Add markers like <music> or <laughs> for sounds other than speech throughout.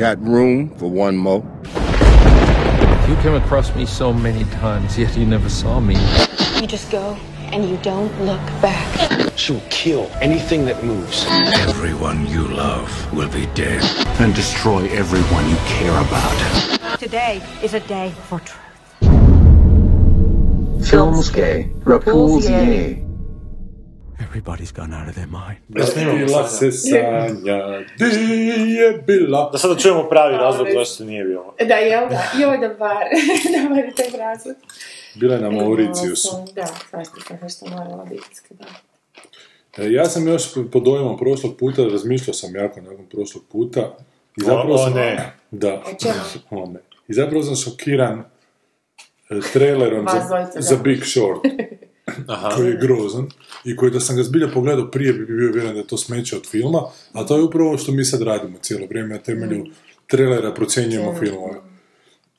Got room for one more? You came across me so many times, yet you never saw me. You just go and you don't look back. She'll kill anything that moves. Everyone you love will be dead. And destroy everyone you care about. Today is a day for truth. Filmske Rapulje. Everybody's gone out of their mind. Bila se sanja, di je bila. Da sada čujemo pravi razlog zašto nije bilo. Da, jel da? Joj, da bar. <laughs> da bar je taj razlog. Bila je na Mauriciusu. Da, svašta sam nešto morala biti. Da. E, Ja sam još po dojmom prošlog puta, razmišljao sam jako nakon prošlog puta. I zapravo O- o sam, ne. Da. O <laughs> ne. I zapravo sam šokiran e, trailerom za, da. za Big Short, <laughs> Aha. <clears throat> koji je grozan i koji da sam ga zbilja pogledao prije bi bio vjeran da je to smeće od filma, a to je upravo ovo što mi sad radimo cijelo vrijeme na temelju Mm. trailera procjenjujemo filmove.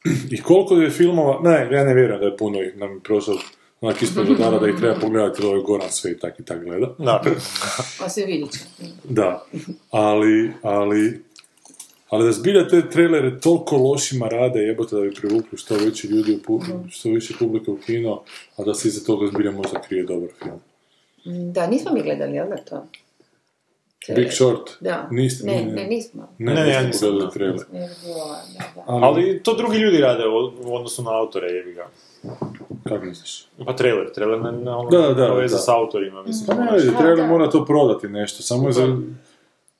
<clears throat> I koliko je filmova, ne, ja ne vjerujem da je puno ih nam prošlo onak ispod radara da ih treba <laughs> pogledati, ovo je Goran sve i tak i tak gleda. Da. <laughs> A se vidit će. Da, ali, ali, ali da zbilja te trailere toliko lošima rade jebote da bi privukli što veći ljudi, u pu- što više publike u kino, a da se iza toga zbilja možda krije dobar film. Da, nismo mi gledali, jel da to? Big Short? Da. Niste, ne, ne, ne, nismo. Ne, Ne, ne, ja nismo nisam, gledali da. trailer. Ne, da, da. Ali, Ali to drugi ljudi rade u odnosu na autore, jebi ga. kako misliš? Pa trailer, trailer ne, ne ono, Da, da, veze da. s autorima, mislim. Pa ono ne, trailer da. mora to prodati nešto, samo je za...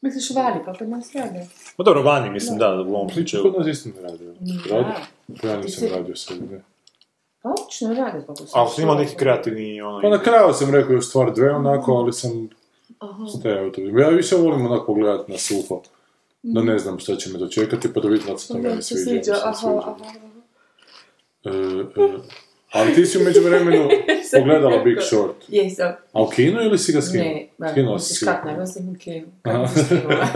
Misliš vani, pa kod nas rade. Pa dobro, vani, mislim, da, u ovom slučaju. Kod nas isto ne radi. Radi? Ja nisam si- radio sve, ne. Pa obično rade, kako se Ali su imali neki kreativni, ono... Pa na kraju sam rekao još stvar dve onako, ali sam stajao to. Ja više volim onako pogledati na suho. Da ne znam šta će me dočekati, pa da vidim da se to meni Da, se sviđa. sviđa, da se aha, sviđa. aha. E, e, ali ti si u međuvremenu <laughs> pogledala Big Short. Jesam. A u kinu ili si ga skinula? Ne, ba, Skinula si si. kak, ne, sam u kinu. Aha. Kako skinula?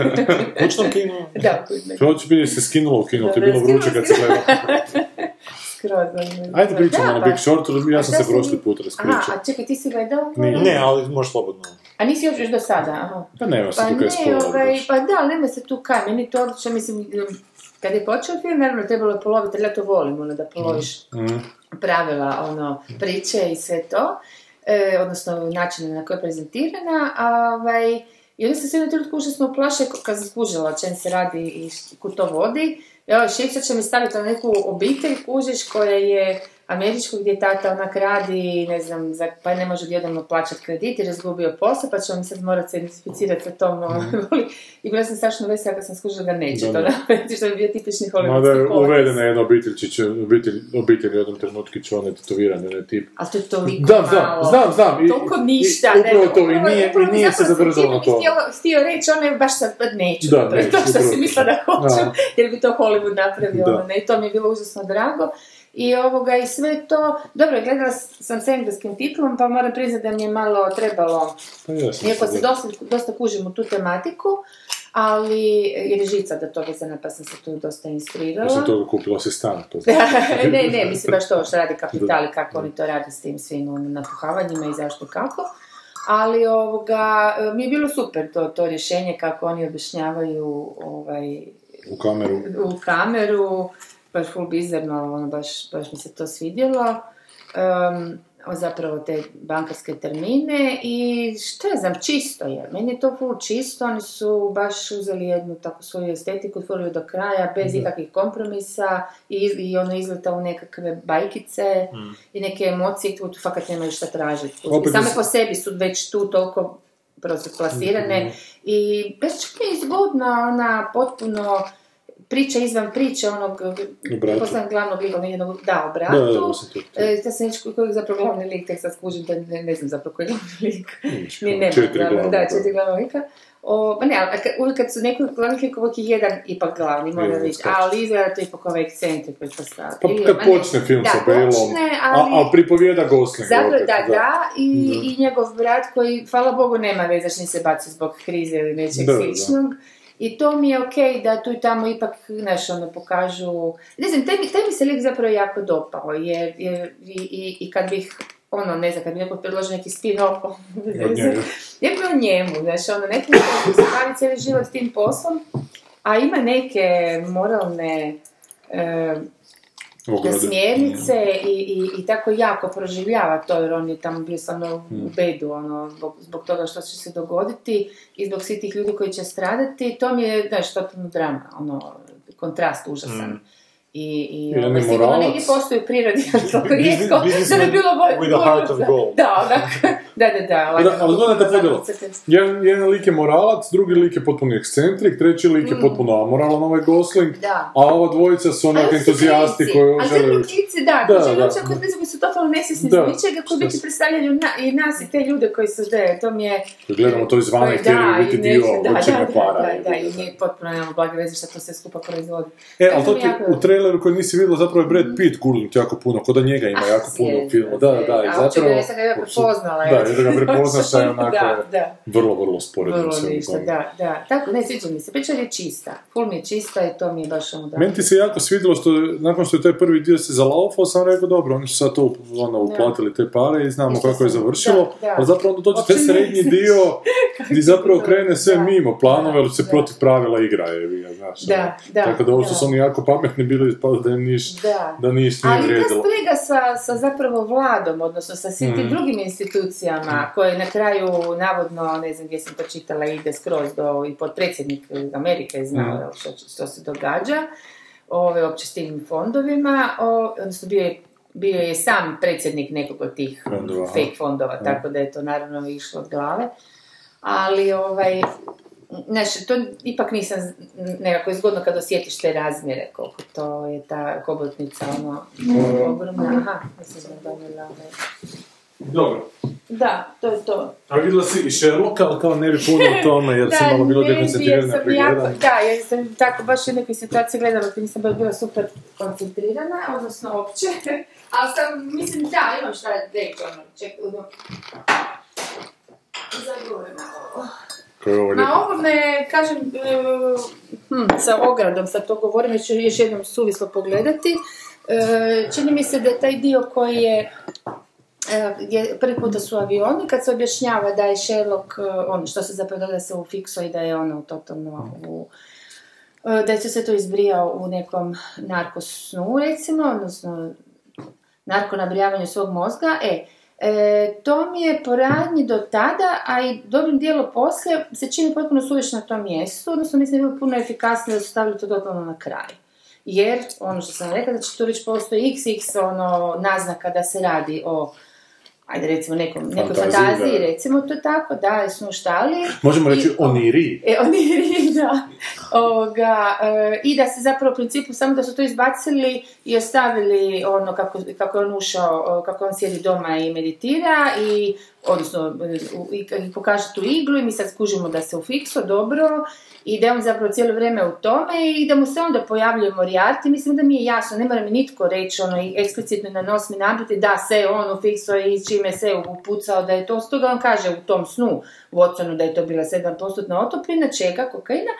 Kućno <laughs> kino? Da, kućno. To će biti se skinulo u kinu, to je bilo vruće skinula kad se si. gleda. <laughs> Skroz. Ajde pričamo na pa- Big Shortu, ja sam se prošli put Aha, raspričao. a čekaj, ti si gledao? Ne, ali možeš slobodno. A nisi još još do sada, aha. Pa nema se Pa tu kaj ne, spoiler ovaj, pa da, ali nema se tu kaj, meni to odlično, mislim, kad je počeo film, naravno trebalo je poloviti, jer ja to volim, ono, da poloviš Mhm. pravila, ono, priče i sve to, e, odnosno način na koji je prezentirana, a ovaj, i onda sam se jednom trenutku užasno uplašila kad sam skužila o čem se radi i kud to vodi. Ovaj Šipsa će mi staviti na neku obitelj, kužiš, koja je američko gdje tata onak radi, ne znam, za, pa ne može odjednom plaćati kredit jer je izgubio posao, pa ćemo mi sad morati se identificirati sa tom, <laughs> voli. I bila sam strašno vesela kad sam skužila da neće Da, to napraviti, što je bio tipični Mada hollywoodski je potez. uvedena jedna obitelj, će, obitelj, obitelj u jednom trenutku će one tetovirane, ne tip. Ali to je toliko Da, znam, malo. znam, znam. I- Toliko ništa. i upravo to, i nije- i nije se zadržalo na tome. Htio, htio reći, ono je baš sad neću. Da, <laughs> neću, to što si to. mislila da hoću, jer bi to Hollywood napravio. Da. ono, ne, I to mi je bilo užasno drago. I ovoga, i sve to, dobro, gledala sam s engleskim titlom, pa moram priznati da mi je malo trebalo, Pa iako se se dosta, dosta kužim u tu tematiku, ali, jer je žica do toga vezana, pa sam se tu dosta inspirirala. Osim toga kupila si stan. To <laughs> ne, ne, mislim baš to što radi kapital i kako oni to rade s tim svim ono, napuhavanjima i zašto kako. Ali ovoga, mi je bilo super to, to rješenje kako oni objašnjavaju ovaj, U kameru. u kameru, baš full bizarno, ono, baš, baš mi se to svidjelo. Um, zapravo te bankarske termine i što ja znam, čisto je. Meni je to full čisto, oni su baš uzeli jednu takvu svoju estetiku, otvorili do kraja, bez ikakvih kompromisa i, i ono izleta u nekakve bajkice i neke emocije, tu, tu fakat nemaju šta tražiti. Opet I same po sebi su već tu toliko prosto plasirane i baš čak je zgodna ona potpuno priča izvan priče onog poslan glavnog lika, jednog, da, o Da, bratu. da, da. E, ja sam reći koji je zapravo glavni lik, tek sad skužim da ne, ne znam zapravo koji je glavni lik. <laughs> Ni nema Četiri glavnog- Da, da. četiri glavna lika. O, pa ne, ali kad- uvijek kad su neki glavni lik, uvijek je jedan ipak glavni, moram reći. Ali izgleda to ipak ovaj ekscentrik koji postavi. Pa kad počne film da, sa Belom, počne, a, ali... a pripovijeda Gosling. Zapravo, da, da, i, Da. i njegov brat koji, hvala Bogu, nema veze što se baci zbog krize ili nečeg Da, da. I to mi je okej da tu i tamo ipak, znaš, ono, pokažu... Ne znam, taj mi, taj mi se lik zapravo jako dopao, jer, jer i, i, i kad bih, ono, ne znam, kad bi neko predložio neki spin-off, <laughs> Od njega. ne bi o njemu, znaš, ono, neko ko se bavi cijeli život tim poslom, a ima neke moralne e, Ograde. smjernice i, i, i tako jako proživljava to, jer on je tamo bio samo u bedu, ono, zbog, zbog toga što će se dogoditi i zbog svih tih ljudi koji će stradati, to mi je, znaš, totalno drama, ono, kontrast užasan. I, i I on je ovaj, sigurno negdje postoji u prirodi, ali toliko rijetko, da bi bilo bolje. with a heart of gold. Da, onak, <laughs> da, da, da. ovaj, Da, ali gledajte ono, podjelu. Jedan, jedan lik je moralac, drugi lik je potpuno ekscentrik, treći lik je potpuno amoralan, ovaj Gosling, Mm. Da. a ova dvojica su onak Ali entuzijasti koji Ali žele... to klinci, da, Da, da, da. da, koji koji su totalno nesvjesni Da. da. ničega, koji Što biti s- predstavljaju na, i nas i te ljude koji su da, to mi je... Gledamo to izvana i Da, htjeli bi biti dio da, da, para. Da, da, bilo, i nije potpuno nemamo blage veze što to sve skupa proizvodi. E, ali to ti u traileru koji nisi vidjela zapravo je Brad Pitt gurnut jako puno, kod da njega ima jako puno u sjezno, filmu. Da, da, da, i sjezno. A uopće zapravo... ga nisam ga ja prepoznala, Da, jer da ga prepoznaš, je <laughs> onako Da, da. vrlo, vrlo sporedno Vrlo sve ništa, da, da. Tako, ne, sviđa mi se. Pečar je čista. Ful mi je čista i to mi je baš ono da... Meni ti se jako svidjelo što nakon što je taj prvi dio se zalaufao, sam rekao dobro, oni su sad to ono, uplatili te pare i znamo kako je sam- završilo, da, da. ali zapravo onda dođe taj srednji dio <laughs> gdje je zapravo krene sve Da, mimo planova, jer se da. protiv pravila igra je, znaš. Da, ono. da, Tako da ovo da. su oni jako pametni bili, ispalo da niš, Da. da niš nije Ali ta vrijedilo. sprega sa, sa zapravo vladom, odnosno sa svim tim drugim institucijama, koje na kraju, navodno, ne znam gdje sam to čitala, ide skroz do i potpredsjednik Amerike je znao jel, što, što se događa, ove, opće s tim fondovima, o, odnosno bio je bio je sam predsjednik nekog od tih Fondova, fake fondova, tako da je to naravno išlo od glave. Ali, ovaj, Znaš, to ipak nisam nekako je zgodno kad osjetiš te razmjere, koliko to je ta hobotnica, ono, ogromna. Aha, mislim da je ovaj. Dobro. Da, to je to. A vidjela si i Sherlocka, ali kao ne bi puno o tome, jer si <laughs> malo bilo dekoncentrirana pri jako-. Da, jer sam tako baš u nekoj situaciji gledala kad nisam baš bila super koncentrirana, odnosno opće. <laughs> Ali sam, mislim, da, imam šta reći, ono, ček, ono, zagovorena ovo. Je ovo lijepo. Na ovome, kažem, hm, sa ogradom, sad to govorim, jer ću još jednom suvislo pogledati. E, čini mi se da je taj dio koji je e, gdje prvi puta su avioni, kad se objašnjava da je Sherlock, ono što se zapravo događa se u fikso i da je ono totalno u da je se to izbrijao u nekom narkosnu, recimo, odnosno narkonabrijavanju svog mozga, e, e, to mi je po radnji do tada, a i dobrim dijelo poslije, se čini potpuno suvišno na tom mjestu, odnosno mislim da je bilo puno efikasnije da su stavili to totalno na kraj. Jer, ono što sam rekla, da će tu već postoji xx ono, naznaka da se radi o ajde recimo nekom, nekoj Fantaziji, recimo to tako, da, snu štali. Možemo reći I- oniri. E, oni <laughs> da. Ovoga, e, I da se zapravo u principu samo da su to izbacili i ostavili ono kako, kako je on ušao, kako on sjedi doma i meditira i odnosno i, i pokaže tu iglu i mi sad skužimo da se ufikso dobro i da je on zapravo cijelo vrijeme u tome i da mu se onda pojavljuje Moriarty, mislim da mi je jasno, ne mora mi nitko reći ono eksplicitno na nos mi nabiti da se on ufikso i čime se upucao da je to, stoga on kaže u tom snu Watsonu da je to bila 7% otopljena, čega, kokaina,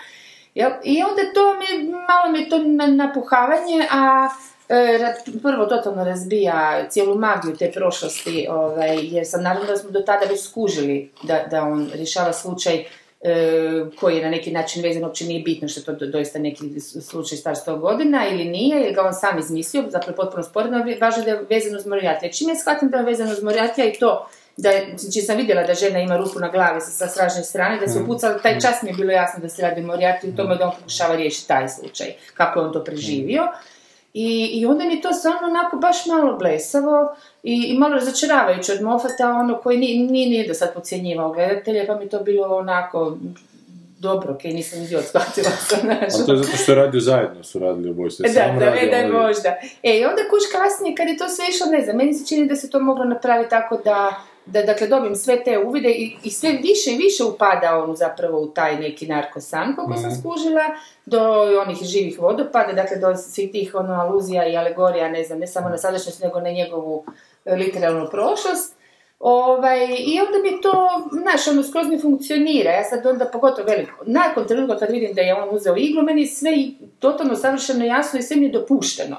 Jel? I onda to mi, malo mi to na- napuhavanje, a e, prvo totalno razbija cijelu magiju te prošlosti, ovaj, jer sam naravno da smo do tada već skužili da, da on rješava slučaj e, koji je na neki način vezan, uopće nije bitno što je to do- doista neki slučaj star 100 godina ili nije, ili ga on sam izmislio, zapravo potpuno sporedno, važno da je vezano uz Moriarty. Čim ja shvatim da je vezano uz Moriarty i to da je, znači sam vidjela da žena ima rupu na glavi sa, sa stražne strane, da se upucala, taj čas mi je bilo jasno da se radi o Moriarty u tome da on pokušava riješiti taj slučaj, kako je on to preživio. I, I onda mi je to stvarno onako baš malo blesavo i, i malo razočaravajuće od Moffata, ono koji nije, nije, nije do sad podcjenjivao gledatelje, pa mi je to bilo onako dobro, ok, nisam idiot, shvatila <laughs> sam, znaš. A to je zato što je radio zajedno, su radili obojstvo. Da, Sam da, radio, da ali- možda. E, i onda kuš kasnije, kad je to sve išlo, ne znam, meni se čini da se to moglo napraviti tako da, da dakle, dobijem sve te uvide i, i sve više i više upada on zapravo u taj neki narkosan, koliko sam skužila, do onih živih vodopada, dakle, do svih tih ono, aluzija i alegorija, ne znam, ne samo na sadašnjost, nego na njegovu literalnu prošlost. Ovaj, I onda mi to, znaš, ono, skroz mi funkcionira. Ja sad onda pogotovo veliko. Nakon trenutka kad vidim da je on uzeo iglu, meni je sve totalno savršeno jasno i sve mi je dopušteno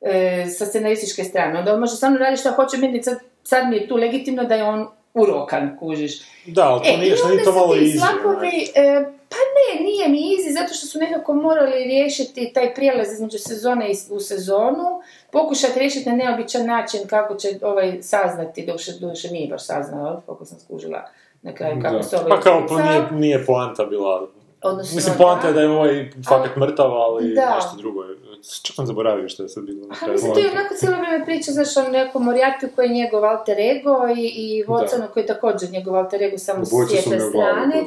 e, sa scenarističke strane. Onda on može samo raditi što hoće, meni sad, sad mi je tu legitimno da je on urokan, kužiš. Da, ali to E, nije, što nije to malo ti easy, slapovi, onak. e, Pa ne, nije mi easy, zato što su nekako morali riješiti taj prijelaz između sezone i u sezonu, pokušati riješiti na neobičan način kako će ovaj saznati, duše, duše nije baš saznao, koliko sam skužila na kraju kako Da. se ovaj Pa kao, utjecao. nije, nije poanta bila... Odnosno, Mislim, poanta je da. da je ovaj fakat mrtav, ali Da. nešto drugo je. Čak sam zaboravio što je sad bilo na kraju. mislim, to je onako cijelo vrijeme priča, znaš, o nekom Moriarty koji je njegov alter ego i, i Watsonu koji je također njegov alter ego samo s glavu strane.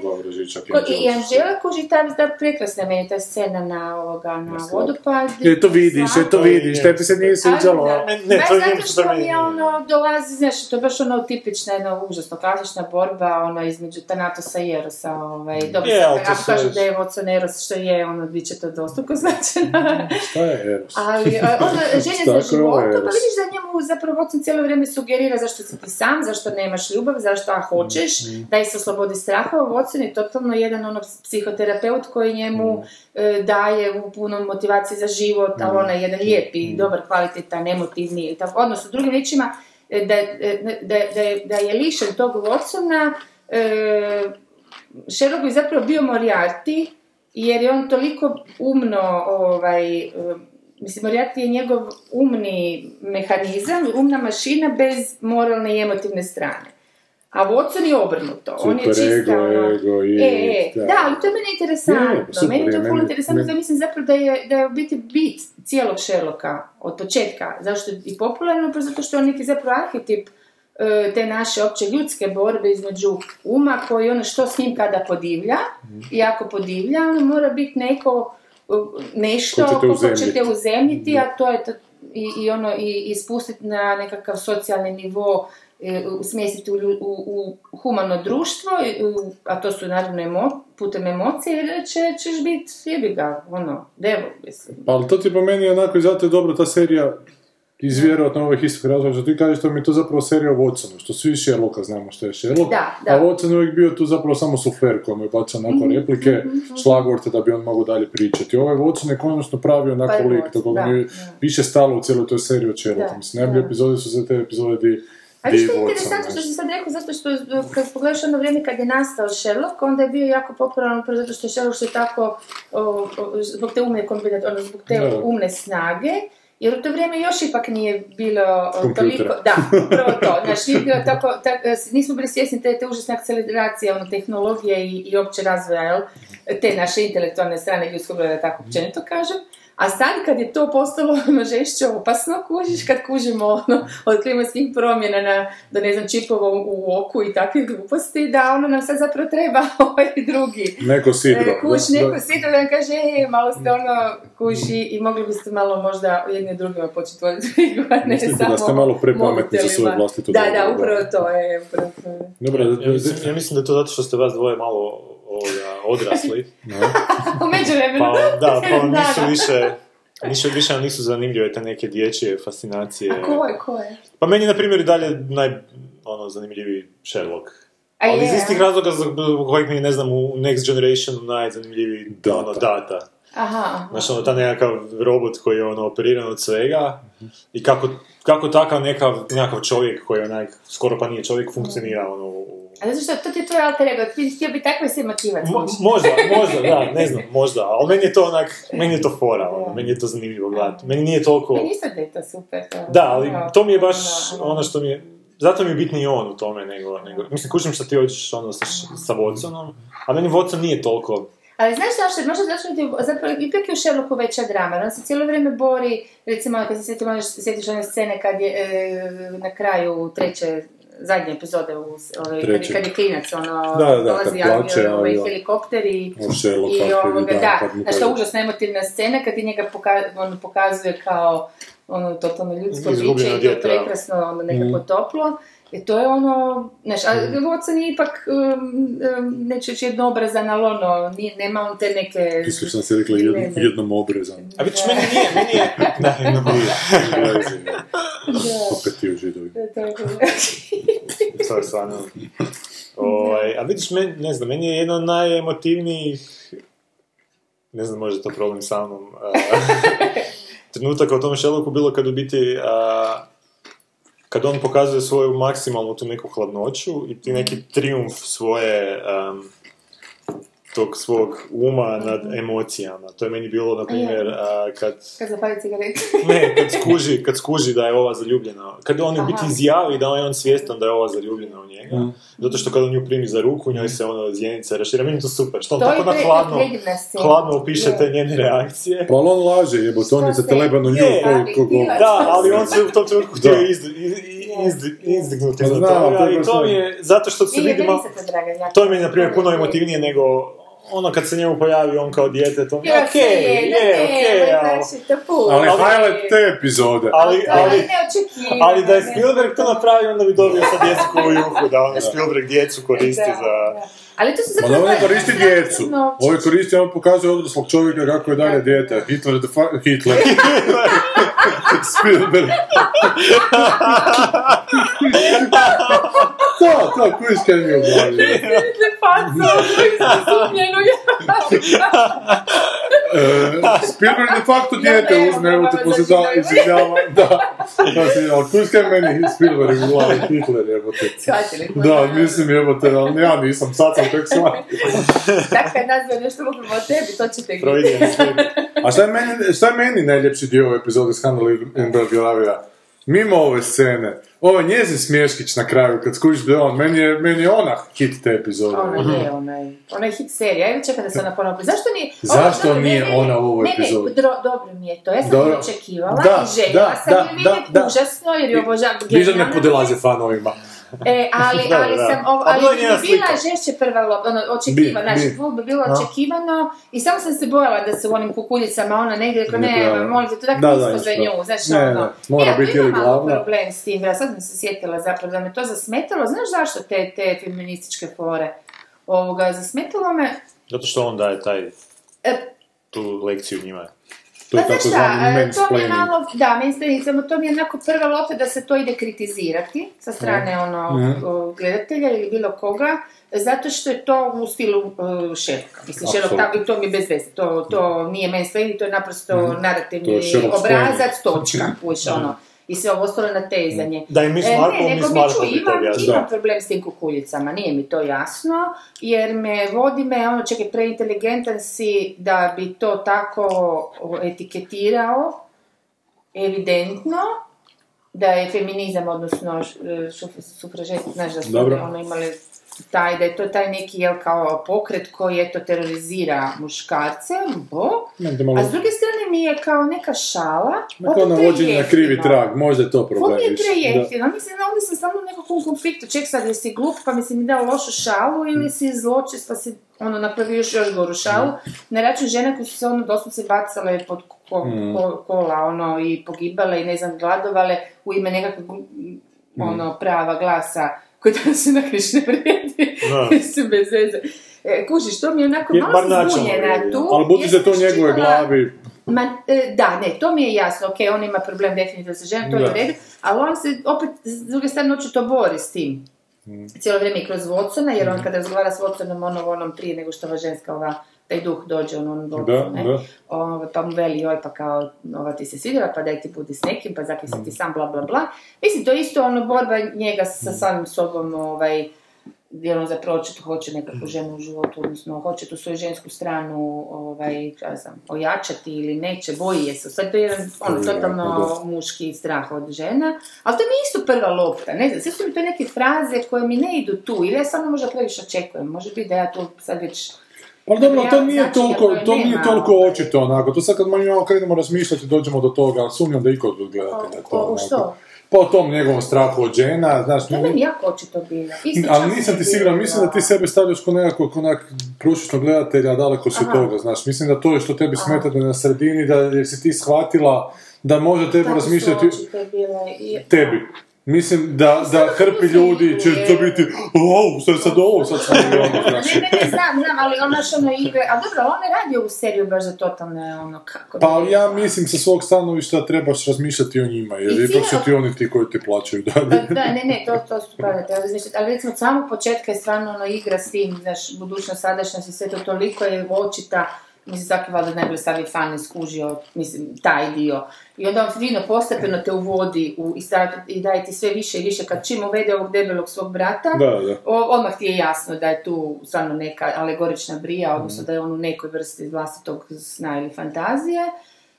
I. Anžela kuži ta, ta prekrasna meni ta scena na, ovoga, na slab. vodopad. E, to vidiš, e, to vidiš, tebi se nije sviđalo. Ne, to je zato što mi meni je ono, dolazi, znaš, to je baš ono tipična, jedna užasno klasična borba, ono, između Tanatosa i Erosa, ovaj, dobro, Je, ako kažu da je Watson Eros, što je, ono, bit će to dvostruko značajno. <laughs> Je Eros? Ali <laughs> a, ono, želje Tako za je ovo životom, pa vidiš da njemu zapravo cijelo vrijeme sugerira zašto si ti sam, zašto nemaš ljubav, zašto a hoćeš, Mm, da se oslobodi straha. Watson je totalno jedan ono psihoterapeut koji njemu Mm. e, daje u puno motivacije za život, ali onaj jedan Mm. lijepi, dobar, kvalitetan, emotivni, i tako, odnosno drugim riječima, e, da, e, da, da, je, da je lišen tog Watsona, e, Sherlock bi zapravo bio Moriarty, jer je on toliko umno, ovaj, e, mislim, Moriarty je njegov umni mehanizam, umna mašina bez moralne i emotivne strane. A Watson je obrnuto. on je Super čista, ego, ono... ego i- E, e, da. da, ali to je meni interesantno. Je, super meni je je, to ful meni- interesantno, meni- da mislim zapravo da je, da je u biti bit cijelog Sherlocka od početka. Zašto je i popularno? Pa zato što je on neki zapravo arhetip te naše opće ljudske borbe između uma koji ono što s njim kada podivlja i ako podivlja, ono mora biti neko e, nešto Ko će te ko će uzemljiti. a to je to, i, i ono i, i spustiti na nekakav socijalni nivo e, smjestiti u, u, u humano društvo, a to su naravno emo, putem emocije, jer će, ćeš biti, jebi ga, ono, devil, mislim. Pa ali to ti po meni onako i zato je dobro ta serija iz vjerojatno ovih istih razloga, što ti kažeš to mi je to zapravo serija o Watsonu, što svi Sherlocka znamo što je Sherlock, Da, da. a Watson je uvijek bio tu zapravo samo sufer koji mu je bacao Mhm, onako replike, šlagvorte da bi on mogao dalje pričati. Ovaj Watson je konačno pravi onako Pa lik, tako da, mi je više stalo u cijeloj toj seriji od Sherlocka. Da, Mislim, najbolje epizode su za te epizode di, A viš što je interesantno što si sad rekao, zato što kad pogledaš ono vrijeme kad je nastao Sherlock, onda je bio jako popularan upravo zato što je Sherlock što je tako, o, o, zbog te umne kombinat, ono, zbog te umne snage, jer u to vrijeme još ipak nije bilo Kompjutera. toliko, da, upravo to, <laughs> znači nije bilo tako, tak, nismo bili svjesni te, te užasne akceleracije ono, tehnologije i, i opće razvoja, jel, te naše intelektualne strane ljudskog roda, da tako općenito kažem, a sad kad je to postalo <laughs> ono žešće opasno, kužiš kad kužimo ono, od klimatskih promjena na, do ne znam, čipova u, oku i takvih gluposti, da ono nam sad zapravo treba <laughs> ovaj drugi. Neko sidro. E, kuš, da, neko da. sidro da nam kaže, e, malo ste ono kuši i mogli biste malo možda jedni drugima početi voditi <laughs> ne samo da ste malo prepametni za svoju mobitelima. vlastitu Da, da, da. upravo to je, upravo to je. Dobro, da, Ja da, mislim, ja mislim da je to zato što ste vas dvoje malo ovoga, odrasli. <laughs> U međuvremenu. Pa da, pa <laughs> nisu više, nisu, više nisu zanimljive te neke dječje fascinacije. A ko je, ko je? Pa meni, na primjer, i dalje naj, ono, zanimljiviji Sherlock. A Ali iz istih razloga zbog kojeg mi ne znam, u Next Generation najzanimljiviji Data. ono, data. Aha. Znaš, ono, ta nekakav robot koji je ono, operiran od svega i kako, kako takav nekav, nekakav čovjek koji je onak, skoro pa nije čovjek, funkcionira ono, u... A zato što to ti je tvoj alter ego, ti htio bi takve se motivac, Mo- možda, možda, da, ne znam, možda, ali meni je to onak, meni je to fora, ono, meni je to zanimljivo gledati. Meni nije toliko... Meni isto da je to super. to. Da, ali to mi je baš ono, što mi je... Zato mi je bitniji on u tome nego... nego mislim, kućim što ti hoćeš ono sa, sa Watsonom, a meni Watson nije toliko... Ali znaš zašto? Možda zato što ti je- zapravo ipak je u Sherlocku veća drama. On se cijelo vrijeme bori, recimo kad se sjeti, možeš sjetiš one scene kad je e, na kraju treće zadnje epizode u, ovaj, kad, je- kad je klinac, ono, Da, da, dolazi plače, avion, ovaj, helikopter i, i ovoga, da, da, znaš, to je užasno emotivna scena kad ti njega poka- on pokazuje kao ono totalno ljudsko biće i to je prekrasno, ono nekako Mm. toplo. I to je ono, znaš, a Watson je ipak, um, um, neću reći jednobrazan, ali ono, nije, nema on te neke... Ti si što sam si rekla jedno, jednom obrezan. A vidiš, meni nije, meni je... <laughs> Da, jedno Opet ti u židovi. To je <laughs> stvarno... Ovaj, a vidiš, men, ne znam, meni je jedno od najemotivnijih... Ne znam, možda je to problem sa mnom. a, <laughs> trenutaka u tom Sherlocku bilo kad u biti... a, kad on pokazuje svoju maksimalnu tu neku hladnoću i ti neki triumf svoje... am, tog svog uma nad emocijama. To je meni bilo, na primjer, a, kad, Kad zapali cigaretu. <laughs> ne, kad skuži, kad skuži da je ova zaljubljena. Kad on u biti Aha. izjavi da je on svjestan da je ova zaljubljena u njega. Mm. Zato što kad on nju primi za ruku, njoj se ono zjenica rašira. Meni to super. Što on To tako na hladno, hladno opiše te njene reakcije. Pa on laže, jebote, on je za se- telebanu nju Je, koji. Da, ali on se u tom trenutku htio izdignuti Pa znam, toga to je i to mi ono. je, zato što se Ili vidi malo, Verisata, draga, jako. to mi je, na primjer, puno je- emotivnije nego ono kad se njemu pojavi on kao dijete, to mi je Ja, okej, je, okej, ali- highlight te epizode. ali, ali, ali da je. Spielberg to napravio, onda bi dobio sad djecu koju juhu, da ono Spielberg djecu koristi Da, za... Ali to su Ma zapravo... da on ne koristi djecu. Ovo koristi, on pokazuje odraslog čovjeka kako je dalje dijete. Hitler the fuck... Hitler. <laughs> <laughs> Spielberg. Da, da, koji kaj mi je obavio. Vidite facu, izumljenog. E, Spielberg de facto dijete ne, uzme, evo te poslije da. Da, si, ali koji kaj meni Spielberg u glavi Hitler, jebote. Shvatili smo, Da, mislim jebote, ali ja nisam, sad sam tek shvatio. Kad nazve nešto lupimo o tebi, to ćete gledati. A šta je meni, šta je meni najljepši dio ove epizode Skandal in Belgravia? Mimo ove scene, ovaj njezin smješkić na kraju, kad skužiš da je on, meni je, meni je ona hit te epizode. Ona je onaj, ona je hit serija, ja čekam da se ona ponovi. Zašto nije... Zašto ovo, dobro, nije ne, ne, ona u ovoj ne, ne, epizodi? dro- dobro mi je to, ja sam Dobro. očekivala Da, i željela da, sam da, je vidjeti užasno jer je obožavam Viža ne podilaze fanovima. E, ali, Da, ali da. sam, ovo, A ali bila je bi bila slika. žešće prva lopta, ono, očekivano, Bi, znači, bi. ful bi bilo A? očekivano i samo sam se bojala da se u onim kukuljicama ona negdje, rekao, Ne, molim te, to tako Da, da, nisko za nju, znaš, Ne, ono. ne, mora ja, biti imam ili malo glavna. problem s tim, ja sad sam se sjetila zapravo da me to zasmetalo, znaš zašto te, te feminističke fore? Ovoga, zasmetalo me, Zato što on daje taj, e, tu lekciju njima. To je Pa znaš takozvani šta, e, to mi je malo, da, mansplaining, samo to mi je onako prva lopta da se to ide kritizirati sa strane ono, gledatelja ili bilo koga, zato što je to u stilu uh, Sherlocka. Mislim, Sherlock, Apsolutno. tako, to mi je bez veze, to, to nije mansplaining, to je naprosto Mhm. Narativni obrazac, točka, <laughs> puš, ono. I sve ovo ostalo natezanje. Da je Miss E, Marple, ne, Miss nego mi imam, problem s tim kukuljicama, nije mi to jasno, jer me vodi me, ono, čekaj, preinteligentan si da bi to tako etiketirao, evidentno, da je feminizam, odnosno šuf- sufražeti, znaš da su Dobro. ono imali taj, da je to taj neki, jel, kao pokret koji, eto, terorizira muškarce, bo, malo- a s druge strane mi je kao neka šala, Kao opet navođenje na krivi trag, možda je to problem. mi je prejeftino, mislim da ovdje sam stalno u nekakvom konfliktu, ček sad jesi glup pa mi si mi dao lošu šalu ili si zločest pa si ono napravio još, još goru šalu, na račun žene koje su se ono doslovce bacale pod ko- Mm. ko- kola ono i pogibale i ne znam gladovale u ime nekakvog Mm. ono prava glasa koji danas jednako ne vrijedi, mislim bez veze. E, kužiš, to mi je onako malo zbunjena tu. Ali budući da je to iščitala- glavi, Ma, e, da, ne, to mi je jasno, ok, on ima problem definitivno sa ženom, to je u redu, ali on se opet, s druge strane, očito bori s tim. Cijelo vrijeme i kroz Watsona, jer on kada razgovara s Watsonom, ono, onom prije nego što ova ženska, ova, taj duh dođe, on, on da, Watson, ne? da. Ovaj, pa mu veli, joj, pa kao, ova ti se svidjela, pa daj ti budi s nekim, pa zakaj si ti sam, bla, bla, bla. Mislim, to je isto ono borba njega sa samim sobom, ovaj, gdje on zapravo očito hoće nekakvu ženu u životu, odnosno hoće tu svoju žensku stranu, ovaj, ja znam, ojačati ili neće, boji je se. Sad to je jedan, ono, totalno muški strah od žena, ali to mi je isto prva lopta, ne znam, sve su mi to neke fraze koje mi ne idu tu, ili ja samo možda previše očekujem, može biti da ja tu sad već Ali dobro, to nije Znači, toliko, to nije toliko očito onako. To sad kad malo krenemo razmišljati dođemo do toga, ali sumnjam da iko od gledatelja O- to onako. što? Pa o tom njegovom strahu od žena, znaš, To meni jako očito bilo. Ali nisam ti siguran, mislim da ti sebe stavljaš ko nekakvog onak prosječnog gledatelja, daleko si od toga, znaš. Mislim da to je što tebi smeta da je na sredini, da jer si ti shvatila da može tebi Tako su razmišljati očito bile i- tebi. Mislim da, da hrpi ljudi će to biti, što je sad ovo, sad sam <laughs> ono, znaš. Ne, ne, ne, znam, znam, ali ono što ono igre, a dobro, on ne radi ovu seriju baš za totalne, ono, kako Pa ja mislim sa svog stanovišta trebaš razmišljati o njima, jer I ipak su ti oni ti koji ti plaćaju Pa dalje. Da, ne, ne, to, to su prave, treba razmišljati, ali recimo od samog početka je stvarno ono igra s tim, znaš, budućnost, sadašnjost i sve to toliko je očita mislim, svaki valjda najbolje stavi fan je skužio, mislim, taj dio. I onda on fino postepeno te uvodi u, i, stavlja- i daje ti sve više i više, kad čim uvede ovog debelog svog brata, Da, da. o- odmah ti je jasno da je tu stvarno neka alegorična brija, Mm. odnosno da je on u nekoj vrsti vlastitog sna ili fantazije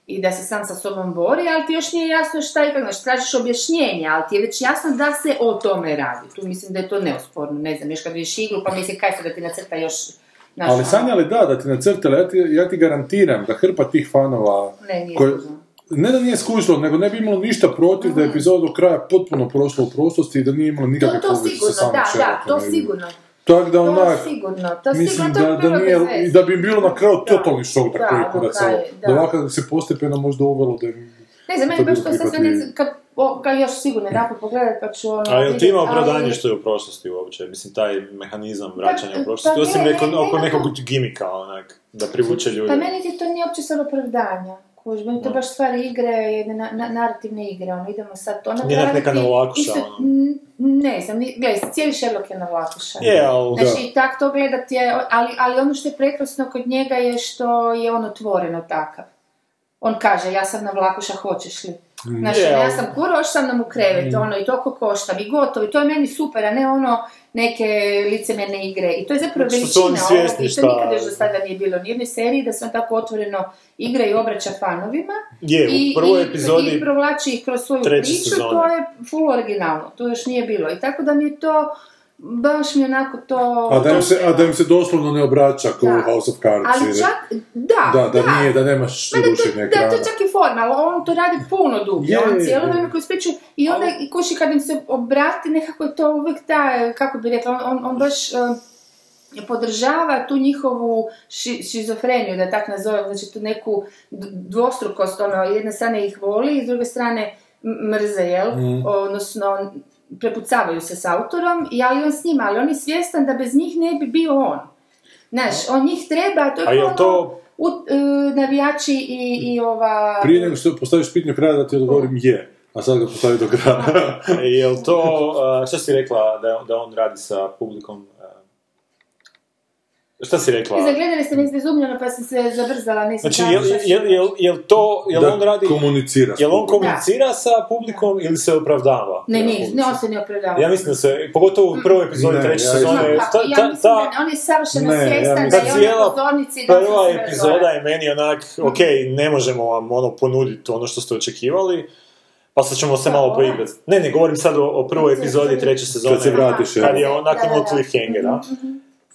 i da se sam sa sobom bori, ali ti još nije jasno šta i kako, znači tražiš objašnjenje, ali ti je već jasno da se o tome radi. Tu mislim da je to neosporno, ne znam, još kad vidiš iglu pa misli kaj se da ti nacrta još... znaš, Ali ono, Sanja, ali da, da ti nacrtali, ja ti, ja ti garantiram da hrpa tih fanova... Ne, nije koje- ne da nije skužilo, nego ne bi imalo ništa protiv da je epizoda do kraja potpuno prošla u prošlosti i da nije imalo To, nikakve to poveznice sa sigurno, samim da, da, to sigurno. Tako da To onak, sigurno, to mislim sigurno, to da, da nije, da bi bilo na kraju Da. totalni šok da Da, koji do kurac kraja, ovo. da. Da ovako se postepeno možda uvelo da im... Ne znam, meni baš to sad sve kad, o, kad još sigurno jedanput pogledat pa ću ono... A jel ti ima opravdanje što je u prošlosti uopće? Mislim, taj mehanizam vraćanja Pa- u prošlosti, pa osim ne, neko, ne, oko ne, nekog ne. gimika, onak, da privuče ljude. Pa meni ti to nije uopće sad opravdanja. Kuž, meni to baš stvari igre, jedne na, na- narativne igre, ono, idemo sad to Nije napraviti. neka Novlakuša, Isto- ono. Ne znam, gledaj, cijeli Sherlock je Novlakuša. Je, ali... Znači, i tak to gledat je, ali, ali ono što je prekrasno kod njega je što je on otvoreno takav. On kaže, ja sam na vlakuša, hoćeš li? Znači, Je, ja sam kuroš, sam nam u krevet, ono, i toliko košta, i gotovo, i to je meni super, a ne ono, neke licemerne igre. I to je zapravo su veličina oni ovog, svjesni i to nikad još do sada nije bilo ni jednoj seriji, da se on tako otvoreno igra i obraća fanovima. Je, I, u prvoj i, epizodi... I provlači ih kroz svoju priču, sezone. to je full originalno, to još nije bilo. I tako da mi je to, baš mi onako to... A da im se, a da im se doslovno ne obraća kao Da. House of Cards. Ali čak, da, da, da, nije, da nemaš Ma da, to, rušenje da, to ekrana. je čak i forma, ali on to radi puno dublje. Je, on cijelo je. vrijeme kroz priču i onda i kuši kad im se obrati, nekako je to uvijek ta, kako bi rekla, on, on, on baš eh, podržava tu njihovu ši, šizofreniju, da tak nazovem, znači tu neku dvostrukost, ono, jedne strane ih voli, i s druge strane mrze, jel? Mm. Odnosno, prepucavaju se s autorom, i ali on s njima, ali on je svjestan da bez njih ne bi bio on. Znaš, on njih treba, to je A kao to- u, e, navijači i, i ova... Prije nego što postaviš pitanje kraja da ti odgovorim je, a sad ga postavi do kraja. <laughs> Jel to, uh, šta si rekla da, da on radi sa publikom? Šta si rekla? Zagledali ste me izbezumljeno pa sam se zabrzala, nisam Znači, jel, jel, jel, jel to, jel da on radi, komunicira. jel on komunicira sa publikom ili se opravdava? Ne, ne, ne, on se ne opravdava. Ja mislim da se, pogotovo u prvoj epizodi treće ja sezone, Ma ta, ja ta, mislim ta da on je savršeno Ne, ja svjestan da je on na pozornici da prva epizoda je meni onak, ok, ne možemo vam ono ponuditi ono što ste očekivali, pa sad ćemo se Da, malo poigrati. Ne, ne, govorim sad o, o prvoj epizodi treće sezone. Kad se vratiš, Kad ja. je on nakon Da, da, od da. cliffhangera.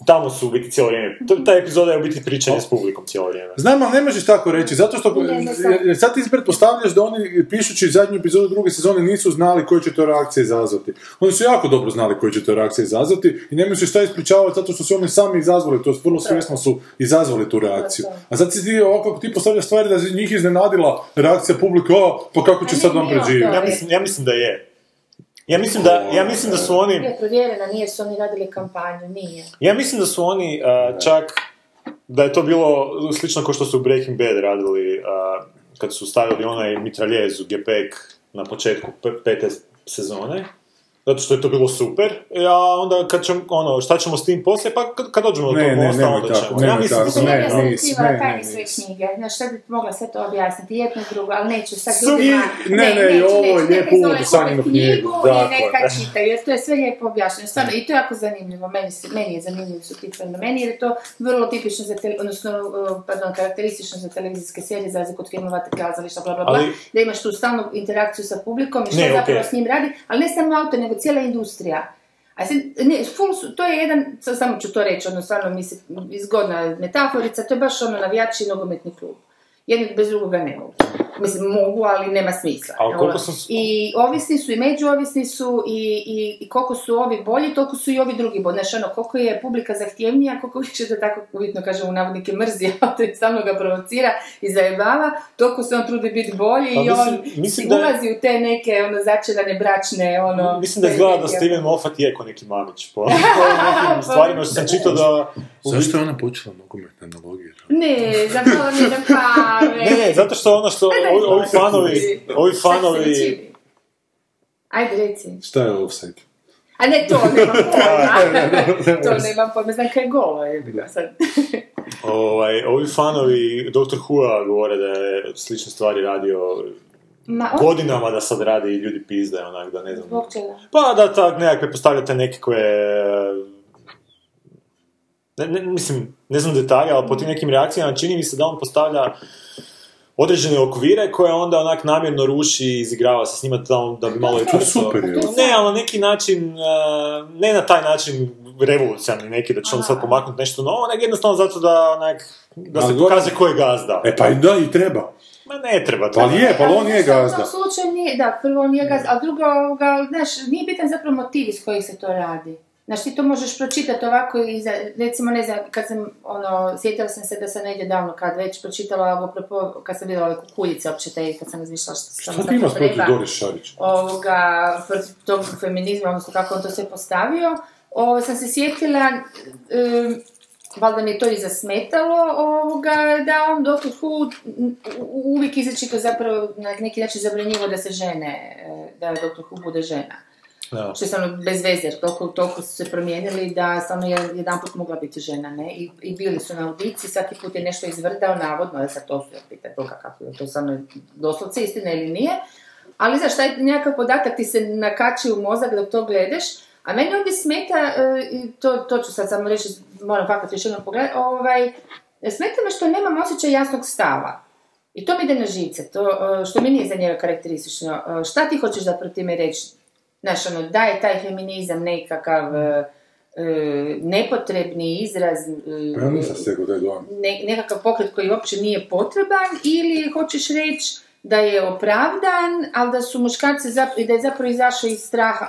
Tamo su u biti cijelo vrijeme. To- Ta epizoda je u biti pričanje s publikom cijelo vrijeme. Znam, ali ne možeš tako reći, zato što Ne, ne jer- sad ti pretpostavljaš da oni, pišući zadnju epizodu druge sezone, nisu znali koje će to reakcije izazvati. Oni su jako dobro znali koje će to reakcije izazvati i nemaju se šta ispričavati zato što su oni sami izazvali, to jest vrlo svjesno su izazvali tu reakciju. A sad si ti ovako, ako ti postavljaš stvari da je njih iznenadila reakcija publike, o, pa kako će sad vam preživjeti. Ja mislim, ja mislim da je. Ja mislim da, ja mislim da su oni... Je provjerena, nije su oni radili kampanju, nije. Ja mislim da su oni uh, čak, da je to bilo slično kao što su Breaking Bad radili uh, kad su stavili onaj mitraljez u gepek na početku pe- pete sezone. Zato što je to bilo super. A onda kad ćemo, ono, šta ćemo s tim poslije, pa kad, kad dođemo do Ne, tog ne, mosta, nemoj onda ćemo. Ja mislim da ne, ja sam nisi, skrivala ne, tajne ne, sve knjige. Znaš, šta bi mogla sve to objasniti, jedno i drugo, ali neću sad I- drugima. ne, ne, i ovo je lijepo uvod u Sanjinu knjigu, I dakle. neka čitaju, jer to je sve lijepo objašnjeno. Stvarno, i to je jako zanimljivo. Meni, se, meni je zanimljivo su ti fenomeni, jer je to vrlo tipično za, tele, odnosno, pardon, karakteristično za televizijske serije, za razliku od filmova, kazališta, bla, bla, bla, da imaš tu stalnu interakciju sa publikom i što Ne, zapravo s njim radi, ali ne samo autor, nego cijela industrija. A sad, ne, full su, to je jedan, samo ću to reći, ono stvarno mi se izgodna metaforica, to je baš ono navijači nogometni klub. Jedni bez drugoga ne mogu. Mislim, mogu, ali nema smisla. Ali koliko Ono, sam- I ovisni su, i međuovisni su, i, i, i koliko su ovi bolji, toliko su i ovi drugi bolji. Znaš, ono, koliko je publika zahtjevnija, koliko više da tako uvjetno kažem u navodnike mrzi, <laughs> a to je stalno ga provocira i zajebava, toliko se on trudi biti bolji Pa i mislim- on mislim da je- ulazi u te neke ono, začelane bračne, ono... Mislim da izgleda da Steven Moffat je ko neki mamić po, <laughs> po nekim stvarima što sam čitao da... Zašto je ona počela nogometne analogije? Ne, zapala mi na Ne, ne, zato što ono što ovi, fanovi, ovi fanovi? Ajde, reci. Šta je offside? A ne to, nemam <laughs> pojma. to nemam pojma, znam kaj je golo. Je bilo sad. <laughs> Ovaj, ovi fanovi Dr. Who-a govore da je slične stvari radio Ma, on- godinama da sad radi i ljudi pizde, onak, da ne znam. Zbog čega? Pa da tak nekakve postavljate nekakve... Ne, ne, mislim, ne znam detalje, ali po tim nekim reakcijama čini mi se da on postavlja određene okvire koje onda onak namjerno ruši i izigrava se s njima tamo da bi malo To je brzo- super, je. Ne, ali na neki način, eh, ne na taj način revolucionarni neki, da će on sad pomaknuti nešto novo, nego jednostavno zato da onak, da se pokaže ko je gazda. E pa i da, i treba. Ma ne treba to. Pa je, pa on U gazda. slučaju nije, da, prvo on nije gazda, a drugo, ovoga, znaš, nije bitan zapravo motiv iz kojih se to radi. Znaš, ti to možeš pročitati ovako i, za, recimo, ne znam, kad sam, ono, sjetila sam se da sam negdje davno, kad već pročitala, apropo, kad sam vidjela ove kukuljice, uopće te, kad sam razmišljala što sam ti imaš protiv Doris Šarić? ovoga, protiv tog feminizma, odnosno kako on to sve postavio, ovo, sam se sjetila, um, valjda mi je to i zasmetalo, ovoga, da on Dr. Who uvijek izrečito zapravo na neki način zabranjivo da se žene, e, da Dr. Who bude žena. Da. Što je stvarno bez veze, jer toliko, toliko su se promijenili da stvarno je jedan put mogla biti žena, ne? I, I bili su na audiciji, svaki put je nešto izvrdao, navodno, ali sad to su, ja pitan toga kako je to stvarno doslovce istina ili nije. Ali znaš, taj nekakav podatak ti se nakači u mozak dok to gledaš, a meni ovdje smeta, e, i to, to ću sad samo reći, moram fakat još jednom pogledati, ovaj, smeta me što nemam osjećaj jasnog stava. I to mi ide na živce, to e, što mi nije za njega karakteristično. E, Šta ti hoćeš zapravo time reći? Znaš, ono, da je taj feminizam nekakav e, e, nepotrebni izraz, e, Pa ja nisam stekao taj dojam. ne, nekakav pokret koji uopće nije potreban ili hoćeš reći da je opravdan, ali da su muškarci zap- i da je zapravo izašao iz straha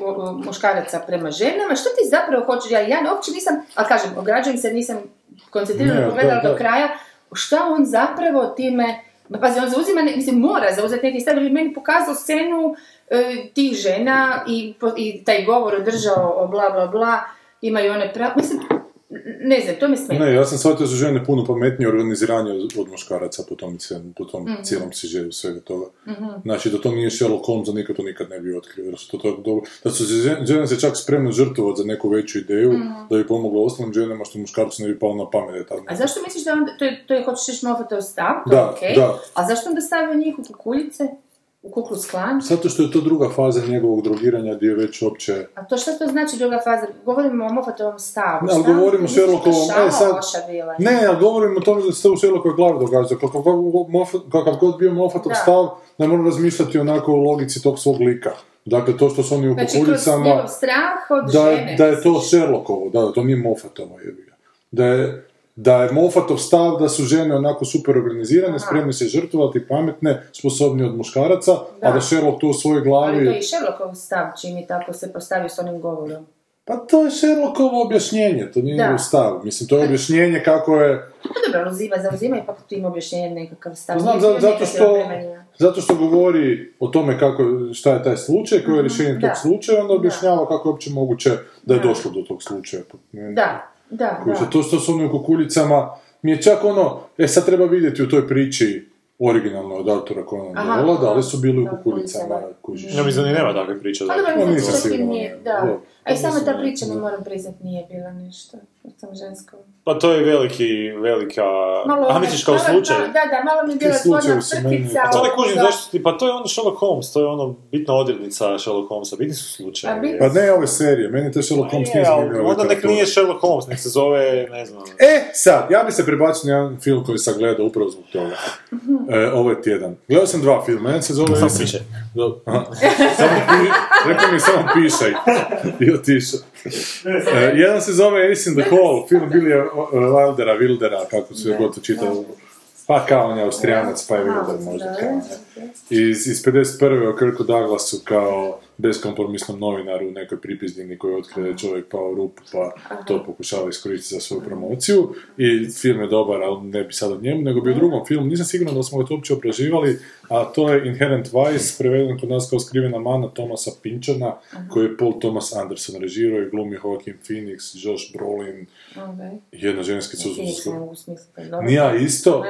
o, o, muškaraca prema ženama. Što ti zapravo hoćeš? Ja, ja uopće nisam, ali kažem, ograđujem se, nisam koncentrirano Ne, pogledala da, do da. kraja, šta on zapravo time, ma pazi, on zauzima, ne- mislim, mora zauzeti neki stav, jer je meni pokazao scenu tih žena i, i taj govor održao o bla bla bla, imaju one pravo, mislim, ne znam, to me smeta. Ne, ja sam shvatio da su žene puno pametnije i organiziranije od, muškaraca po tom, po tom Mhm. cijelom sižeju svega toga. Znači, da to nije Sherlock Holmes, da to nikad ne bi otkrio. Jer su to tako dobro. Da su žene, se čak spremne žrtvovati za neku veću ideju, da bi pomoglo ostalim ženama, što muškarcu ne bi palo na pamet. tako A zašto misliš da onda, to je, to je hoćeš reći Moffatov stav, to Da, je okej, da. a zašto onda stavio njih u kukuljice, u kuklu sklan? Zato što je to druga faza njegovog drogiranja gdje je već opće... A to šta to znači druga faza? Govorimo o Moffatovom stavu. Ne, ali govorimo o Sherlockovom, e, sad- loša bila? Ne, ali govorim o tome da se to u Sherlockovoj glavi događa. Kakav god, Moffat- kakav god bio Moffatov Da. stav, ne mora razmišljati onako o logici tog svog lika. Dakle, to što su oni u Znači, kroz kukuljicama... njegov strah od da, žene. da je to? Sherlockovo, da, da to nije Moffatovo, jebi ga. Da je, da je Moffatov stav da su žene onako super organizirane, spremne se žrtvovati, pametne, sposobnije od muškaraca, a Da. da Sherlock to u svojoj Ali glavi... to je i Sherlockov stav, čini tako se postavio s onim govorom. Pa to je Sherlockovo objašnjenje, to nije Da. njegov stav. Mislim, to je objašnjenje kako je... Pa dobro, uzima, zauzima ipak tim objašnjenjem nekakav stav. Znam, Nije za- zato što, zato što govori o tome kako, šta je taj slučaj, koje je rješenje Mhm, da. tog slučaja, onda objašnjava kako je uopće moguće da je Da. došlo do tog slučaja. Da, da, da. To što su oni u kukuljicama, mi je čak ono, e sad treba vidjeti u toj priči originalno od autora Conan Aha, Doyla, da li su bili u kukuljicama, kužiš. Ja mislim da ni nema takve priče. Pa da- dobro, mislim, nisam čak i siguran, nije, da. Sama Mislim ta priča, mi moram priznat, nije bila nešto. Sam žensko. Pa to je veliki, velika... Malo A misliš kao malo- slučaj? malo- Da, da, malo mi je bila zgodna crtica. A to ne kužim zašto ti, pa to je ono Sherlock Holmes, to je ono bitna odrednica Sherlock Holmesa, bitni su A slučajevi. bitni Pa ne ove serije, meni to Sherlock Holmes nije Je, ali zanimljivo. onda nek nije Sherlock Holmes, nek se zove, ne znam... E, sad, ja bi se prebacio na jedan film koji sam gledao upravo zbog toga. E, ovaj tjedan. Gledao sam dva filma, jedan se zove... Sam Listen- piše. Samo. Rekao mi samo pišaj. <laughs> Otišao. E, jedan se zove Ace in the Hole, film Billy Wildera, Wildera, kako se god to čita. Pa kao on je austrijanac, pa je Wilder možda kao ne. Iz, iz 51. o Kirku Douglasu kao beskompromisnom novinaru u nekoj pripizdini koji otkrije da je čovjek pao u rupu pa to pokušava iskoristiti za svoju promociju i film je dobar, ali ne bi sad o njemu, nego bi o drugom filmu, nisam siguran da smo ga to uopće obraživali, a to je Inherent Vice, preveden kod nas kao skrivena mana Tomasa Pinchana, koji je Paul Thomas Anderson režirao i glumi Joaquin Phoenix, Josh Brolin, Okay. jedna dobro. Nija isto.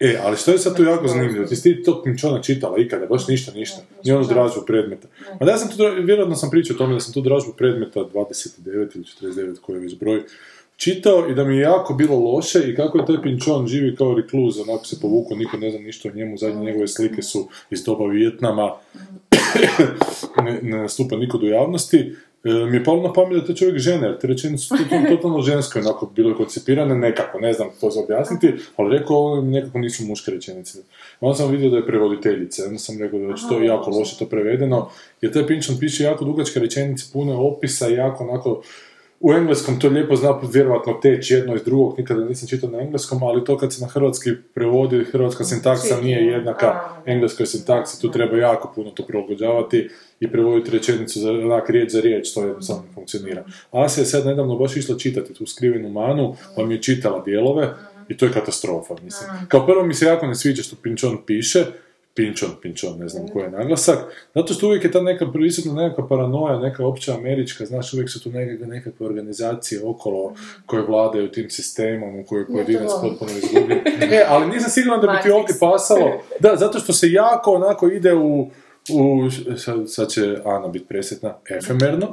E, ali što je sad tu jako zanimljivo, ti si ti tog Pinčona čitala ikada, baš ništa, ništa, ni onu dražbu predmeta. Ma da ja sam tu, vjerojatno sam pričao o tome da sam tu dražbu predmeta 29 ili 49, koji je već broj, čitao i da mi je jako bilo loše i kako je taj Pinčon živi kao rekluz, onako se povuko, niko ne zna ništa o njemu, zadnje njegove slike su iz doba Vijetnama, ne, <coughs> ne nastupa niko do javnosti, mi je palo na pamet da je čovjek žene, jer te rečenice su totalno, <laughs> totalno žensko onako bilo koncipirane, nekako, ne znam to za objasniti, ali rekao ovo nekako nisu muške rečenice. Onda sam vidio da je prevoditeljica, onda sam rekao da je to jako loše to prevedeno, jer taj Pinčon piše jako dugačke rečenice, puno je opisa, jako onako, u engleskom to lijepo zna vjerovatno teći jedno iz drugog, nikada nisam čitao na engleskom, ali to kad se na hrvatski prevodi, hrvatska sintaksa nije jednaka engleskoj sintaksi, tu treba jako puno to prilagođavati i prevoditi rečenicu za onak riječ za riječ, to jednostavno ne funkcionira. Asija je sad nedavno baš išla čitati tu skrivenu manu, pa mi je čitala dijelove i to je katastrofa, mislim. Kao prvo mi se jako ne sviđa što Pinčon piše, Pinčon, Pinčon, ne znam koji je naglasak, zato što uvijek je ta neka prisutna nekakva paranoja, neka opća američka, znaš, uvijek su tu nekakve, nekakve organizacije okolo koje vladaju tim sistemom u kojoj pojedinac potpuno izgubljen. <laughs> E, ali nisam siguran da bi ti ovdje pasalo, da, zato što se jako onako ide u, u sad, sad će Ana biti presjetna, efemerno,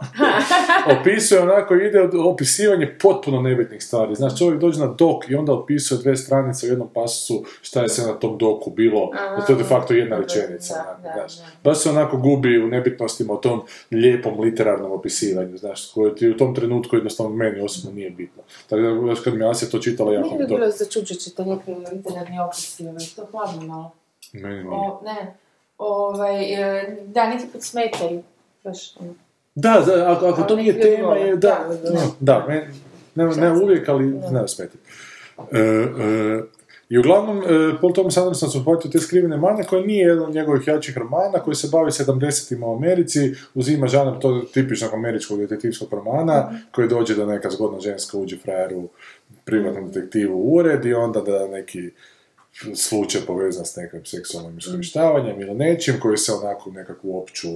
<laughs> opisuje onako, ide od opisivanje potpuno nebitnih stvari. Znaš, čovjek dođe na dok i onda opisuje dve stranice u jednom pasusu šta je se na tom doku bilo, da to je de facto jedna rečenica. Da, da, znaš. da. Baš se onako gubi u nebitnostima o tom lijepom literarnom opisivanju, znaš, koje ti u tom trenutku jednostavno meni osobno nije bitno. Tako da, još kad mi Asija to čitala, jako Nije mi bi to... bilo začuđujuće to lijepi literarni ovaj, to hladno malo. Meni nije. O, ne, ovaj, e, da, neki put smetaju, baš, ono. Da, da, ako, ako to nije tema, je, da, Da, da, da. da, meni- ne, ne uvijek, ali ne smeti. E, e, I uglavnom, e, Paul Thomas Anderson se uhvatio te skrivene mane, koje nije jedan od njegovih jačih romana, koji se bavi 70-ima u Americi, uzima žanar tog tipičnog američkog detektivskog romana, koji dođe da neka zgodna ženska uđe frajeru privatnom detektivu u ured i onda da neki slučaj povezan s nekakvim seksualnim iskorištavanjem ili nečim koji se onako nekakvu opću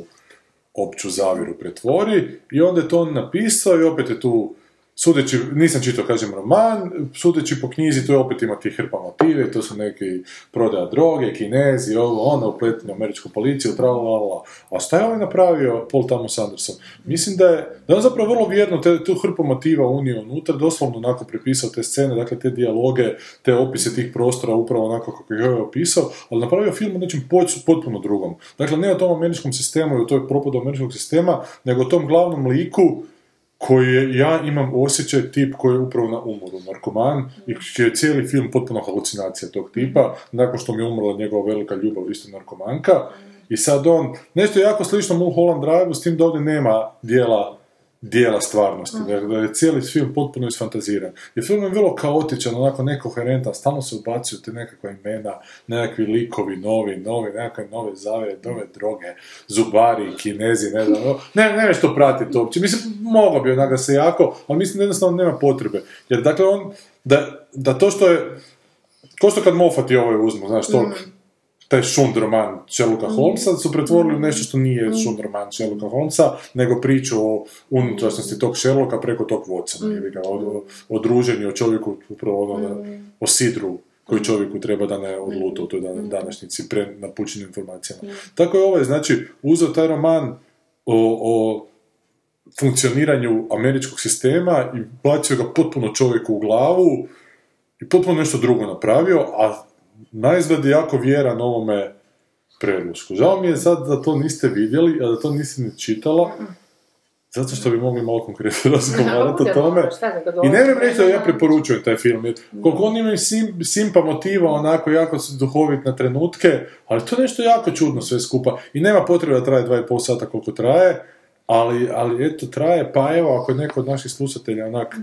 opću zavjeru pretvori i onda je to on napisao i opet je tu sudeći, nisam čitao, kažem, roman, sudeći po knjizi, tu je opet ima tih hrpa motive, to su neki prodaja droge, kinezi, ovo, ono, upletanje u američku policiju, tra, la. A šta je ovaj napravio Paul Thomas Anderson? Mislim da je, da je on zapravo vrlo vjerno te, tu hrpu motiva unio unutra, doslovno onako prepisao te scene, dakle te dijaloge, te opise tih prostora upravo onako kako ih je ovaj opisao, ali napravio film o nečem pot- potpuno drugom. Dakle, ne o tom američkom sistemu i o toj propadu američkog sistema, nego o tom glavnom liku koji je, ja imam osjećaj tip koji je upravo na umoru, narkoman, i čiji je cijeli film potpuno halucinacija tog tipa, nakon što mi je umrla njegova velika ljubav, isto narkomanka, i sad on, nešto jako slično Mulholland Drive, s tim da ovdje nema dijela dijela stvarnosti, da, da je cijeli film potpuno isfantaziran. Jer film je vrlo kaotičan, onako nekoherentan, stalno se ubacuju te nekakva imena, nekakvi likovi novi, novi, nekakve nove zavere, nove droge, zubari, kinezi, ne znam, ne, ne što pratiti uopće. Mislim, moglo bi onako se jako, ali mislim da jednostavno nema potrebe. Jer dakle on, da, da to što je, ko što kad Moffat i ovaj uzmu, znaš, tog, taj šund roman Sherlocka Holmesa su pretvorili u nešto što nije šund roman Sherlocka Holmesa, nego priču o unutrašnjosti tog Sherlocka preko tog Watsona, jebi ga, o, o, druženju, o čovjeku, upravo ono, o sidru koji čovjeku treba da ne odluta u toj dan- današnjici pre napućenim informacijama. Tako je ovaj, znači, uzeo taj roman o, o funkcioniranju američkog sistema i bacio ga potpuno čovjeku u glavu i potpuno nešto drugo napravio, a naizgled je jako vjeran ovome predlošku. Žao mi je sad da to niste vidjeli, a da to nisi ni čitala, zato što bi mogli malo konkretno <laughs> razgovarati o tome. I ne bih reći da ja preporučujem taj film, jer koliko on ima sim, simpa motiva, onako jako su duhovit na trenutke, ali to je nešto jako čudno sve skupa. I nema potrebe da traje dva i pol sata koliko traje, ali, ali eto, traje, pa evo, ako je neko od naših slušatelja onak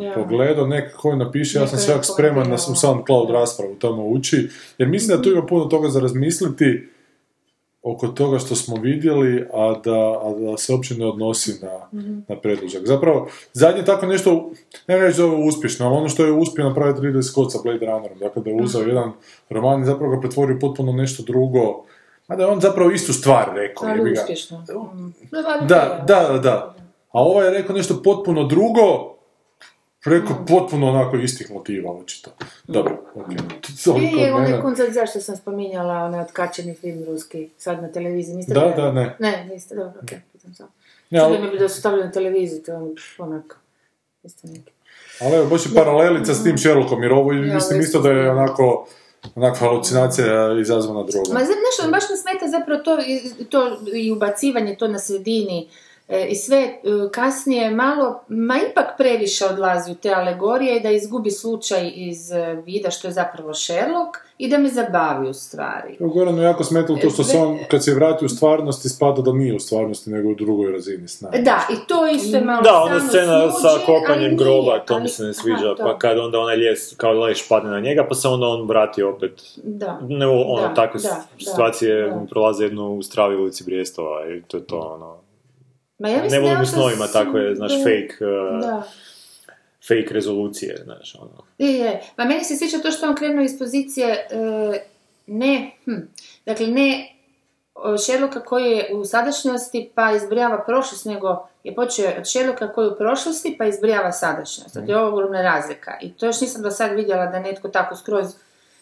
Ja. pogledao, neko koji napiše, ja sam čak spreman na SoundCloud raspravu tamo ući, jer mislim da tu ima puno toga za razmisliti oko toga što smo vidjeli, a da, a da se uopće ne odnosi na, na predložak. Zapravo, zadnje tako nešto, ne reći da je uspješno, ali ono što je uspio napraviti Ridley Scott sa Blade Runnerom, dakle da je uzeo jedan roman i zapravo ga pretvorio potpuno nešto drugo, a da je on zapravo istu stvar rekao. Ali uspješno. Da, da, da, da. A ovaj je rekao nešto potpuno drugo, preko potpuno onako istih motiva, očito. Dobro, okej. Toliko Je, je, onaj koncert, zašto sam spominjala, onaj otkačeni film ruski, sad na televiziji, niste Da, da, ne. Ne, niste, dobro, okej, pitam samo. Ne, ali- bi da su stavili na televiziji, to je onako, isto neki. Ali evo, baš je paralelica s tim Sherlockom, jer ovo Ja, mislim isto da je onako onakva halucinacija izazvana drogom. Ma znam nešto, baš me smeta zapravo to, to i ubacivanje to na sredini i sve e, kasnije malo, ma ipak previše odlazi u te alegorije i da izgubi slučaj iz e, vida što je zapravo Sherlock i da me zabavi u stvari. Goranu jako smetalo to što on, kad se vrati u stvarnost, ispada da nije u stvarnosti, nego u drugoj razini snaga. Da, i to isto je malo Da, ona scena sa kopanjem nije, groba, to mi se ne aha, sviđa, to. pa kad onda onaj ljes, kao leš padne na njega, pa se onda on vrati opet. Da. Ne, ono, Da, takve da, situacije da, da. prolaze jednu u stravi ulici Brijestova i to je to, ono... Ma ja ne volim u snovima su- takve, znaš, da, fake, uh, Da. fake rezolucije, znaš, ono. Je, je. Ma meni se sviđa to što on krenuo iz pozicije e, ne, hm, dakle ne o, Sherlocka koji je u sadašnjosti pa izbrijava prošlost, nego je počeo od Sherlocka koji je u prošlosti pa izbrijava sadašnjost. To je ogromna razlika. I to još nisam do sad vidjela da netko tako skroz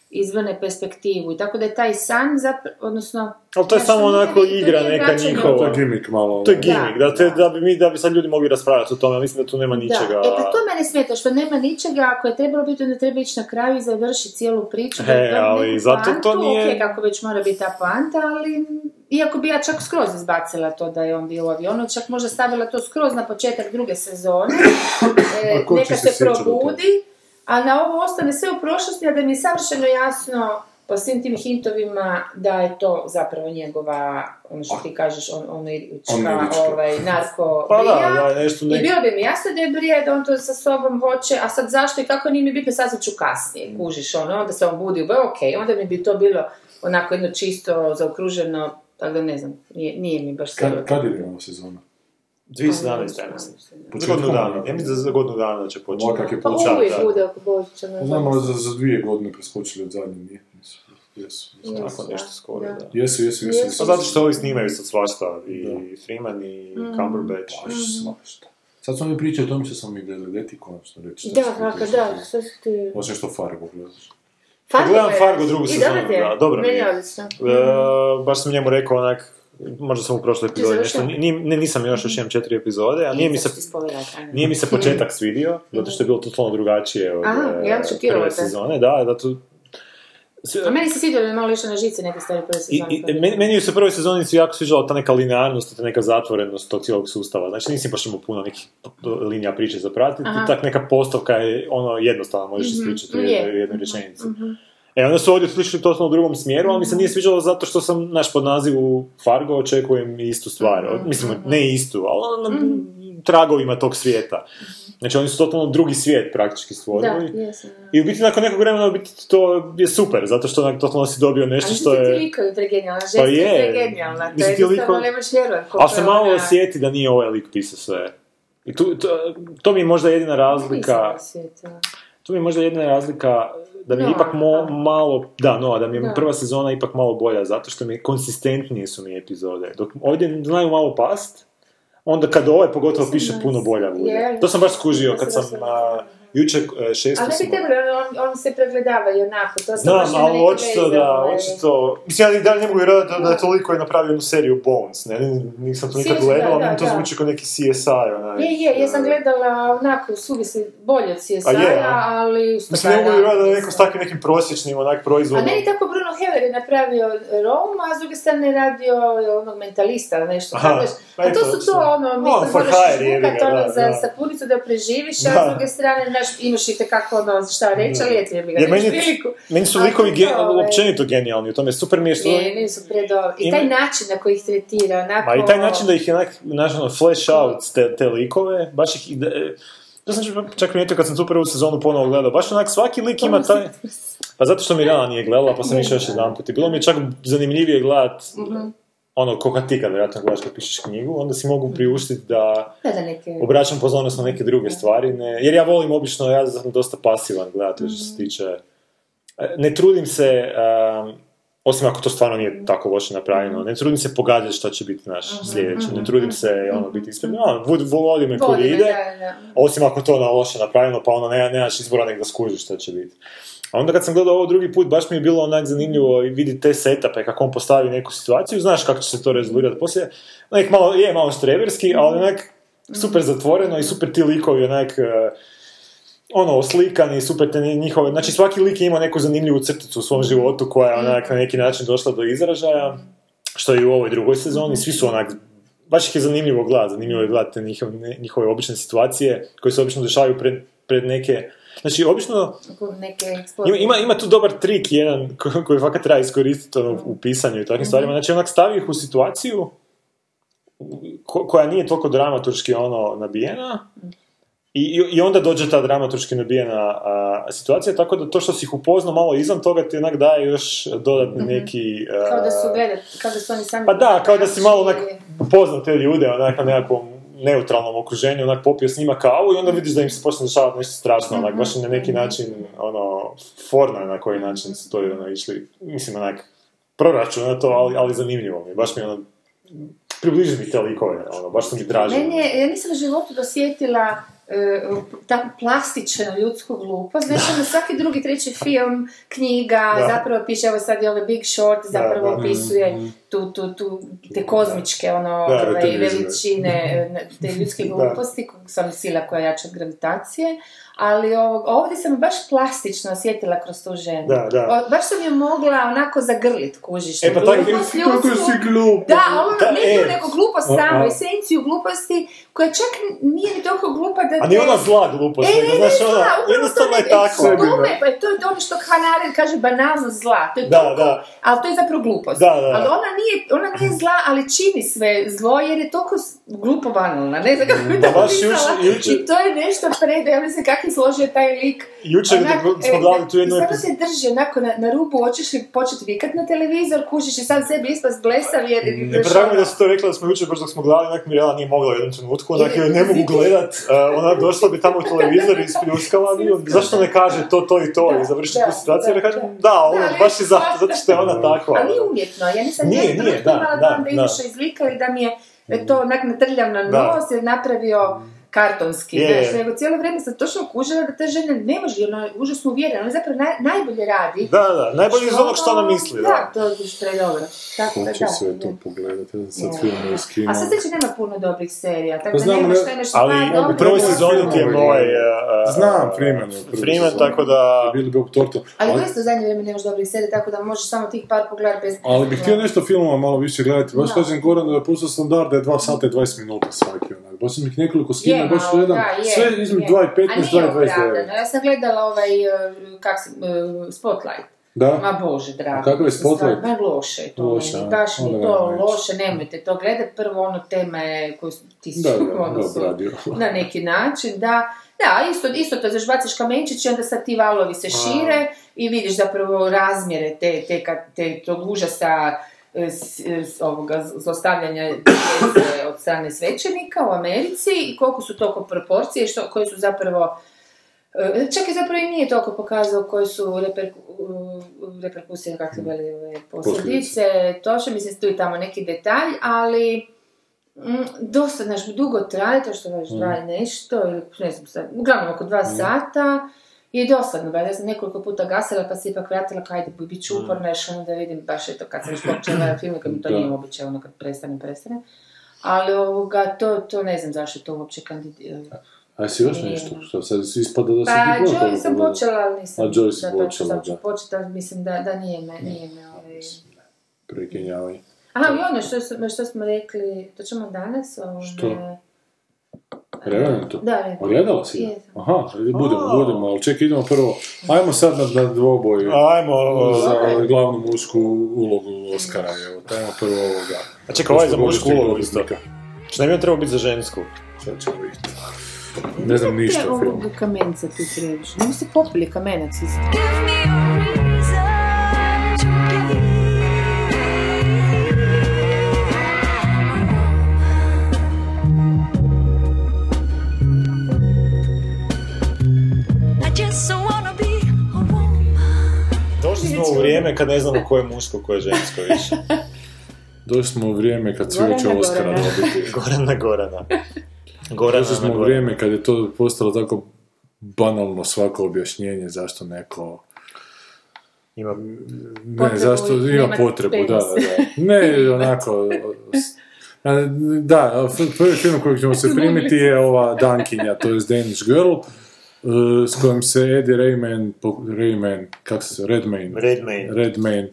izvrne perspektivu. I tako da je taj san, zapra- odnosno... Ali to je samo onako igra neka vraćanje njihova. To je gimmick malo. To je gimmick, da, te, da, bi mi, da bi sad ljudi mogli raspravljati o tome, mislim da tu nema ničega. Da, e pa to mene smeta, što nema ničega, ako je trebalo biti, onda treba ići na kraju i završiti cijelu priču. da He, ali zato to nije- ok, kako već mora biti ta poanta, ali iako bi ja čak skroz izbacila to da je on bio u avionu, čak možda stavila to skroz na početak druge sezone, <coughs> e, neka se se probudi, a na ovo ostane sve u prošlosti, a da mi je savršeno jasno po svim tim hintovima da je to zapravo njegova, ono što ti kažeš, on, irička, Onirička. ovaj, narko Pa da, da, nešto I nek... bilo bi mi jasno da je brije, da on to sa sobom hoće, a sad zašto i kako nije mi bitno, saznat ću kasnije, kužiš ono, onda se on budi, ba, ok, onda mi bi to bilo onako jedno čisto, zaokruženo, tako da ne znam, nije, nije mi baš. Kad, kad je ova sezona? 2017. ja mislim. Godinu dana. godine. Ja mislim da za godinu dana će početi. Ovako kak je Pa počeo. uvijek da. bude oko Božića. ne Znam, znam. ali za, za dvije godine preskočili od zadnje, nije? Jesu, jesu. jesu. Jesu, Tako nešto skoro, da. da. Jesu, jesu, jesu. Pa zato što ovi snimaju sad svašta, i Da. Freeman i Mm. Cumberbatch. Baš svašta. Sad smo mi pričali o tome što smo mi gledali, gdje ti konačno reći. Da, kako da, što si ti... Osim što Fargo gledaš. Fargo gledam je- Fargo drugu I sezonu, dobro ti je. da, dobro mi Meni je. je odlično. E, baš sam njemu rekao onak, možda sam u prošloj epizodi nešto, završio? ni, ne, nisam još, još imam četiri epizode, a nije mi se, nije mi se početak svidio, zato što je bilo totalno drugačije od Aha, e, šokiralo prve sezone, da, zato... sve- A meni se svidio da je malo išlo na žice neke stvari prve I, sezone. i, meni, meni se u prvoj sezoni su jako sviđala ta neka linearnost, ta neka zatvorenost tog cijelog sustava. Znači nisi baš imao puno nekih linija priče za pratiti, tak neka postavka je ono jednostavno možeš Mhm, ispričati u je. jednoj, rečenici. E, onda su ovdje otišli totalno u drugom smjeru, ali mi se nije sviđalo zato što sam, naš pod nazivu Fargo očekujem istu stvar. Mislim, ne istu, ali ono na tragovima tog svijeta. Znači, oni su totalno drugi svijet praktički Da, stvorili. jesam. da. I u biti nakon nekog vremena biti to je super, zato što onak totalno si dobio nešto Ali što mislim ti je... likovi pregenijalna, Pa je. je pregenijalna, to je ti jednostavno likovi- ne možeš vjerovati koliko Ali se je malo ona- osjeti da nije ovaj lik pisao sve. I tu, to, to mi je možda jedina razlika, tu mi je možda jedina razlika da mi je ipak mo, malo, da, no, da mi je Da. prva sezona ipak malo bolja, zato što mi je konsistentnije su mi epizode. Dok ovdje znaju malo past, onda kad ovaj pogotovo piše puno bolja bude. To sam baš skužio kad sam a, jučer e, šesto Ali ne bi on, on, se pregledava i onako, to sam Znam, ali očito da, ovaj. očito... Mislim, ja i dalje ne mogu vjerovati da, da je toliko je napravio jednu seriju Bones, ne, nisam to nikad da, ali to zvuči kao neki CSI, onaj. Je, je, ja sam gledala onako suvisli bolje od CSI-a, ali... Mislim, ne mogu vjerovati da je neko s takvim nekim prosječnim, onak, proizvodom. A meni tako Bruno Heller je napravio Rome, a s druge strane je radio onog mentalista, nešto. Aha, tako pa a to su to ono, mi On se for moraš ga, ono da, za sapunicu da preživiš, a s druge strane, znaš, imaš i tekako ono, šta reći, ali eto, jebi ga, Jer meni, priliku. meni su likovi to, ge- ovaj, općenito genijalni, u tome je super mi je što... Je, meni su predobri. I taj način na koji ih tretira, onako... Ma i taj način da ih je onak, znaš, ono, flash out te, te likove, baš ih... e, To sam čak- čak primijetio kad sam tu prvu sezonu ponovo gledao, baš onak svaki lik ima <laughs> taj... Pa zato što mi Rana nije gledala, pa sam išao još jedan put. I bilo mi je čak zanimljivije gledat, ono, ko kad ti kad vjerojatno gledaš kad pišeš knjigu, onda si mogu priuštiti da Da, neke... obraćam pozornost na neke druge stvari, ne, jer ja volim obično, ja sam dosta pasivan gledatelj što se tiče... e, Ne trudim se um, osim ako to stvarno nije tako loše napravljeno. Ne trudim se pogađati što će biti naš sljedeći. Ne trudim se ono, biti ispred. No, vodi me kud me, ide. da, da. Osim ako to na loše napravljeno, pa onda nema, nemaš izbora nek da skužiš što će biti. A onda kad sam gledao ovo drugi put, baš mi je bilo onak zanimljivo i vidjeti te setape, kako on postavi neku situaciju, znaš kako će se to rezolvirati poslije. Onak malo, je malo štreberski, ali onak super zatvoreno i super ti likovi onak eh, ono, oslikani, super te njihove, znači svaki lik je imao neku zanimljivu crticu u svom životu koja je onak na neki način došla do izražaja, što je i u ovoj drugoj sezoni, svi su onak, baš ih je zanimljivo gledati, zanimljivo je gledati njihove, njihove obične situacije koje se obično dešavaju pred, pred neke, znači obično Neke ima, ima, ima tu dobar trik jedan ko- koji fakat treba iskoristiti ono, u pisanju i takvim stvarima. Znači onak stavi ih u situaciju ko- koja nije toliko dramaturški ono nabijena i, i, onda dođe ta dramaturški nabijena a, situacija, tako da to što si ih upoznao malo izvan toga ti onak daje još dodatni neki... a, Kao da su gledat, kao da su oni sami... pa da, kao da si malo onak upoznao te ljude onak na nekakvom neutralnom okruženju, onak popio s njima kavu i onda vidiš da im se počne dešavati nešto strašno, onak, baš na neki način, ono, forno je na koji način su to ono, išli, mislim, onak, proračun na to, ali, ali zanimljivo mi je, baš mi ono, približi mi te likove, ono, baš su mi draži. Meni je, ja nisam u životu dosjetila e, tako plastičnu ljudsku glupost, znači na svaki drugi, treći film, knjiga, Da. zapravo piše, evo sad je ovaj Big Short, zapravo da. opisuje tu, tu, tu, te kozmičke, ono, Da, veličine, te <laughs> ljudske gluposti, sam sila koja jača od gravitacije, ali ovog, ovdje sam baš plastično osjetila kroz tu ženu. Da, da. O, baš sam ju mogla onako zagrlit, kužiš. E, pa tako- Kako si glup! Da, ono Da, ne e. nego glupost samo, esenciju gluposti, koja čak nije ni toliko glupa da A nije te- ona zla glupost, E, nego, ne, ne, znaš, zla, ona, jednostavno to je tako. pa to je ono što Hannah Arendt kaže banalnost zla. To je Da, toliko- da. Ali to je zapravo glupost. Da, da, da. Ali ona nije, ona nije zla, ali čini sve zlo jer je toliko glupo banalna. Ne znam kako bi Da, to baš jučer- I to je nešto predo, ja mislim kako je složio taj lik. Jučer Onak, smo e, gledali tu jednu Samo se drži onako na, na rubu, hoćeš li početi vikat na televizor, kužiš i sad sebi ispast blesav jer... E, pa drago mi da su to rekla da smo jučer baš dok smo gledali, onak Mirela nije mogla u jednom trenutku, onak joj ne mogu gledat, uh, ona došla bi tamo u televizor i ispljuskala bi, <laughs> zašto ne kaže to, to i to i završiti Da, tu situaciju, da, da kažem da. da, ono, baš je zato, zato što je ona takva. Ali ono. umjetno, ja nisam Nije, nije, trenutku da, imala da, dojam da da. Iviša izlika i da mi je e, to onak natrljav na Da. nos jer napravio kartonski, Je, znaš, je. nego cijelo vrijeme sam točno kužila da ta žena ne može, ona je užasno uvjerena, ona zapravo naj, najbolje radi. Da, da, najbolje iz onog što ona misli, da. Da, to je predobro. Tako da, Hoću da. sve to pogledati, ja sam sad Ja. filmove skinuo. A sad znači nema puno dobrih serija, tako Pa da nema ne- što je nešto Ali pa, u dobro, prvoj dobro. sezoni ti je moj... uh, Znam Freeman je u prvoj Freeman, tako da... Bili Bob Thornton. Ali Ali, doista u zadnje vrijeme nemaš dobrih serija, tako da možeš samo tih par pogledati bez... ali bih htio nešto filmova malo više gledati. Baš Da. kažem Goran da je pustio standard da je 2 sata i 20 minuta svaki onak. Baš sam ih nekoliko skinuo, baš malo, gledam. da, je, Sve između je. 2 i A 15, nije 2 i 29. opravdano. Ja sam gledala ovaj, eh, kak se, eh, Spotlight. Da? Ma bože, drago. A kako je Spotlight? Ma loše je to Loše, meni, a? baš mi to neću. loše, nemojte to gledat. Prvo ono teme koje su, ti su, Da, da, ono su, <laughs> na neki način, da. Da, isto, isto to, znaš, baciš kamenčić i onda sad ti valovi se šire i vidiš zapravo razmjere te, te, kad- te, tog užasa e, s, s- ovoga zlostavljanja od strane svećenika u Americi i koliko su toliko proporcije, što, koje su zapravo e, Čak i zapravo i nije toliko pokazao koje su reperku, reperkusije, kako se veli, posljedice, točno, mislim, tu i tamo neki detalj, ali mm, dosta, znaš, dugo traje, to što već traje nešto, ili ne znam uglavnom oko dva sata, i dosadno, ba, ja sam nekoliko puta gasila, pa se ipak vratila, kaj ajde, bit ću uporna, još ono da vidim, baš eto, kad sam već počela film, kad mi to nije običaj, ono kad prestane, prestane. Ali ovoga, to, to ne znam zašto to uopće kandidirati. A jesi još nešto? Što sad ispada da si Pa, ti bilo Joy sam počela, ali nisam. A Joy si da, počela, da. početi, ali mislim da, da nije me, nije me, ovaj... Prekinjavanje. Aha, i ono što, što smo rekli, to ćemo danas, ovaj... Što? Revenantu? Da, Revenant. Gledala si ga? Jesam. Aha, budemo, budemo, ali čekaj, idemo prvo. Ajmo sad na, na dvoboj Ajmo, za glavnu mušku ulogu Oscara, evo. Ajmo prvo ovoga. A čekaj, ovaj za mušku ulogu isto. Što ne bi trebao biti za žensku? Sad ćemo vidjeti. Ne znam ništa o filmu. Ovog kamenca ti previše. Ne bi se popili kamenac isto. Došli smo u vrijeme kad ne znamo ko je muško, ko je žensko više. <laughs> Došli smo u vrijeme kad svi hoće Oscara dobiti. Gorana, Gorana. Gorana Došli smo u vrijeme kad je to postalo tako banalno svako objašnjenje zašto neko Ima ne, Potrebu zašto ima potrebu, da, penis. da. Ne, onako, da, prvi film kojeg ćemo se primiti je ova Dankinja, to je Danish Girl, s kojim se Eddie Rayman, Rayman, kako se zove, Redmayne, Redmayne. Redmayne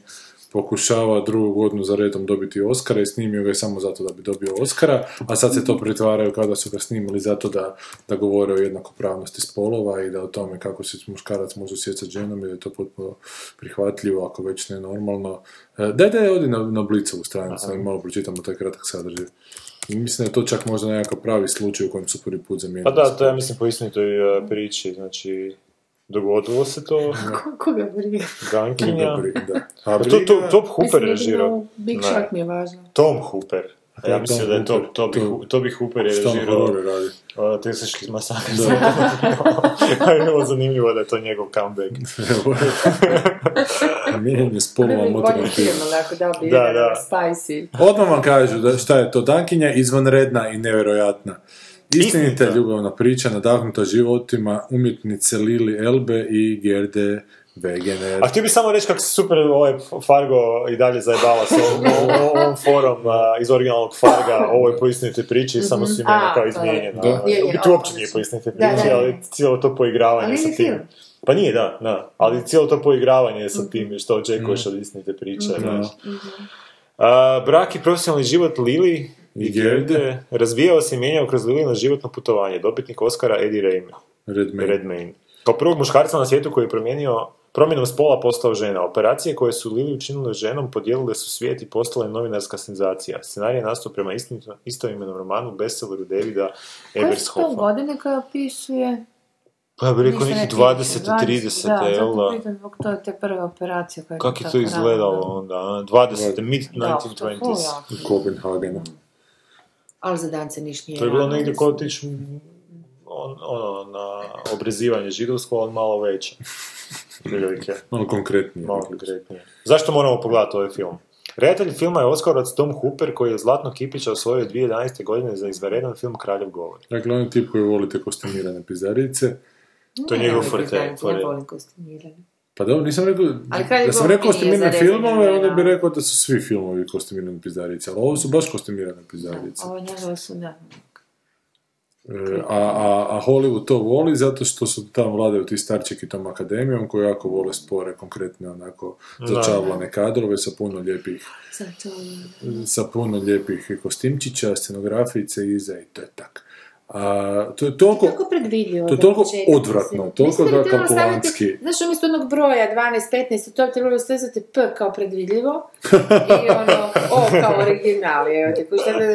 pokušava drugu godinu za redom dobiti Oscara i snimio ga je samo zato da bi dobio Oscara, a sad se to pretvaraju kao da su ga snimili zato da, da govore o jednakopravnosti spolova i da o tome kako se muškarac može osjećati ženom i da je to potpuno prihvatljivo, ako već ne normalno. E, Daj, daj, odi na, na Blicovu stranicu, da malo pročitamo taj kratak sadržaj. I mislim da je to čak možda nekakav pravi slučaj u kojem su prvi put zamijenili. Pa da, to ja mislim po istinitoj uh, priči, znači, dogodilo se to, <laughs> Koga briga? Gankinja. Da. A A to, to, briga- Top Hooper Mislim, režirao. Big Ne. Shot mi je važno. Tom Hooper. Pa Ja mislim Tom da je to, to, bi, to- to bi Hooper je režirao uh, Tesaški masakr. Da. <laughs> A je bilo zanimljivo da je to njegov comeback. <laughs> Mijenjanje spolova filma. film, onako da bi Da, da, spicy. Odmah vam kažu da šta je to Dankinja, izvanredna i nevjerojatna. Istinita ljubavna priča nadahnuta životima umjetnice Lili Elbe i Gerde Wegener. A htio bi samo reći kako se super ovaj Fargo i dalje zajebava s ovom, <laughs> ovom, forom a, iz originalnog Farga, <laughs> ovo je po istinitoj priči, samo su imena Mhm. Kao to je. izmijenjena. Da. Je, je, U biti uopće nije po istinitoj Da, priči, da, da. ali cijelo to poigravanje sa tim. Pa nije, da, da. Ali cijelo to poigravanje Mhm. sa tim, što očekuješ od istinite priče. Da. znaš. A, brak i profesionalni život Lili i Gerde. Razvijao se i mijenjao kroz Lilino životno putovanje. Dobitnik Oscara Eddie Redmayne. Redmayne. Redmayne. Kao prvog muškarca na svijetu koji je promijenio promjenom spola postao žena. Operacije koje su Lili učinile ženom podijelile su svijet i postale novinarska senzacija. Scenarij je nastao prema istinito- istoimenom romanu bestselleru Davida Koje su to godine koje opisuje? Pa ja bih rekao Nisam neki rekla 20. 20, 30. Da, jel zato da? pitam zbog to te prve operacije koje Kako je to izgledalo onda? a? 20. mid da. Da, to je 1920s. jako. U Kopenhagenu. Ali za dan se niš nije To je bilo negdje kod tič on, ono, na obrezivanje židovsko, ali malo veće. <laughs> Prilike. Malo konkretnije. Malo konkretnije. Zašto moramo pogledati ovaj film? Redatelj filma je Oscarovac Tom Hooper koji je Zlatno Kipića osvojio 2011. godine za izvanredan film Kraljev govor. Dakle, on je tip koji volite kostimirane pizdarice. To je njegov forte. Ja volim kostimiranje. Pa dobro, nisam rekao, da sam rekao kostimirane filmove, onda bi rekao da su svi filmovi kostimirane pizdarice, ali ovo su baš kostimirane pizdarice. Ovo njegove su, da. E, a, a, a Hollywood to voli zato što su tamo vladaju ti starčeki tom akademijom koji jako vole spore, konkretne onako začavlane kadrove sa puno lijepih sa puno lijepih kostimčića, scenografice iza i to je tak. A, to je toliko, Tako predvidljivo. to je toliko odvratno, toliko da kalkulantski. Znaš, umjesto onog broja 12, 15, to bi trebalo stezati P kao predvidljivo <laughs> i ono, O kao original. Da,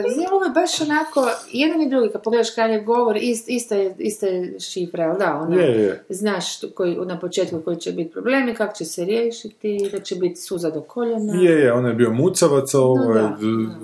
znači, ovo je baš onako, jedan i drugi, kad pogledaš kraljev govor, ist, ista, je, ista je šifra, da? Ono, Je, je. Znaš koji, na početku koji će biti problemi, kako će se riješiti, da će biti suza do koljena. Je, je, on je bio mucavac, a ovo je da,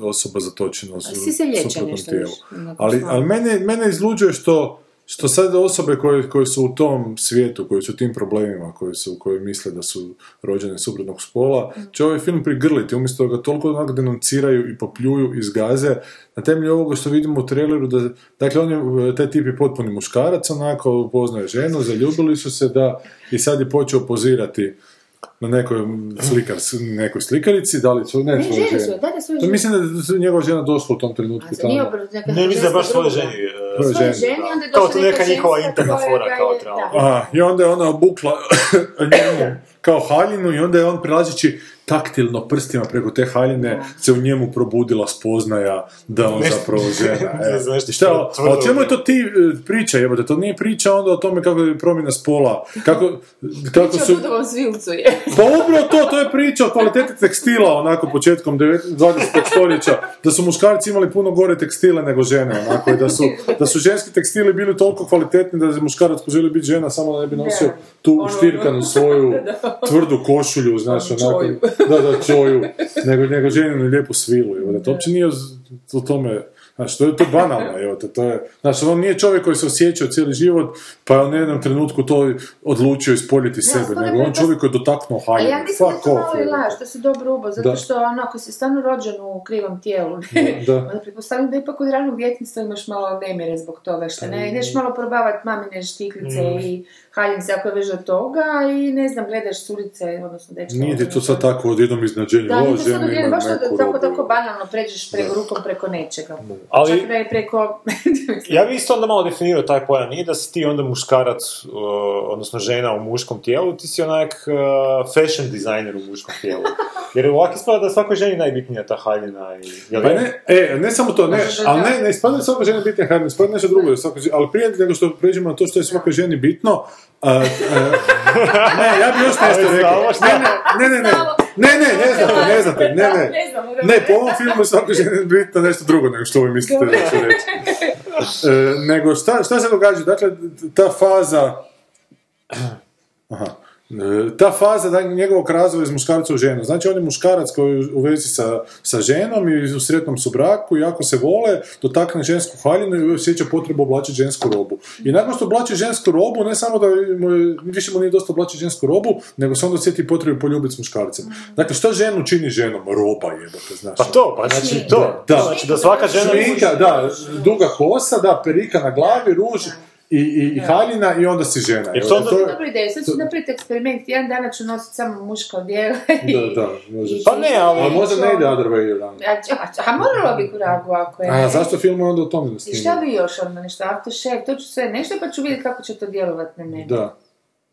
osoba zatočena u suprotnom tijelu. Ali, ali mene, mene izluđuje što, što sad osobe koje, koje su u tom svijetu, koji su u tim problemima, koji, su, koji misle da su rođene suprotnog spola, će ovaj film prigrliti, umjesto da ga toliko onak denunciraju i popljuju i zgaze, na temelju ovoga što vidimo u traileru, da, dakle, on je, taj tip je potpuni muškarac, onako, upoznaje ženu, zaljubili su se, da, i sad je počeo pozirati na nekoj, slikar, nekoj slikarici, da li su, ne, Ne, svoje žene su, da, da, svoje To žene. mislim da je njegova žena došla u tom trenutku A nije tamo. neka Ne, mislim da baš svoje ženi. Svoje Svoje ženi, ženi, da. onda je Kao došla to neka njihova interna fora kao. A, I onda je ona obukla <coughs> njemu kao haljinu i onda je on prelazeći taktilno prstima preko te haljine se u njemu probudila spoznaja da on zapravo žena. <laughs> E. šta, a o čemu je to ti e, priča, jebote? To nije priča onda o tome kako je promjena spola, kako, kako Priča su... svilcu je. <laughs> Pa upravo to, to je priča o kvaliteti tekstila, onako početkom 19 20. stoljeća, da su muškarci imali puno gore tekstile nego žene, onako, i da su, da su ženski tekstili bili toliko kvalitetni da je muškarac poželio biti žena samo da ne bi nosio tu Ono- štirkanu svoju <laughs> tvrdu košulju, znaš, Ono onako. <laughs> da, da, čoju, nego, nego ženinu lijepu svilu, evo, da to uopće nije o- tome, Znači, to je to banalno, evo te, to je, znači, on nije čovjek koji se osjećao cijeli život, pa je u jednom trenutku to odlučio ispoljiti sebe, stoga nego on čovjek koji je dotaknuo A haljinu. ja mislim da to malo i laž, da se dobro ubo, zato Da. što ono, ako si stvarno rođen u krivom tijelu, Da. <laughs> onda pretpostavljam da ipak od ranog djetinjstva imaš malo nemire zbog toga, što ne, ideš malo probavati mamine štiklice Mm. i haljince ako je već od toga i ne znam, gledaš s ulice, odnosno dečka. Nije ti to sad tako odjednom iznadženje, Da, o, nije to sad odjednom, baš da tako, robu. tako banalno pređeš preko rukom preko nečega. Ali- Čak da je preko... <laughs> Ja bi isto onda malo definirao taj pojam, nije da si ti onda muškarac, uh, odnosno žena u muškom tijelu, ti si onak uh, fashion dizajner u muškom tijelu. <laughs> Jer ovako ispada da svakoj ženi najbitnija ta haljina i... Jel Pa je? ne, e, ne samo to, ne, da. ali ne, ne ispada svakoj ženi bitno haljina, ispada nešto drugo, ali prije nego što pređemo na to što je svakoj ženi bitno, a, a, <laughs> ne, ja bi još nešto rekao. Ne, ne, ne, ne, ne, ne, ne, ne znate, ne znate, ne, ne. Ne, po ovom filmu je svakoj ženi bitno nešto drugo nego što vi mislite da ću reći. E, nego šta, šta se događa? Dakle, ta faza... <clears throat> Aha. E, Ta faza da, njegovog razvoja iz muškarca u ženu. Znači, on je muškarac koji je u vezi sa, sa ženom i u sretnom su braku i ako se vole, dotakne žensku haljinu i osjeća potrebu oblačiti žensku robu. I nakon što oblači žensku robu, ne samo da mu više mu nije dosta oblačiti žensku robu, nego se onda osjeti potrebu poljubiti s muškarcem. Dakle, što ženu čini ženom? Roba jebote, znaš. Pa to, pa znači to. Da. Znači da svaka žena... Šminka, da, duga kosa, da, perika na glavi, ruž i, i, i haljina i onda si žena. Jer to onda- to je- Dobro ideja, sad ću napraviti eksperiment, jedan dana ću nositi samo muško odijelo. <laughs> Da, da, može. I- Pa ne, ali- Ali možda ne ide other way around. A, a, a moralo bi kuragu ako je... A zašto film onda o tome ne I šta bi još ono nešto, aftershave, to ću sve nešto pa ću vidjeti kako će to djelovat na mene. Da,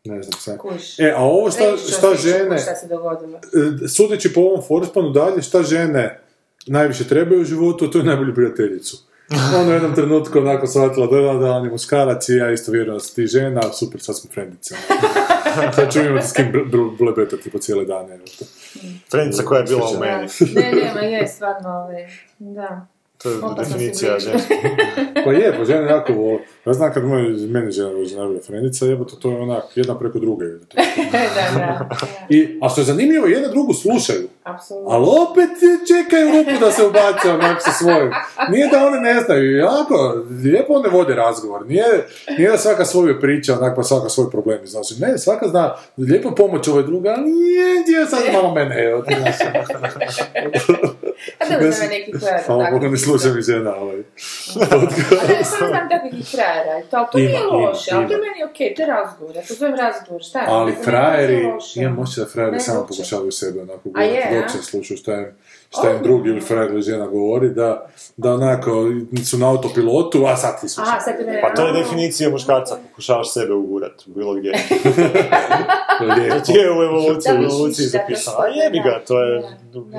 ne znam sad. Kuš. E, a ovo šta, Reći šta žene, Šta se dogodilo. e, sudeći po ovom forspanu dalje, šta žene najviše trebaju u životu, to je najbolju prijateljicu. <laughs> Ona u jednom trenutku onako shvatila da, da, da, on je muškarac i ja isto vjerujem da si ti žena, super, sad smo frendice. <laughs> Sad ću imati s kim bl- bl- blebetati po cijele dane. Trenica koja je bila u meni. <laughs> Ne, ne, ma je, stvarno, ovaj, da. To je definicija žena. Pa je, pa žene jako vole. Ja znam kad moj, dođe najbolja frenica, jebote, to je onak, jedna preko druge. da, <laughs> da, da, I, a što je zanimljivo, jedna drugu slušaju. apsolutno. Ali opet čekaju rupu da se ubace onak sa svojim. Nije da one ne znaju, jako, lijepo one vode razgovor. Nije, nije da svaka svoju priča, onak pa svaka svoj problem iznosi. Ne, svaka zna lijepo pomoć ovoj druga, ali nije, gdje sad malo mene, evo ti znaš. <laughs> A dobro, znam neki koja Hvala Bogu, ne isto. sluša mi žena, ovaj. <laughs> Samo znam takvih i frajera, i to, ali to Ima, nije ima, loše, ali to je ima. meni okej, to je razgovor, ja to zovem razgovor, šta je? Ali frajeri, imam osjećaj da frajeri samo pokušavaju sebe onako A je, gurati, dok a? se slušaju šta im, šta im drugi ili frajer ili žena govori, da, da onako su na autopilotu, a sad ti slušaj. Aha, sad ne... Pa to je definicija muškarca, pokušavaš sebe ugurat, bilo gdje. <laughs> Lijepo. To ti je u evoluciji, u evoluciji zapisano. A jebi ga, to je,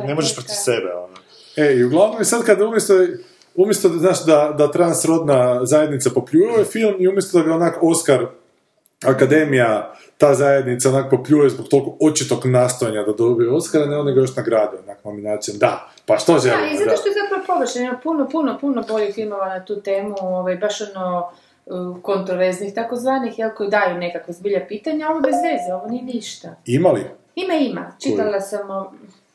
ne možeš protiv sebe, ono. E, i uglavnom sad kad umjesto, umjesto da, znaš, da, da transrodna zajednica popljuje ovaj film i umjesto da ga onak Oscar Akademija, ta zajednica onak popljuje zbog tog očitog nastojanja da dobije Oscara, ne on ga još nagrade onak nominacijom. Da, pa što Da, želimo, i zato da. što je zapravo površeno, ima puno, puno, puno boljih filmova na tu temu, ovaj, baš ono uh, kontroverznih takozvanih, jel, koji daju nekakve zbilja pitanja, ovo bez veze, ovo nije ništa. Ima li? Ima, ima. Čitala sam o...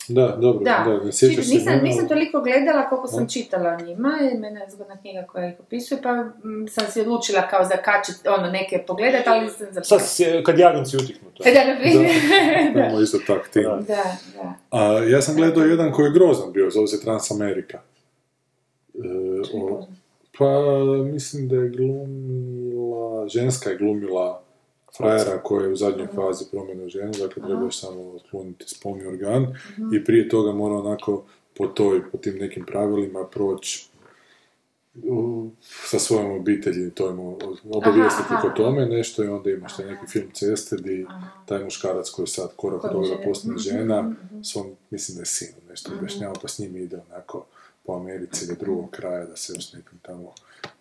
Da, dobro, da, Da, ne sjećaš Čit- se nisam, imena, nisam toliko gledala koliko sam čitala o njima, mene je zgodna knjiga koja ih opisuje, pa mm, sam si odlučila kao zakačiti ono neke pogledat, ali nisam Sad zapravo. si- kad jagnjci utihnu to. Da, na primjer. <laughs> da, Imamo isto tak tim. Da. da, da. A, ja sam gledao jedan koji je grozan bio, zove se Transamerika. E, o, pa mislim da je glumila, ženska je glumila frajera koja je u zadnjoj fazi promjene u ženu, dakle treba još samo otkloniti spolni organ i prije toga mora onako po toj, po tim nekim pravilima proći sa svojom obitelji to im obavijestiti o tome nešto i onda imaš taj neki film Ceste di taj muškarac koji sad korak od Koji toga žene. postane žena svom, mislim da je sinu nešto objašnjava pa s njim ide onako po Americi do drugog kraja da se još nekim tamo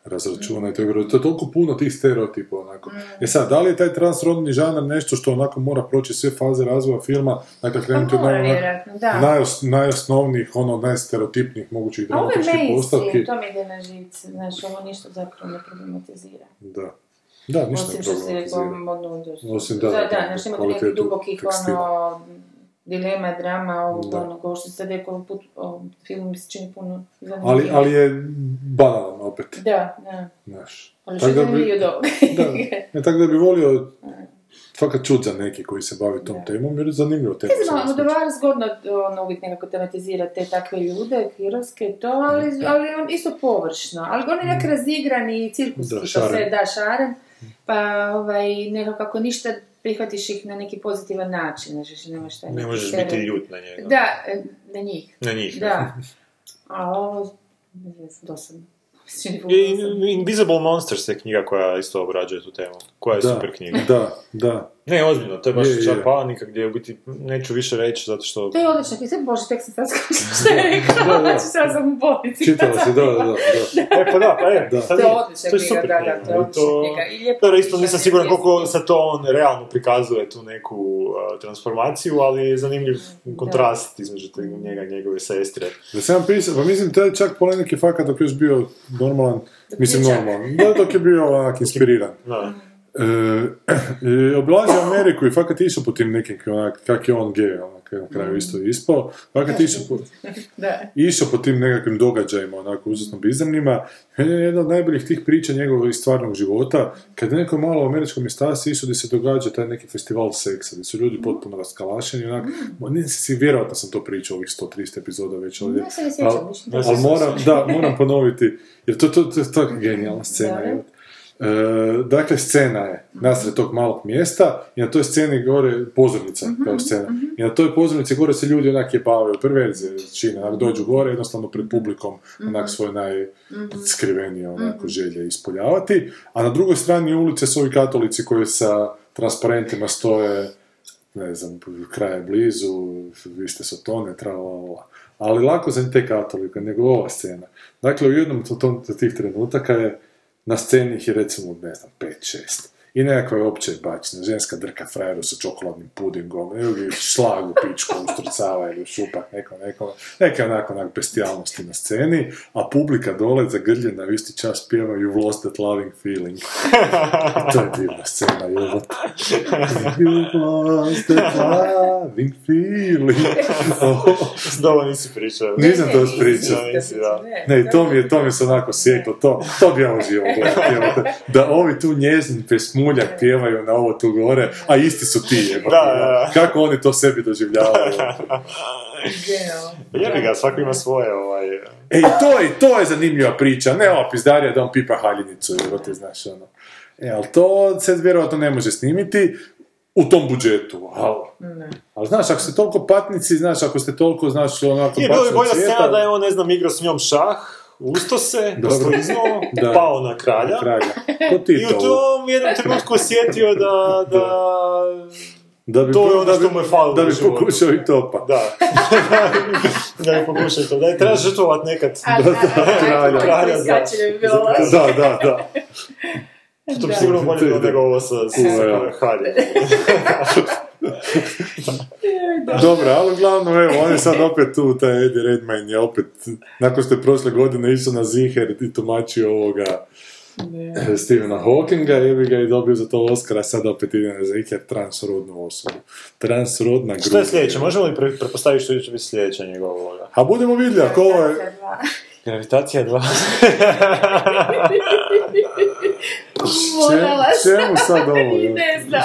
razračuna i to je, to je toliko puno tih stereotipa onako. E sad, da li je taj transrodni žanr nešto što onako mora proći sve faze razvoja filma, dakle krenuti od da. najos, najosnovnijih, ono, najstereotipnijih mogućih dramatičkih postavki. to mi ide na živce, znači ovo ništa zapravo ne problematizira. Da. Da, ništa Osim što se problematizira. modnu industriju. Osim da, da, da, da, znači ima tu nekih kvalitetu dubokih tekstila. ono, dilema, drama, ovog, Da. onog, ovo što se sad rekao, put, o, film mi se čini puno zanimljiviji. Ali, ali je banalan opet, Da, da. znaš. Ali što Tako je da zanimljivo. <laughs> Da, ne, tako da bi volio <laughs> fakat čut za neki koji se bavi tom temom, jer je zanimljivo tema. Ne znam, Almodovar zgodno ono, uvijek nekako tematizira te takve ljude, hirovske to, ali, ali on isto površno. Ali on je nek razigrani i cirkuski, Da, to sve, da, šaren. Pa ovaj, nekako ako ništa prihvatiš ih na neki pozitivan način, znači nemaš šta Ne možeš biti ljut na njega. Da, e, na njih. Na njih. Da. A ovo, ne znam, dosadno. <laughs> Invisible Monsters je knjiga koja isto obrađuje tu temu. Koja je Da, super knjiga. da, da. Ne, ozbiljno, to je baš Je, je. čak panika gdje u biti neću više reći zato što... To je odlično, ti se bože, tek sam sad <laughs> što je rekao, Da, da. znači sad sam u bolnici. Čitala si, da, da, da. <laughs> E, pa da, pa je, Da. sad To je je- odlična to je knjiga, super da, da, knjiga. to je I odlična knjiga. I lijepo Dobro, isto nisam siguran koliko sad to on realno prikazuje tu neku uh, transformaciju, ali je zanimljiv kontrast između te- njega i njegove sestre. Da sam pisao, pa mislim, taj čak polenik je fakat dok je još bio normalan, mislim normalan, da dok je bio onak <laughs> inspiriran. Da. E, <clears throat> e, obilazio Ameriku i fakat išao po tim nekim, onak, kak je on gej, onak, na kraju isto ispao, fakat išao po, <laughs> išao po tim nekakvim događajima, onako, užasno bizarnima. Meni je jedna od najboljih tih priča njegovog iz stvarnog života, kad je neko malo u američkom mjestasi išao gdje se događa taj neki festival seksa, gdje su ljudi potpuno raskalašeni, onak, mm. si, vjerojatno sam to pričao ovih 130 epizoda već ovdje. Ali moram, da, moram ponoviti, jer to, to, to je tako <laughs> genijalna scena. Da. je. E, dakle, scena je nasred tog malog mjesta i na toj sceni gore pozornica kao scena. I na toj pozornici gore se ljudi onak jebavaju, perverzije čine, onak dođu gore jednostavno pred publikom onak svoje najskrivenije onako želje ispoljavati, a na drugoj strani ulice su ovi katolici koji sa transparentima stoje ne znam, kraj je blizu, vi ste sotone, tralalala. Ali lako za te katolika, nego ova scena. Dakle, u jednom od tih trenutaka je na sceni ih je recimo, ne znam, 5-6. I nekakva je opće bačna, ženska drka frajeru sa čokoladnim pudingom, ili šlag u pičku ustrucava ili šupak neko, neko, neke onako onak bestijalnosti na sceni, a publika dole zagrljena u isti čas pjeva You've lost that loving feeling. I to je divna scena, jebote. You've lost that loving feeling. <laughs> Dobro nisi pričao. Nisam to pričao. Ne, to mi je, to mi se onako sjeklo, to, to bi ja uživao gledati. Da ovi tu njezin pesmuljak pjevaju na ovo tu gore, a isti su ti, jebote. Da, da, da. Kako oni to sebi doživljavaju. <laughs> Jebi ga, svako ima svoje, ovaj... E, i to je, to je zanimljiva priča, ne ova pizdarija da on pipa haljinicu, jebote, znaš, ono. E, ali to se vjerojatno ne može snimiti u tom budžetu, ali... Ali znaš, ako ste toliko patnici, znaš, ako ste toliko, znaš, onako Nije bilo bi bolja scena da je on, ne znam, igrao s njom šah, usto se, Da. pao na kralja. kralja. Ko ti I u to? tom jednom trenutku osjetio da, da, Da bi, To je ono da što bi- mu je falilo Da bi pokušao i topa. da. da je pokušaj to, da je treba žrtvovat nekad. A, a, a, a, kralja. Kralja, da. bi. Da, da, da. To bi sigurno bolje bilo nego ovo sa, sa, haljem. Dobro, ali uglavnom, evo, on je sad opet tu, taj Eddie Redmayne je opet, nakon što je prošle godine išao na Ziher i tumačio ovoga eh, Stephena Hawkinga, je ga i dobio za to Oscara, sad opet ide na Ziher transrodnu osobu. Transrodna grupa. Što je sljedeće? Možemo li pre- pretpostaviti što će biti sljedeća njegova uloga? A budemo vidjeli, ako ovo je... Gravitacija 2. <laughs> Morala Čem- čemu sad ovo, <laughs> ne znam.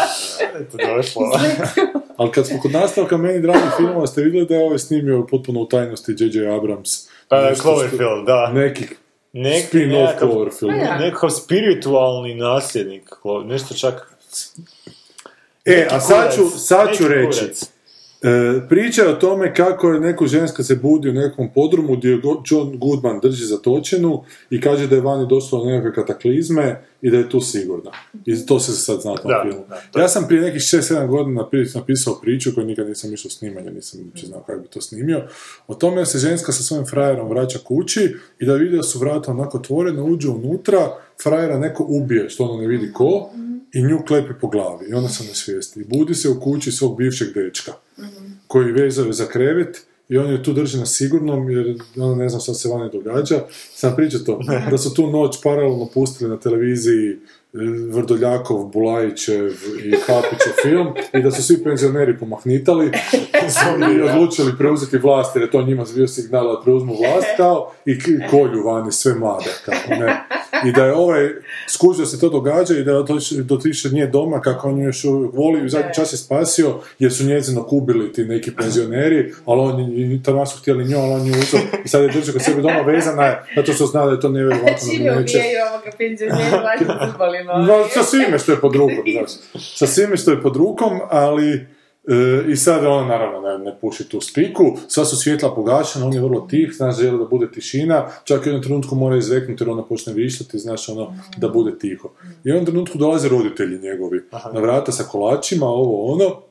Eto, došlo. <laughs> Ali kad smo kod nastavka meni dragi filmova, ste vidjeli da je ovaj snimio potpuno u tajnosti J.J. Abrams. Pa, Cloverfield, da. Neki Neki spin-off nekakav, Cloverfield. Pa nekakav spiritualni nasljednik, nešto čak... E, a sad ću, sad ću reći. E, priča je o tome kako je neko ženska se budi u nekom podrumu gdje John Goodman drži zatočenu i kaže da je vani došlo do nekakve kataklizme i da je tu sigurna. I to se sad zna Da, filmu. ja sam prije nekih 6-7 godina napi- napisao priču koju nikad nisam išao snimanje, nisam uopće znao kako bi to snimio. O tome da se ženska sa svojim frajerom vraća kući i da vidi da su vrata onako otvorena, uđe unutra, frajera neko ubije, što ono ne vidi ko, i nju klepi po glavi. I ona se ne svijesti. I budi se u kući svog bivšeg dečka koji vezaju za krevet i on je tu drži na sigurnom jer ono ne znam šta se vani događa. Sam pričao to, da su tu noć paralelno pustili na televiziji e, Vrdoljakov, Bulajićev i Kapićev film i da su svi penzioneri pomahnitali <laughs> su oni odlučili preuzeti vlast jer je to njima bio signal da preuzmu vlast <laughs> kao i kolju vani sve mlade, kako ne. I da je ovaj, skužio se to događa i da je otiš- dotiče nije doma kako on ju još voli i u zadnji čas je spasio jer su njezino kubili ti neki penzioneri, ali on je, tamo su htjeli nju, ali on ju uzeo i sad je držao kod sebe doma vezana je, zato što zna da je to nevjerovatno Čime neće. ubijaju ovoga penzionera. No, <laughs> sa svime što je pod rukom, znaš. Sa svime što je pod rukom, ali... e, I sad on naravno ne, ne puši tu spiku, sva su svjetla pogašena, on je vrlo tih, znaš, želi da bude tišina, čak i u jednom trenutku mora izreknuti jer ona počne vištati, znaš, ono, da bude tiho. I u jednom trenutku dolaze roditelji njegovi, na vrata sa kolačima, ovo ono,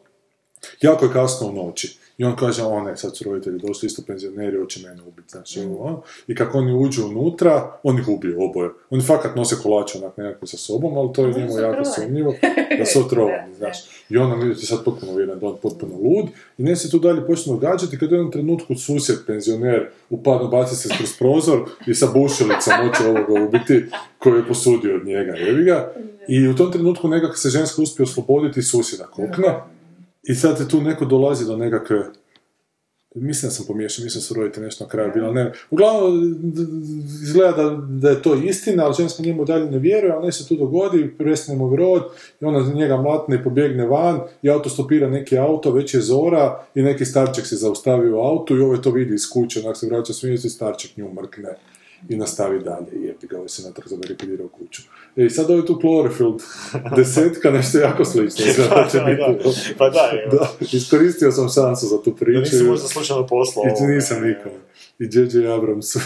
jako je kasno u noći. I on kaže, o ne, sad su roditelji došli, isto penzioneri, hoće mene ubiti, znači, ovo, ono. I kako oni uđu unutra, on ih ubije oboje. Oni fakat nose kolače onak nekako sa sobom, ali to je Oni njemu jako sumnjivo, <laughs> da su otrovani, znaš. I on ti sad potpuno uvjeren da je on potpuno lud. I ne se tu dalje počne događati kad u jednom trenutku susjed, penzioner, upadno baci se kroz prozor i sa bušilicom hoće ovoga ubiti koju je posudio od njega, jebi ga. I u tom trenutku nekako se ženska uspije osloboditi susjeda kokna. I sad je tu neko dolazi do nekakve Mislim da sam pomiješao, mislim da su roditelji nešto na kraju bilo, ne. Uglavnom, izgleda da, da je to istina, ali ženska njemu dalje ne vjeruje, ali se tu dogodi, prestane mu i ona njega mlatne i pobjegne van, i auto stopira neki auto, već je zora, i neki starček se zaustavi u autu, i ovaj to vidi iz kuće, onak se vraća smijesti, starček nju mrkne i nastavi dalje, i jebi ga, ovaj se natrag zabarikadira u kuću. E, i sad ovaj tu Cloverfield <laughs> desetka, nešto jako slično, <laughs> da će Da, biti. da. Pa da, evo. Da, iskoristio sam šansu za tu Da priču. nisi možda slučajno poslao. I ovo, nisam nikome. I J.J. Abrams <laughs> je,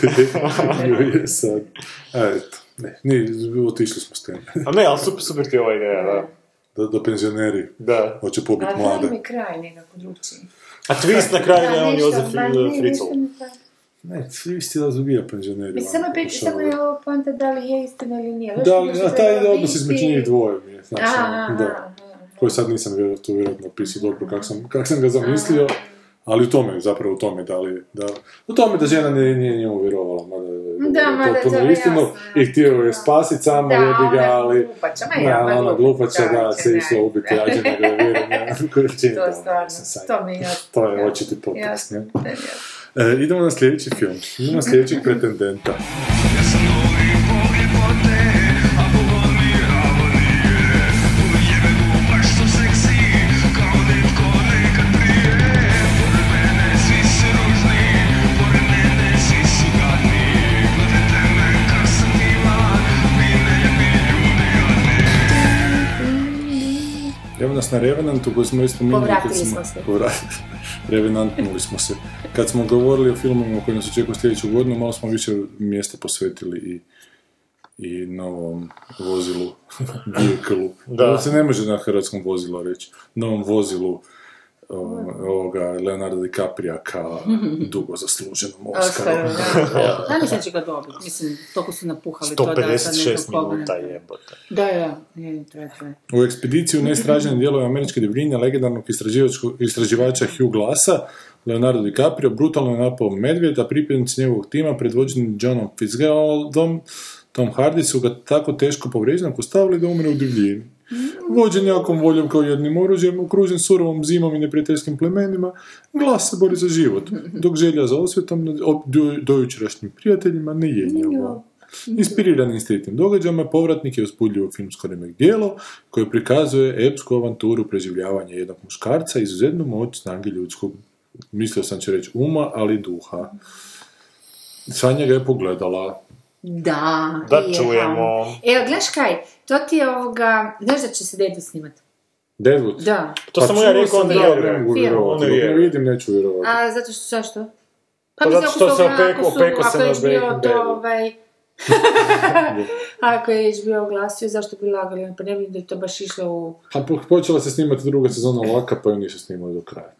je sad. Eto, ne, ni, otišli smo s tem. A ne, ali super, super ti je ova ideja, da. Da, da penzioneri Da. hoće pobiti A mlade. mi kraj nekako drugčiji. A twist na kraju da je on Jozef Fritzl. Mi. Ne, svi isti da zabija penzioneri. Mislim, samo, ono, pokušavaju. samo je ovo poanta da li je istina ili nije. Da, Zašto a taj odnos između njih dvoje mi je, znači, Aha, da. Koji sad nisam vjerojatno vjerojatno opisao dobro kako sam, kak sam ga zamislio, ali u tome, zapravo u tome, da li, da, u tome da žena nije, nije njemu vjerovala, mada je Da, mada to potpuno jasno. i htio je spasiti sama, Da, jebi ga, ona ali, glupača, ma ona glupača, da, se išla ubiti, ja nego je vjerujem, koji čini To stvarno, to mi je jasno. To je očiti Jasno, ne? E, idemo na sljedeći film, idemo na sljedećeg <laughs> pretendenta. Evo nas na Revenantu koji smo isto minuli kad Povratili smo... smo se. Povratili. Revenantnuli smo se. Kad smo govorili o filmovima koji nas očekuju sljedeću godinu, malo smo više mjesta posvetili i i novom vozilu, <laughs> vehicle Da. da. se ne može na hrvatskom vozilu reći, novom vozilu ovoga Leonardo DiCapria kao <laughs> dugo zasluženom Oscaru. Oscar, da. Ja <laughs> mislim da će ga dobiti. Mislim, toliko su napuhali to da sad ne znam 156 koga ne- minuta jebote. Da, da, je, to je, to je. U ekspediciju neistražene <laughs> dijelove američke divljine legendarnog istraživača Hugh Glassa, Leonardo DiCaprio brutalno je napao medvjed, a pripadnici njegovog tima predvođeni Johnom Fitzgeraldom, Tom Hardy su ga tako teško povrijeđenog ostavili da umre u divljini. Vođen jakom voljom kao jednim oružjem, okružen surovom zimom i neprijateljskim plemenima, glas se bori za život, dok želja za osvetom dojučerašnjim prijateljima ne jenjava. Inspiriran instinktim događajima, povratnik je uspudljivo filmsko remek dijelo koje prikazuje epsku avanturu preživljavanja jednog muškarca, izuzetnu moć snage ljudskog, mislio sam će reći uma, ali duha. Sanja ga je pogledala. Da, Da je, čujemo. Evo, gledaš kaj, to ti je ovoga, znaš da će se Dedu snimat? Deadwood. Da. To sam mu ja rekao, sam ne da, vjerujem. ne mogu vjerovati. Ne vidim, neću vjerovati. A zato što, zašto? Pa mislim, zato što se opeko- opeko se ako je na bio to, ovaj... <laughs> ako je bio oglasio, zašto bi lagali? Pa ne vidim da je to baš išlo u... A po- počela se snimati druga sezona Laka, pa ju nisu snimali do kraja.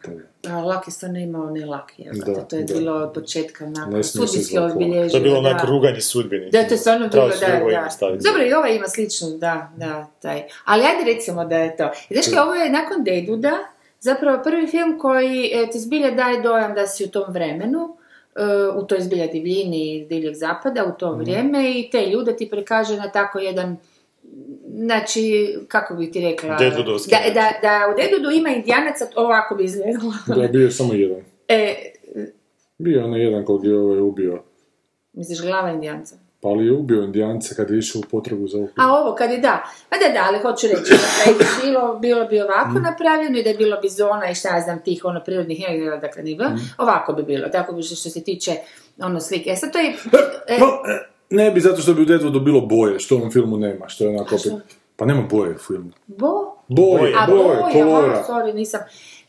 A Laki stvarno imao ne Laki, jel? Da, to je da. bilo od početka onako Ne se sudbinski obilježeno. To je bilo da. onako ruganje sudbini. Da, to je stvarno bilo, da, drugo da. staviti. Dobro, i ovaj ima slično, da, da, taj. Ali ajde recimo da je to. I znaš ovo je nakon Deduda, zapravo prvi film koji e, ti zbilja daje dojam da si u tom vremenu, u toj zbilja divljini iz divljeg zapada u to vrijeme i te ljude ti prikaže na tako jedan znači, kako bi ti rekla... Da, da, da u Deadwoodu ima indijanaca, ovako bi izgledalo. Da je bio samo jedan. E, Bio je onaj jedan kog je ovaj ubio. misliš glava indijanca? Pa ali je ubio indijanca kad je išao u potragu za ovu. A ovo kad je da, pa da da, ali hoću reći da je bilo, bilo bi ovako napravljeno i da je bilo bizona i šta ja znam tih ono prirodnih negdje, dakle ni bilo, ovako bi bilo, tako bi što, što se tiče ono slike. E sad to je... e, No, e, ne bi zato što bi u Deadwoodu bilo boje, što u ovom filmu nema, što je onako opet... Pa nema boje u filmu. bo? Boje, A boje, boja, kolora. aha, sorry, nisam.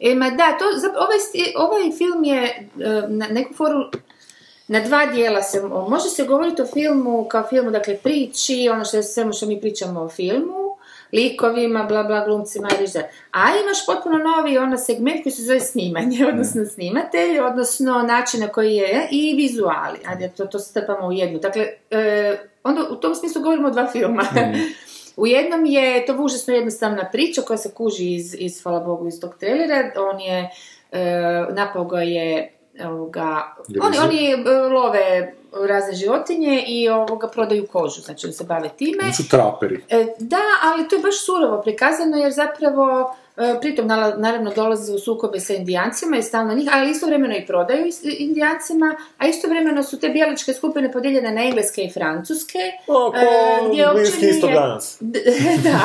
E, ma da, to, zap- ovaj, ovaj film je e, na neku foru, na dva dijela se, može se govoriti o filmu kao filmu, dakle priči, ono što je svemu što mi pričamo o filmu, likovima, bla bla, glumcima i režiser. A imaš potpuno novi ono segment koji se zove snimanje, <laughs> odnosno snimatelj, odnosno način na koji je i vizuali. Ajde, to, to strpamo u jednu. Dakle, e, onda u tom smislu govorimo o dva filma. <laughs> U jednom je to užasno jednostavna priča koja se kuži iz, iz hvala Bogu, iz tog trailera. On je, e, napao ga je, ovoga, oni, oni e, love razne životinje i ovoga prodaju kožu, znači se bave time. Oni su traperi. E, da, ali to je baš surovo prikazano jer zapravo e, pritom naravno dolaze u sukobe sa indijancima i stalno njih, ali istovremeno i prodaju indijancima, a istovremeno su te bijeličke skupine podijeljene na engleske i francuske. O, e, gdje Bliski nije- danas. <laughs> Da,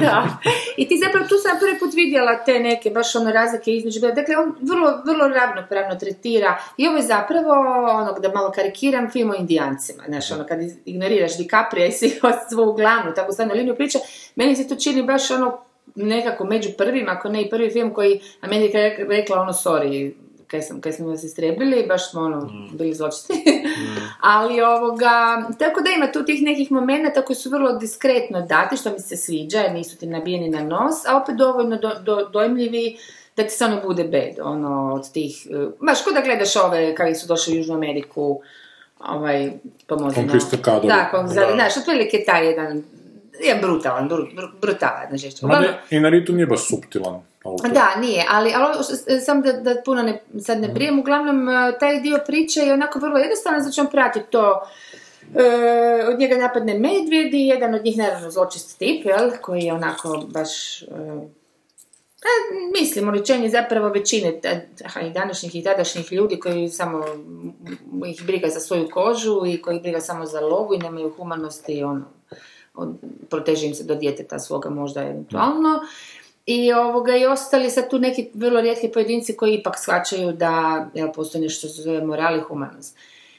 da. I ti zapravo tu sam prvi put vidjela te neke baš ono razlike između, dakle on vrlo, vrlo ravnopravno tretira i ovo je zapravo, ono da malo karikiram, film o indijancima, znaš, ono kad ignoriraš DiCaprio i svi <laughs> svoju glavnu, tako stvarno liniju priče, meni se to čini baš ono nekako među prvim, ako ne i prvi film koji, a meni je re- rekla ono sorry, kaj, sam, kaj smo vas istrebili, baš smo ono, bili zločesti. <laughs> Ali ovoga, tako da ima tu tih nekih momenata koji su vrlo diskretno dati, što mi se sviđa, jer nisu ti nabijeni na nos, a opet dovoljno do, do- dojmljivi da ti samo bude bed, ono, od tih, eh, baš ko da gledaš ove, kada su došli u Južnu Ameriku, ovaj, pomozi. Conquistador. Da, konquistador, znaš, otprilike taj jedan, je brutalan, bru, bru, brutalan, ne, I Naritu nije baš suptilan. autor. da, nije, ali, ali što- sam da, da puno ne, sad ne brijem, uglavnom e, taj dio priče je onako vrlo jednostavan, znači on prati to e, od njega napadne medvjedi, jedan od njih naravno zločist tip, jel, koji je onako baš, e, pa, mislim, oličenje zapravo većine i današnjih i tadašnjih ljudi koji samo ih briga za svoju kožu i koji ih briga samo za lovu i nemaju humanosti, ono, od, proteže im se do djeteta svoga možda eventualno. I ovoga i ostali sad tu neki vrlo rijetki pojedinci koji ipak shvaćaju da jel, postoji nešto što se zove moral i humanost.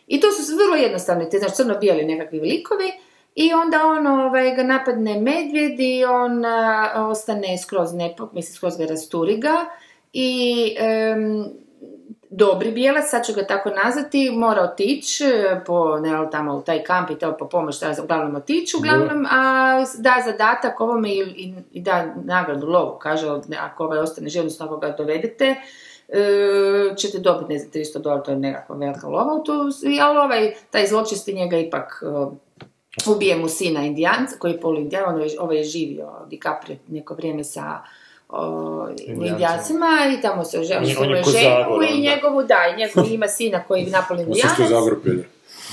I to su vrlo jednostavni, te znači crno-bijeli nekakvi likovi i onda on ovaj, ga napadne medvjed i on a, ostane skroz nepok, mislim skroz ga rasturi ga i em, dobri bijelac, sad ću ga tako nazvati, mora otići e, po, ne, tamo u taj kamp i to po pomoć, znam, uglavnom otići, uglavnom, a da zadatak ovome i, i, i da nagradu lovu, kaže, ako ovaj ostane živ, odnosno ako ga dovedete, e, ćete dobiti, ne znam, 300 dolara, to je nekakva velika lova, tu, ali ovaj, taj zločesti njega ipak e, ubije mu sina indijanca, koji je polu indijan, ovaj, ovaj je živio, DiCaprio, neko vrijeme sa o, indijancima. I tamo se je- je svoju ženu i njegovu, da, i njegovu <laughs> ima sina koji je napoli je indijanac.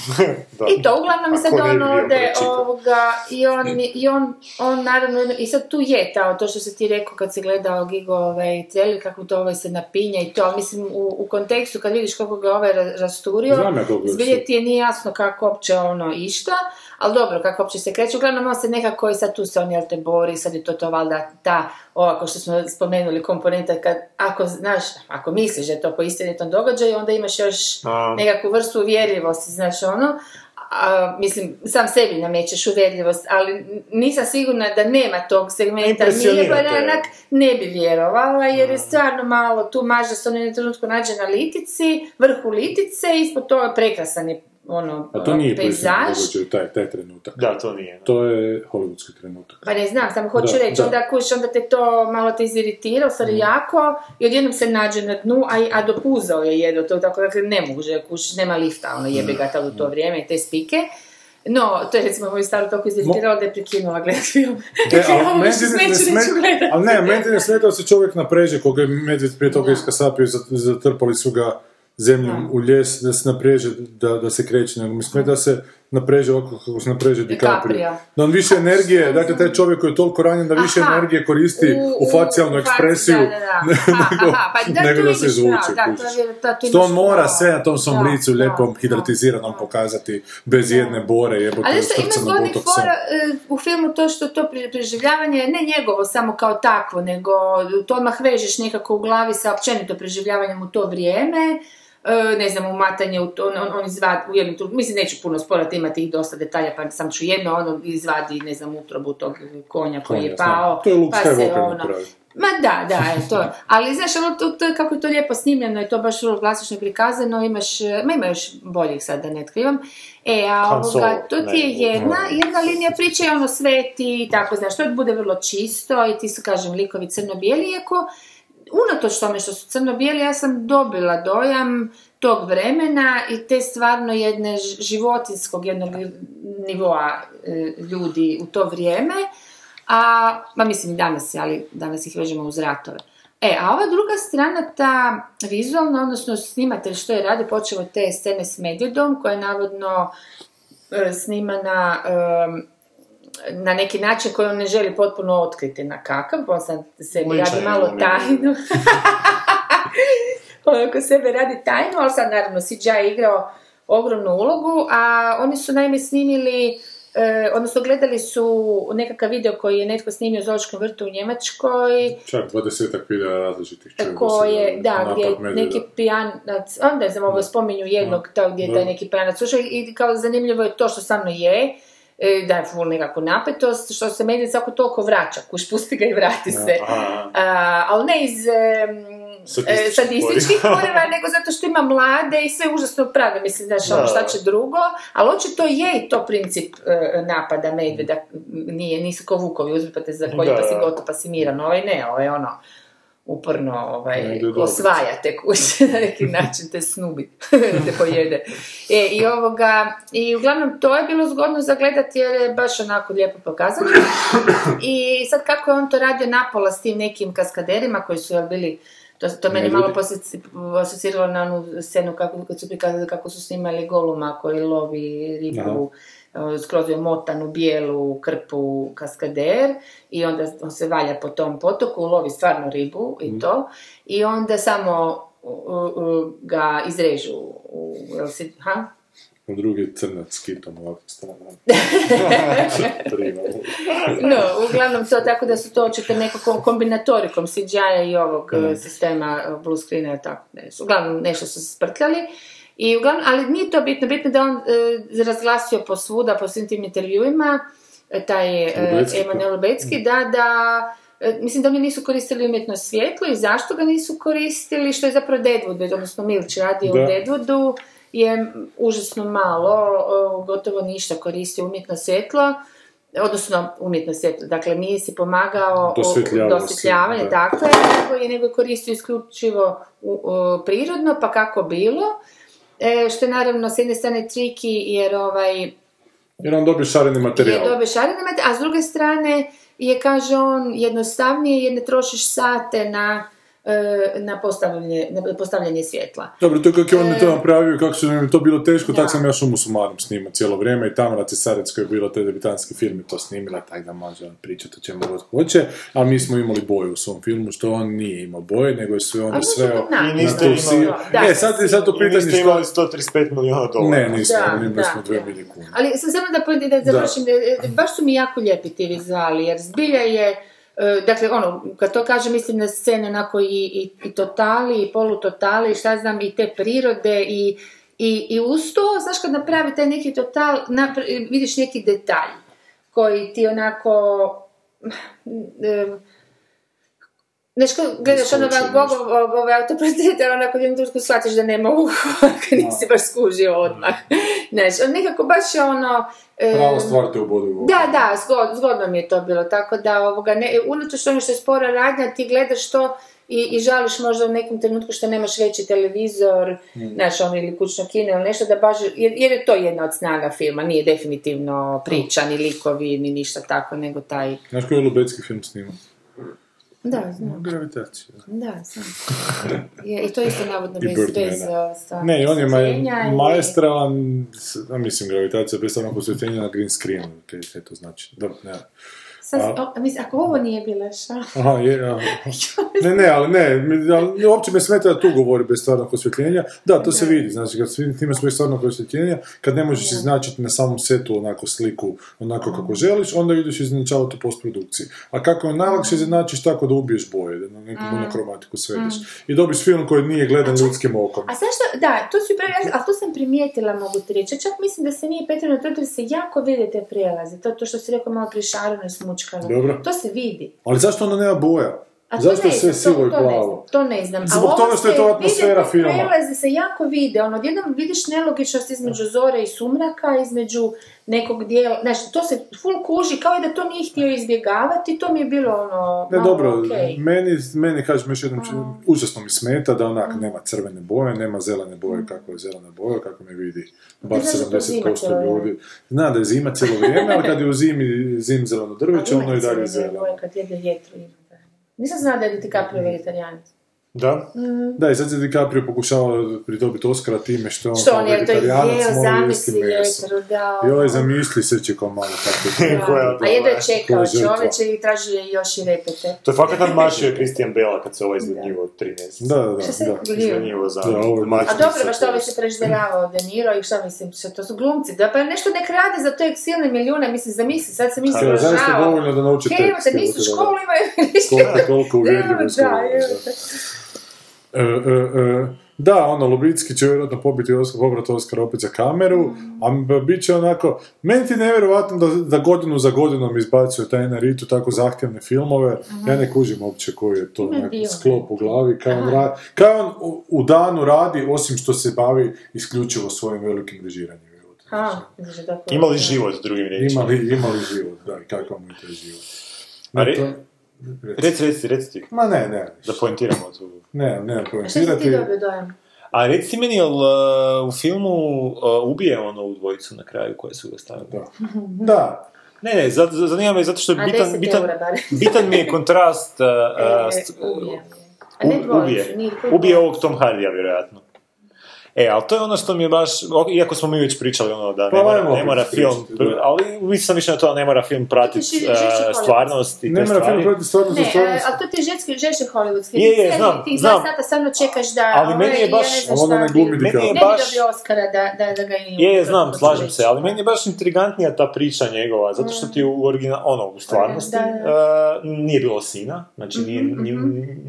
<laughs> I to uglavnom A sad on ode ovoga i on, i on, on naravno, i sad tu je ta, to što si ti rekao kad si gledao Gigo ovaj, trailer, kako to ovaj se napinja i to, mislim u, u kontekstu kad vidiš kako ga ovaj ra- rasturio, je zbilje ti je nije jasno kako opće ono išta, ali dobro, kako opće se kreće, uglavnom on se nekako i sad tu se on jel te bori, sad je to to valjda ta, ovako što smo spomenuli komponenta, kad, ako znaš, ako misliš da je to po istinitom događaju, onda imaš još A. nekakvu vrstu uvjerljivosti, znaš ono, a, mislim, sam sebi namećeš uvjerljivost, ali nisam sigurna da nema tog segmenta, nije ne bi vjerovala, jer je stvarno malo tu maža se on u trenutku nađe na litici, vrhu litice, ispod toga prekrasan je ono, A to nije pejzaž. taj, taj trenutak. Da, to nije. To je hollywoodski trenutak. Pa ne znam, samo hoću Da, reći, da. onda kuš, onda te to malo te iziritira, stvari jako, i odjednom se nađe na dnu, a, a dopuzao je jedo to, tako dakle ne može, kuš, nema lifta, ono jebe ga tad u to vrijeme i te spike. No, to je recimo moju staru toliko iziritiralo da je prekinula gledati film. E, ali <laughs> ne, ne ne, meni ne smeta da se čovjek napreže, koga je medvjed prije toga iskasapio, zat- zatrpali su ga zemljom u ljes, da se napreže, da, da se kreće, nego mi smeta da se napreže ovako kako se napreže DiCaprio. Da on više energije, dakle taj čovjek koji je toliko ranjen da više Aha. energije koristi u, facijalnu u ekspresiju faci- da, da, da. <laughs> Aha, nego, da, se izvuče. to on mora sve na tom svom licu lijepom, hidratiziranom pokazati, bez jedne bore, jebote, Ali što ima zgodnih fora e, u filmu to što to pre- preživljavanje je ne njegovo samo kao takvo, nego to odmah vežeš nekako u glavi sa općenito preživljavanjem u to vrijeme, ne znam, umatanje u to, on, on, on izvadi, u jednom trenutku- mislim neću puno sporati, imati ih dosta detalja, pa sam ću jedno, ono izvadi, ne znam, utrobu tog konja koji je pao, je pa se ono. Ma da, da, je to. Ali znaš, ono, to, to je kako je to lijepo snimljeno i to baš vrlo klasično prikazano, imaš, e, ma ima još boljih sad da ne otkrivam. E, a ovoga, to ti je jedna, jedna linija priče je ono sveti i tako, znaš, to bude vrlo čisto i ti su, kažem, likovi crno-bijeli, iako unatoč tome što su crno-bijeli, ja sam dobila dojam tog vremena i te stvarno jedne životinskog jednog nivoa e, ljudi u to vrijeme, a, ma mislim i danas, ali danas ih vežemo uz ratove. E, a ova druga strana, ta vizualna, odnosno snimatelj što je radi, počeo te scene s medvjedom, koja je navodno e, snimana em, na neki način koji on ne želi potpuno otkriti na kakav, on sad sebi radi je malo on, tajnu. <laughs> on oko sebe radi tajnu, ali sad naravno CGI je igrao ogromnu ulogu, a oni su naime snimili E, odnosno gledali su nekakav video koji je netko snimio u Zoološkom vrtu u Njemačkoj, Čak dvadesetak videa različitih čovjeka koje, da, gdje medvjeda. neki pijanac, onda znam, ovo spominju jednog, tamo gdje je taj neki pijanac ušao i kao zanimljivo je to što samo je, e, da je full nekakvu napetost, što se medvjed svako toliko vraća, kuš, pusti ga i vrati se. A, ali ne iz e, sadističkih poriva, <laughs> nego zato što ima mlade i sve užasno prave, mislim, znaš, ono, šta će drugo, ali očito je i to princip e, napada medvjeda, nije, nisu ko vukovi, uzmi pa te za kolje Da, pa si gotov, pa si miran, ovaj ne, ovaj ono, uporno ovaj, osvaja te kuće <laughs> na neki način, te snubi, <laughs> te pojede. E, I ovoga, i uglavnom to je bilo zgodno zagledati jer je baš onako lijepo pokazano. I sad kako je on to radio napola s tim nekim kaskaderima koji su jel, bili to, to meni malo asociralo na onu scenu kako, kad su prikazali kako su snimali goluma koji lovi ribu, eh, skroz je motan u bijelu krpu kaskader i onda on se valja po tom potoku, lovi stvarno ribu i to i onda samo ga izrežu u, jel si, ha? U drugi crnac s kitom ovako. <laughs> No, uglavnom to tako da su to očito nekako kombinatorikom CGI-a i ovog eh, sistema eh, blue screena i tako nešto. Uglavnom nešto su se sprtljali. I uglavnom, ali nije to bitno, bitno da on eh, razglasio posvuda, po svim tim intervjuima, eh, taj Lubecki, Emanuel Lubecki, da, da, eh, mislim da oni nisu koristili umjetno svjetlo i zašto ga nisu koristili, što je zapravo Deadwood, odnosno Milch radio u. Deadwoodu, je užasno malo, eh, gotovo ništa koristio umjetno svjetlo, odnosno umjetno svjetlo, dakle nije si pomagao dosvjetljavanje, da. dakle, nego je, nego je koristio isključivo u- u- prirodno, pa kako bilo, e, što je naravno s jedne strane triki, jer ovaj, Jer on dobije šareni materijal. dobe šarene mate, a s druge strane je, kaže on, jednostavnije jer ne trošiš sate na, na, postavljanje, na postavljanje svjetla. Dobro, to kako je on E, to napravio, kako su nam to bilo teško, Da. tako sam ja šumu sumarom snimao cijelo vrijeme i Tamara Cesarec koja je bila te debitanski film i to snimila, tak da može on pričati o čemu god hoće, a mi smo imali boje u svom filmu, što on nije imao boje, nego je sve ono da, I na niste tu imali-. Da. E, sad je sad to I pitanje niste što... imali 135 milijuna dolara. Ne, nismo, Da, imali da, smo dve da. milijuna kuna. Ali sam samo da, da završim, e, baš su mi jako lijepi ti vizuali, jer zbilja je, e, dakle, ono, kad to kažem, mislim na scene onako i, i, i totali, i polutotali, i šta znam, i te prirode, i, i, i uz to, znaš, kad napravi taj neki total, napra- vidiš neki detalj, koji ti onako, e, Znaš, kad gledaš ono Van Gogh, ove autoportrete, onako u jednom trenutku shvatiš da nema uho, kad nisi baš skužio odmah. Znaš, on nekako baš je ono... e, Prava stvar te ubode u oko. da, da, zgod, zgodno mi je to bilo, tako da ovoga, ne, unatoč tome što je spora radnja, ti gledaš to i, i žališ možda u nekom trenutku što nemaš veći televizor, znaš, ono, ili kućno kino ili nešto, da baš, jer, jer je to jedna od snaga filma, nije definitivno priča, ni likovi, ni ništa tako, nego taj... Znaš koji je Lubecki film snimao? Da, znam. Gravitaciju. Da, znam. Je, I to je isto navodno bez, bez uh, stvarnog Ne, on je maj, i- mislim, gravitacija bez stvarnog osvjetljenja na green screenu, kaj, kaj to znači. Dobro, ne. Sad, A- mislim, ako ovo nije bila ša... Aha, je, aha. <laughs> Ne, ne, ali ne, ali uopće me smeta da tu govori bez stvarnog osvjetljenja. Da, to se vidi, znači kad svi imaš bez stvarnog osvjetljenja, kad ne možeš iznačiti na samom setu onako sliku onako kako želiš, onda ideš iznačavati u postprodukciji. A kako je najlakše iznačiš tako da ubiješ boje, da na neku monokromatiku svedeš. I dobiš film koji nije gledan ljudskim okom. A zašto, da, to su prelazi, ali to sam primijetila, mogu ti reći. Čak mislim da se nije pretjerano truditi, jer se jako vide te prelaze. To, to što si rekao malo prišarano i smučkano. Dobro. To se vidi. Ali zašto onda nema boja? A to Zašto je ne sve znam, sivo i to, to ne plavo? znam, to ne znam. Zbog A toga ovo što je to atmosfera filma. prelaze se jako vide. Ono, odjednom vidiš nelogičnost između zore i sumraka, između nekog dijela. Znaš, to se full kuži, kao i da to nije htio izbjegavati. To mi je bilo ono, Ne, malo dobro, okej. meni, meni kažem još jednom, užasno mi smeta da onak nema crvene boje, nema zelene boje, kako je zelena boja, kako me vidi bar Ti znaš da to zima 70% cijelo vrijeme. ljudi. Zna da je zima cijelo vrijeme, ali kad je u zimi zim zeleno drveće, ono je dalje zeleno. boje Kad jede jetru ima. Nisam znala da je DiCaprio vegetarijan. Da? Da, i sad se DiCaprio pokušava pridobiti Oskara time što je on Što kao on je to vegetarijanac, jeo, mora jesti zamisli meso. da. Joj, zamisli se će kao malo tako. <laughs> Koja A jedno je čekao žrtva. čovječe i tražio je još i repete. To je fakat nadmašio Christian Bela kad se ovaj izglednjivo tri mjeseca. Da, da, da. Što se? Izglednjivo za Da, ovo je-. A dobro, baš to ovaj se prežderavao De Niro i šta mislim, što to su glumci, da pa nešto nek rade za te silne milijune, mislim, zamisli, sad se mi Da, zaista zražavamo. dovoljno da nauči Hej, tekst. evo te nisu školu imaju Toliko, toliko uvjerljivo Da, izgovara, evo da. E, e, e, da, ono, Lubicki će vjerojatno pobiti Oskar, pobrati Oskar opet za kameru, a b- bit će onako, meni ti je nevjerojatno da, da godinu za godinom izbacuju taj Naritu tako zahtjevne filmove, ja ne kužim uopće koji je to dio. sklop u glavi, kao on, ra- on u, u danu radi, osim što se bavi isključivo svojim velikim režiranjem. Ha, znači to- Imali život, drugim riječima. Ima li, ima li život, da, kakav mu je taj život. A to- Reci, reci, reci ti, Ma ne, ne, da poentiramo tu. ne, ne, A šta si poentirati. ti dobio dojam? A reci meni, jel uh, u filmu uh, ubije ono u dvojicu na kraju koje su ga stavili? Da. Da, Ne, ne, zanima me zato što je A bitan, 10 bitan, <laughs> bitan mi je kontrast uh, uh, E, st- ubije. A ubije. Ubije ovog Tom Hardija, vjerojatno. E, ali to je ono što mi je baš, iako smo mi već pričali ono da Pa ne mora, ne mora film, pričati, ali mislim više na to da ne mora film pratiti uh, Hollywood. stvarnost i ne te mora film stvari. protiv stvarno za Ne, stvarnost. a, a to ti je ženski, žešće hollywoodski. Je, je, Ti znam, Ti znam. dva sata samo čekaš da... Ali meni ovaj, je i baš- ja ne znam Ali ona šta ne bi- glumi Meni Ne bi dobio Oscara da, da, da ga nije... Je, je, znam, slažem se, ali meni je baš intrigantnija ta priča njegova, zato što ti u original, ono, u stvarnosti, uh, nije bilo sina, znači Mhm, nije-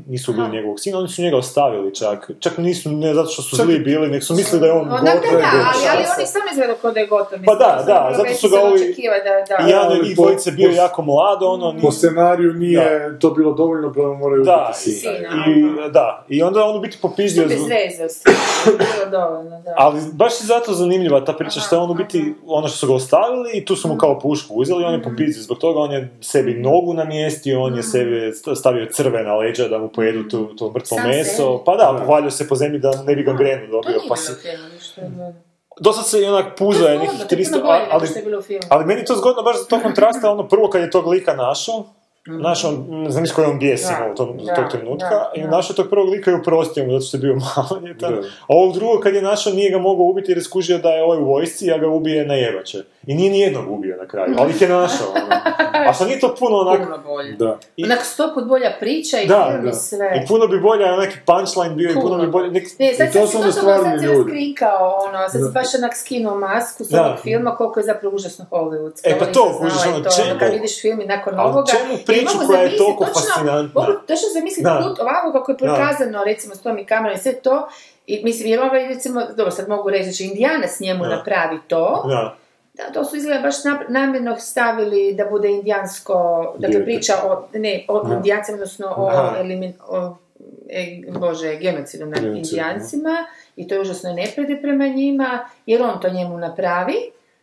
nisu bili njegovog sina, oni su njega ostavili čak, čak nisu, ne zato što su zli bili, nek su mislili da je on Onak gotov. da, da, ali, ali oni samo izgleda kao da je gotov. Pa da, da, ono, zato su ga sam ovi- da, da. I jedan ali od njih po- dvojice bio po- jako mlad, ono, Po nije- scenariju nije to bilo dovoljno, pa moraju da, ubiti i, sina. I, da, i onda je on u biti Što popizdio, bez zbog- veze, bilo dovoljno, da. ali baš je zato zanimljiva ta priča što je on u biti ono što su ga ostavili i tu su mu kao pušku uzeli, on je popizdio zbog toga, on je sebi nogu namjestio, on je sebi stavio crve na leđa da mu pojedu tu, to mrtvo Sam meso, pa da, povaljao se po zemlji da ne bi gangrenu To dobio, pa je bilo. dosad se i onak puzo je nekih 300, To je puno bolje nego ali, ali meni je to zgodno baš za to kontrasta, ono prvo kad je tog lika našao, Našao, znam s kojom on bijes imao da, tog trenutka, da, i našao tog prvog lika i uprostio mu zato što je bio <laughs> maloljetan. Da. A ovog drugog kad je našao nije ga mogao ubiti jer je skužio da je ovaj u vojsci, a ga ubije na jebače. I nije nijednog ubio na kraju, ali ih je našao. ono. A sad nije to puno onak... Puno bolje. Da. I- Onak sto put bolja priča i Da, film da. i sve. I puno bi bolje, a neki punchline bio i puno bi Puno. bolje... Nek... Ne, sad I to sam su onda totalno, stvarni sad si ljudi. ono, sad si baš onak skinuo masku s ovog filma, koliko je zapravo užasno hollywoodski. E, pa to, kužiš, ono, to, čemu? kad vidiš film i nakon Ali ovoga. čemu priču koja je toliko fascinantna? Točno zamisliti put ovako kako je prikazano, recimo, s tom i kamerom i sve to, i mislim, jer ovaj, recimo, dobro, sad mogu reći da će Indijanac njemu napravi to, Da. Da, to su izgleda baš namjerno stavili da bude indijansko, dakle priča o, ne, o Aha. indijancima, odnosno o, elimin, o e, bože, genocidu nad Genocidu, indijancima i to je užasno nepravde prema njima, jer on to njemu napravi,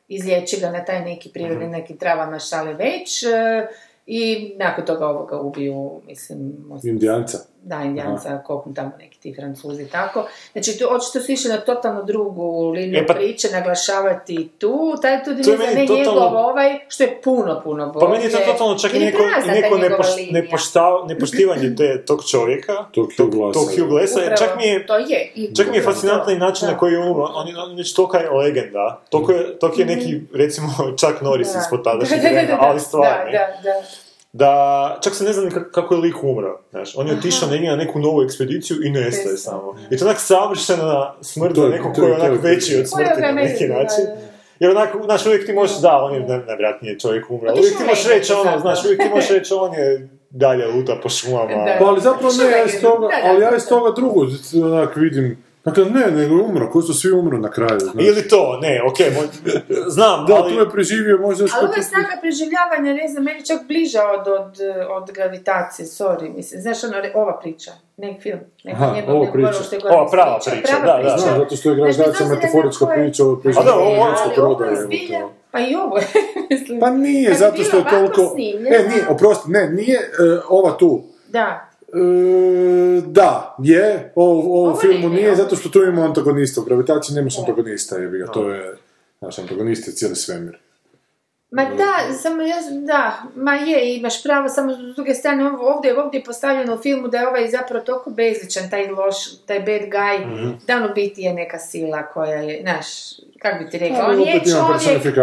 izliječi ga na taj neki prirodni, nekim travama šale već, e, i nakon toga ovoga ubiju, mislim, Indijanca. Da, indijanca, koknu tamo neki ti francuzi, tako. Znači, to, očito su išli na totalno drugu liniju E, pa- priče, naglašavati tu, taj tu je divizija, ne totalno- njegov ovaj, što je puno, puno bolje. Pa meni je to totalno čak i neko, neko nepoš, linija. nepošta- <clears throat> nepoštivanje te, tog čovjeka, Tog Hugh Glassa, tog Hugh Glassa, Upravo, čak mi je to je. I Čak mi je fascinantan način da. na koji je umro. On je, on već tolika je legenda. Toliko je, toliko je neki, recimo, Chuck Norris Mhm. Da. ispod tadašnjeg <laughs> ali stvarno. Da, da, da. Da, čak se ne kak- kako je lik umro. Znaš, on je otišao negdje na neku novu ekspediciju i nestaje samo. I to onak savršena smrt za je- nekog koji je- je to je onak veći od smrti na neki način. Jer onak, znaš, uvijek ti možeš, da, on je najvjerojatnije čovjek umro, ali uvijek ti možeš reći ono, znaš, uvijek ti možeš reći on je dalje luta po šumama. Pa ali zapravo ne, ja iz toga, ali ja iz toga drugo, onak vidim, dakle ne, nego je umro, ko su svi umro na kraju, znaš. Ili to, ne, okej, moj- znam, Da, ali... tu je preživio možda Ali pet- snaga preživljavanja, ne znam, meni čak bliža od, od, od gravitacije, sorry, mislim, znaš ono, ova priča, nek film, nek Aha, njegov, ovo priča. ono što je gore Ova prava priča, priča, prava da, da. Znam, zato što je bez gravitacija metaforička koje- priča, ovo priča A da, ovo- o ovo- je zbilja, pa i ovo je, <laughs> mislim. Pa nije, zato što je toliko... snimljeno- E, nije, oprosti, ne, nije e, ova tu. Da, E, da, je, o, o Ovo filmu nije, nije, zato što tu imamo antagonista. U gravitaciji nemaš antagonista, jebi ga, to je... Znaš, antagonist je cijeli svemir. Ma da, samo ja, da, ma je, imaš pravo, samo s druge strane ov- ovdje, ovdje je postavljeno u filmu da je ovaj zapravo toliko bezličan, taj loš, taj bad guy, Mhm. da on u biti je neka sila koja je, znaš, kako bi ti rekla, Ali on je čovjek,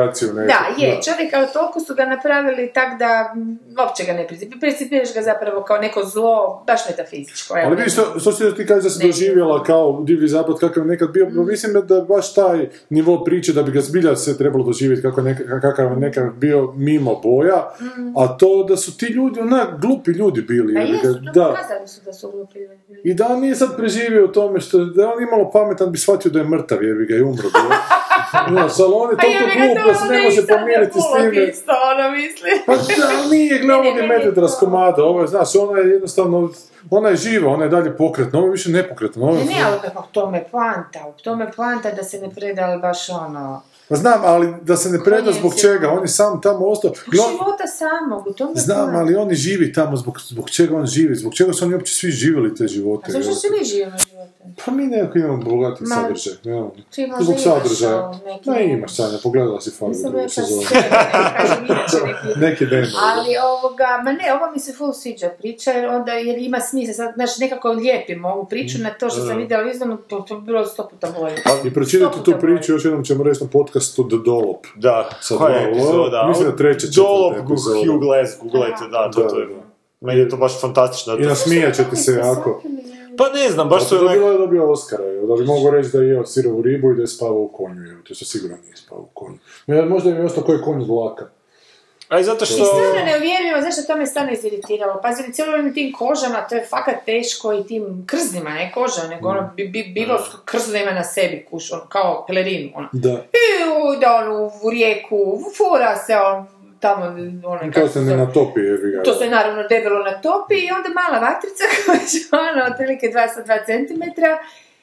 da, je, čovjek, ali toliko su ga napravili tak da uopće ga ne principi, principiraš ga zapravo kao neko zlo, baš metafizičko. Ali vidiš, što, što si ti kažeš da si doživjela kao divlji zapad kakav je nekad bio, Mm. mislim da je baš taj nivo priče da bi ga zbilja se trebalo doživjeti kako neka, kakav je nekad bio mimo boja, a to da su ti ljudi onak glupi ljudi bili. Mm. A jebi ga, jesu, to da. su da su glupi ljudi. I da on nije sad preživio u tome što, da je on imalo pametan bi shvatio da je mrtav, jebi ga i umro bi. <laughs> <laughs> Znaš, ali on je Pa toliko glup da se ne može pomiriti s time. isto, ono misli. Pa da, nije, gle, Ne, ne, ovog je ne, ne, metod to- raskomada, ovo je, znaš, ona je jednostavno, ona je živa, ona je dalje pokretna, ovo je više nepokretna. Ovo Ne, je, ne, ali kako to me poanta, u tome poanta da se ne preda, ali baš ono... Pa znam, ali da se ne preda zbog čega, on je sam tamo ostao. Zbog on- života samog, u tome Znam, poanta. ali on i živi tamo, zbog, zbog čega on živi, zbog čega su oni uopće svi živjeli te živote. A zašto mi živimo živote? Pa mi nekako imamo bogati Ma, sadržaj, nemamo. ti možda Zbog imaš, sadržaja. ali neki ne. imaš, Sanja, pogledala si Fargo drugu sezonu. <laughs> <laughs> neki... Demo. Ali ovoga, ma ne, ovo mi se full sviđa priča, jer onda, jer ima smisla, sad, znači, nekako lijepim ovu priču na to što sam vidjela izdomu, to, to bi bilo sto puta bolje. I pročitajte tu priču, još jednom ćemo reći na podcastu The Dollop. Da, Sa koja je epizoda? mislim da treća, četvrta Dolop. Hugh Glass, googlajte, da, to, to je. Meni je to baš fantastično. I nasmijat ćete se jako. Pa ne znam, baš to je Dobila onak... je dobio Oscara, da bi mogu reći da je jeo sirovu ribu i da je spavao u konju, evo, to se sigurno nije spavao u konju. Ja, možda im je ostao koji konj vlaka. Aj, zato I što... stvarno neuvjerljivo, znaš što to me stvarno iziritiralo? Pazi, cijelo vrijeme tim kožama, to je fakat teško i tim krznima, ne koža, nego ono, bi, bi, bilo s krznima na sebi, kuš, ono, kao pelerinu, ono. Da. I da ono, u rijeku, fura se, on, tamo, ono, To se ne natopi, ga. To se naravno debelo natopi i onda mala vatrica <laughs> koja će ono, otprilike 2 sa 2 cm.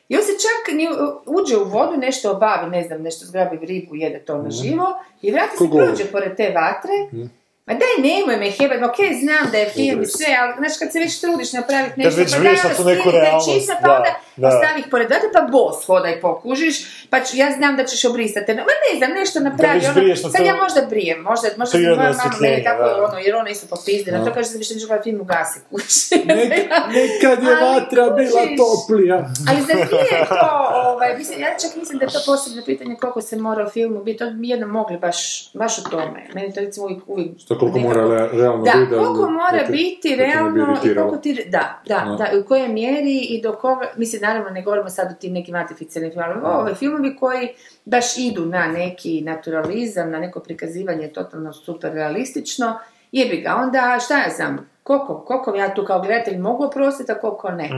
I on se čak ni, uđe u vodu, nešto obavi, ne znam, nešto zgrabi ribu, jede to na živo i vrati se prođe pored te vatre. Ma daj, nemoj me jebati, ok, znam da je film i sve, ali znaš kad se već trudiš napraviti nešto, već pa vidiš na tu neku realnost, čizme, pa da, onda da. ostavi ih pored vatre, pa bos hodaj pokužiš, pa ću, ja znam da ćeš obrisati. Ma ne znam, nešto napravi, već ono, sad to- ja možda brijem, možda, možda sam moja mama mene tako, da. ono, jer ona isto popizdila, to kaže da više ništa film ugasi kući. <laughs> Nek- nekad je Ali vatra bila kužiš. toplija. Ali za nije <laughs> to, ovaj, mislim, ja čak mislim da je to posebno pitanje koliko se mora u filmu biti, to bi jedno mogli baš, baš o tome. Meni to recimo uvijek, uvijek Što koliko nekako- mora re- realno da, biti. koliko mora te- biti da realno i koliko ti, da, da, Da. da, u kojoj mjeri i do koga, mislim, naravno ne govorimo sad o tim nekim artificijalnim filmima, ali ove filmovi koji baš idu na neki naturalizam, na neko prikazivanje totalno super realistično, jebi ga, onda šta ja znam, koliko, koliko ja tu kao gledatelj mogu oprostiti, a koliko ne.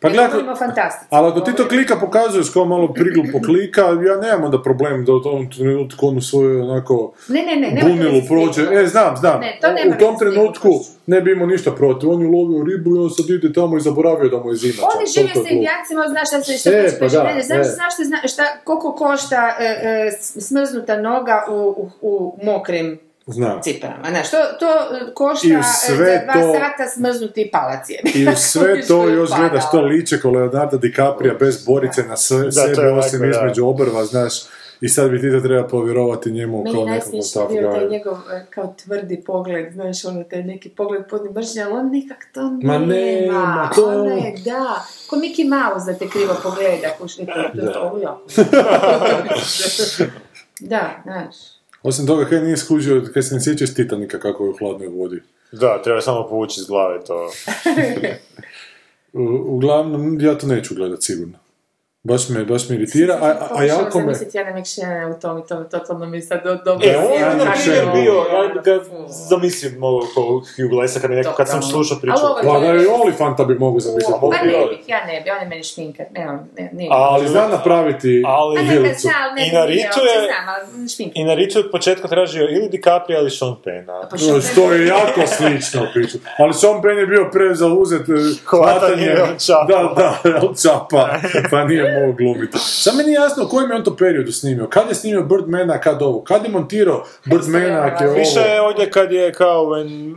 Pa Ne gledaj. Ali ako ti to klika pokazuješ kao malo priglupo klika, ja nemam onda problem da u tom trenutku on u svoju onako Ne, ne, ne, bunilu s prođe. E, znam, znam. Ne, to nema u tom s trenutku ne bi imao ništa protiv. On je ulovio ribu i on sad ide tamo i zaboravio da mu je zima. On je čak. živio Toliko je sa glup. indijancima, on zna šta se šta E, pa da. Znaš, e. znaš šta, šta, koliko košta e, e, smrznuta noga u, u, u mokrim Znam. cipelama. Znaš, to, to e, košta I e, sve za dva to- sata smrznuti palac je. I u <laughs> sve to još gledaš to liče ko Leonardo DiCaprio bez borice na sve, to sebe je osim da. između obrva, znaš. I sad bi ti to treba povjerovati njemu Meni kao nekakvom tough bio taj njegov e, kao tvrdi pogled, znaš, ono, taj neki pogled podni mržnje, ali on nikak to nema. Ma nema, to- Ono je, da. Ko Mickey Mouse da te krivo pogleda, je to, to, to, ja. <laughs> Da, znaš. Osim toga, kaj nije skužio, kaj se ne sjećaš Titanika kako je u hladnoj vodi. Da, treba samo povući iz glave to. <laughs> U- Uglavnom, ja to neću gledat sigurno. Baš me, baš me iritira, a, a, a jako me... Zamisliti Jana McShannona u tom i to, totalno mi sad do, dobro E, on je, Ja na ne primjer, bio, ja ga zamislim ovo kao Hugh Glessa kad, mi neko, kad sam slušao priču. Je- Pa da i Olifanta bi mogu zamisliti. Pa ne bih, ja ne bi, on je meni šminkat, ne, on, ne, ne. Ali zna napraviti Ali- ne, vilicu. ne I na Ritu je- znam, ali šminkat. I na Ritu je od početka tražio ili DiCaprio ili Sean Penna. Pa što je jako slično priču. Ali Sean Penn je bio prezauzet e, Hvatanje. Da, da, Chapa. Pa nije mogao glumiti. Sad mi nije jasno u kojem je on to periodu snimio. Kad je snimio Birdmana, kad ovo? Kad je montirao Birdmana, ako je ovo? Više je ovdje kad je kao when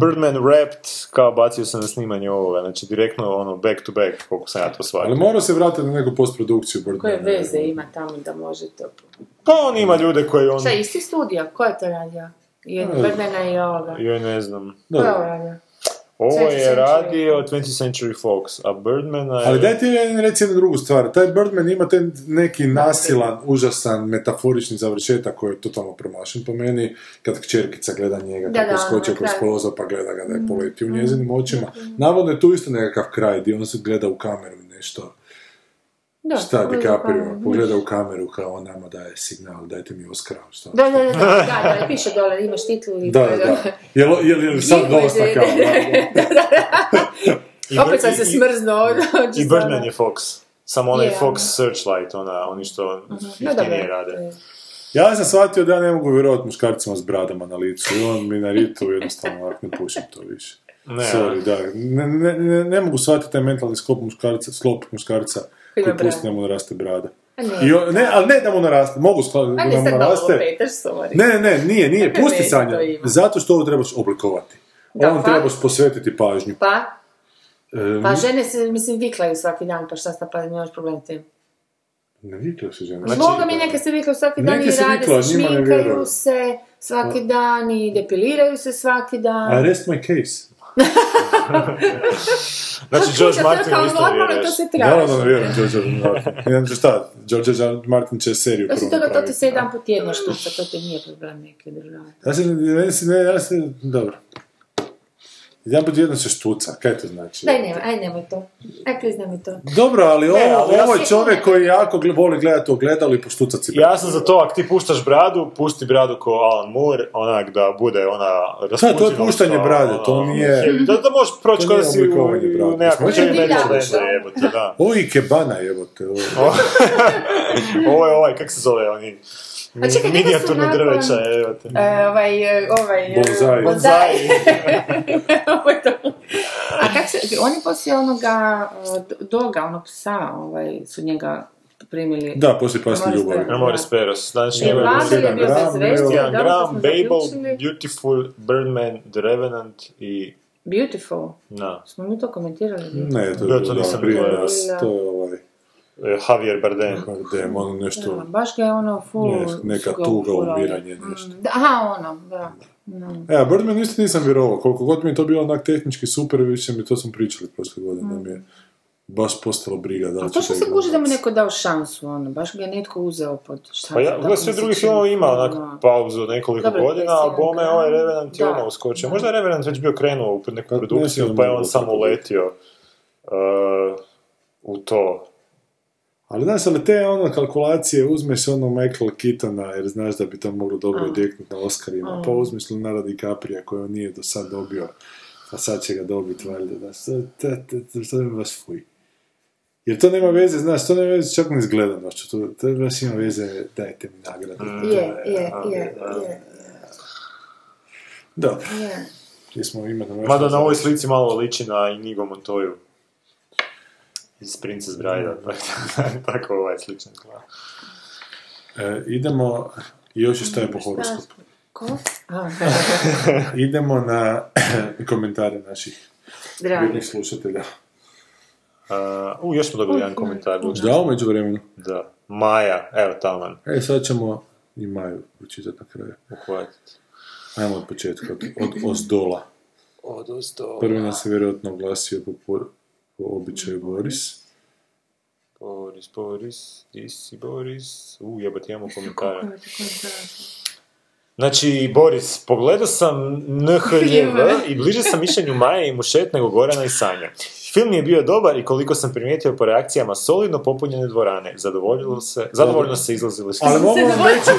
Birdman rapped, kao bacio se na snimanje ovoga, znači direktno ono back to back, koliko sam ja to Ali shvatio. morao se vratiti na neku postprodukciju Koje Birdmana. veze ima tamo da može to... Pa on ima ljude koji on... Šta, isti studio? Ko je to radio? Birdmana i ovoga. Joj, ne znam. Ko je ovo Dobro. radio? Ovo 20th je radio 20th Century Fox, a Birdmana je... Ali daj ti reci jednu drugu stvar. Taj Birdman ima taj neki nasilan, užasan, metaforični završetak koji je totalno promašen po meni. Kad kćerkica gleda njega, Da, kako da, skoči ono, kroz kraj. prozor pa gleda ga da je poleti u njezinim očima. Navodno je tu isto nekakav kraj gdje on se gleda u kameru i nešto. Da, Šta DiCaprio pogleda u kameru kao on nama daje signal, dajte mi Oscara. Šta? Da, da, da, da, <laughs> da, da, piše dole, imaš titulu i... Da, da, da. Jel, jel, jel sad dosta kao? <laughs> I Opet Bird- sam se smrznuo. I Birdman je Fox. Samo onaj Je, Fox ono. Searchlight, ona, oni što No jeftinije rade. Ja sam shvatio da ja ne mogu vjerovati muškarcima s bradama na licu. I on mi na ritu jednostavno ovak ne pušim to više. Ne, Sorry, da. Ne, ne, ne, ne mogu shvatiti taj mentalni sklop muškarca, sklop muškarca koji pusti da mu naraste brada. Ne. I on, ne, ali ne da mu naraste, mogu shvatiti A da mu naraste. Ne, ne, ne, nije, nije, <laughs> pusti Sanja. Zato što ovo trebaš oblikovati. Da, Ovom pa? trebaš posvetiti pažnju. Pa? E, Pa žene se, mislim, viklaju svaki dan, pa šta sta pa nemaš problem s tim. Ne vikla se žena. Znači, Boga mi neke se viklaju svaki dan i rade viklaju, se, šminkaju se svaki dan i depiliraju se svaki dan. I rest my case. <laughs> Znači, George To je Martin kao isto normalno, to se Ja traži. da vjerujem George Martin. Ja znam šta, George Martin će seriju prvo toga, to ti se jedan put tjedno štuca, to ti nije problem neki državati. Ja se, ne, se, ne, ja se, dobro. Jedan put jedno se štuca, kaj to znači? Daj, nemoj, aj nemoj to. Aj, priznaj mi to. Dobro, ali ovo, ali ja ovo je čovjek koji jako voli gledati ogledalo i poštucat si. Ja sam za to, ako ti puštaš bradu, pusti bradu ko Alan Moore, onak da bude ona Da, to je puštanje brade, to nije- Da, da možeš proći to kao da nije si u, u nekakvom bandu, da. jebote, da. Ovo je ikebana jebote. Ovo. <laughs> Ovo je ovaj, kak se zove, oni... A čekaj, njega su nakon- drveća, jebote. E, ovaj, e, ovaj... e. Bonsai. <laughs> Ovo je to. A kak se, oni poslije onoga e, doga, onog psa, ovaj, su njega primili. Da, poslije Morate- ljubavi. Amoris Peros. Znači, Vlado je bio Gram, Christian Graham, Babel. Beautiful, Birdman, The Revenant i... Beautiful. Na, Smo mi to komentirali? Ne, to je Da, bilo to nisam prije nas. To je ovaj... e, Javier Bardem. Dem, ono Da, nešto... baš ga je ono full... Ne, neka tuga, umiranje, nešto. Mm, da, aha, ono, da. Mm. E, a Birdman isto nisam vjerovao. Koliko god mi je to bilo onak tehnički super, više mi to smo pričali prošle godine, da mi je baš postalo briga da A to će što se kuži da mu neko dao šansu, ono, baš ga je netko uzeo pod šta Pa ja, gledaj, se drugi filmovi ima ono. onak pauzu od nekoliko Dobro, godina, a bome ovaj Revenant je Da. odmah uskočio. Da. Možda je Revenant već bio krenuo u neku Pa, produkciju, pa je on samo kako. uletio uh, u to. Ali znaš, ali te ono kalkulacije, uzmeš ono Michael Keatona, jer znaš da bi to moglo dobro odjeknuti na Oscarima, A. pa uzmeš Leonardo DiCaprio koji on nije do sad dobio, a sad će ga dobiti, valjda, da to, je baš fuj. Jer to nema veze, znaš, to nema veze čak ni s gledanošću, to, to baš ima veze, dajte mi nagradu. Mm. Je, je, je, je, Dobro, jesmo imali Mada na ovoj slici malo liči na Inigo Montoyu iz Princess Bride, <laughs> tako ovaj sličan. E, idemo, i još je šta je po horoskopu. <laughs> Idemo na <clears throat> komentare naših Drago. vjernih slušatelja. Uh, u, još smo dobili jedan komentar. Da, umeđu vremenu. Da. Maja, evo taman, E, sad ćemo i Maju pročitati na kraju. uhvatiti. Ajmo od početka, od, od ozdola. Od ozdo. Prvi nas je vjerojatno oglasio po, po običaju Boris. Boris, Boris, di si Boris? U, jebate, imamo komentare. Znači, Boris, pogledao sam NHLJV i bliže sam mišljenju Maje i Mušet nego Gorana i Sanja. Film je bio dobar i koliko sam primijetio po reakcijama solidno popunjene dvorane. Zadovoljilo se, zadovoljno se izlazilo iz Ali mogu vam reći,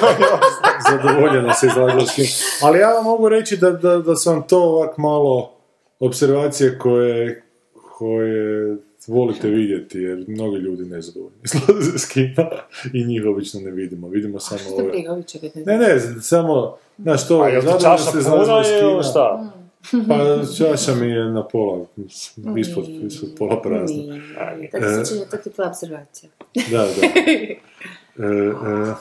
<laughs> zadovoljeno se izlazilo s. Ali ja vam mogu reći da, da, da su vam to ovak malo observacije koje, koje volite vidjeti, jer mnogi ljudi nezadovoljni izlaze <laughs> s kina i njih obično ne vidimo. Vidimo samo Što ove... Ne, ne, samo, znaš to, čaša ste puna izlazili s šta? <laughs> Pa čaša mi je na pola, ispod, ispod pola prazna. Nije. Tako E. se čini, to ti je tvoja observacija. Da, da. <laughs> E, e,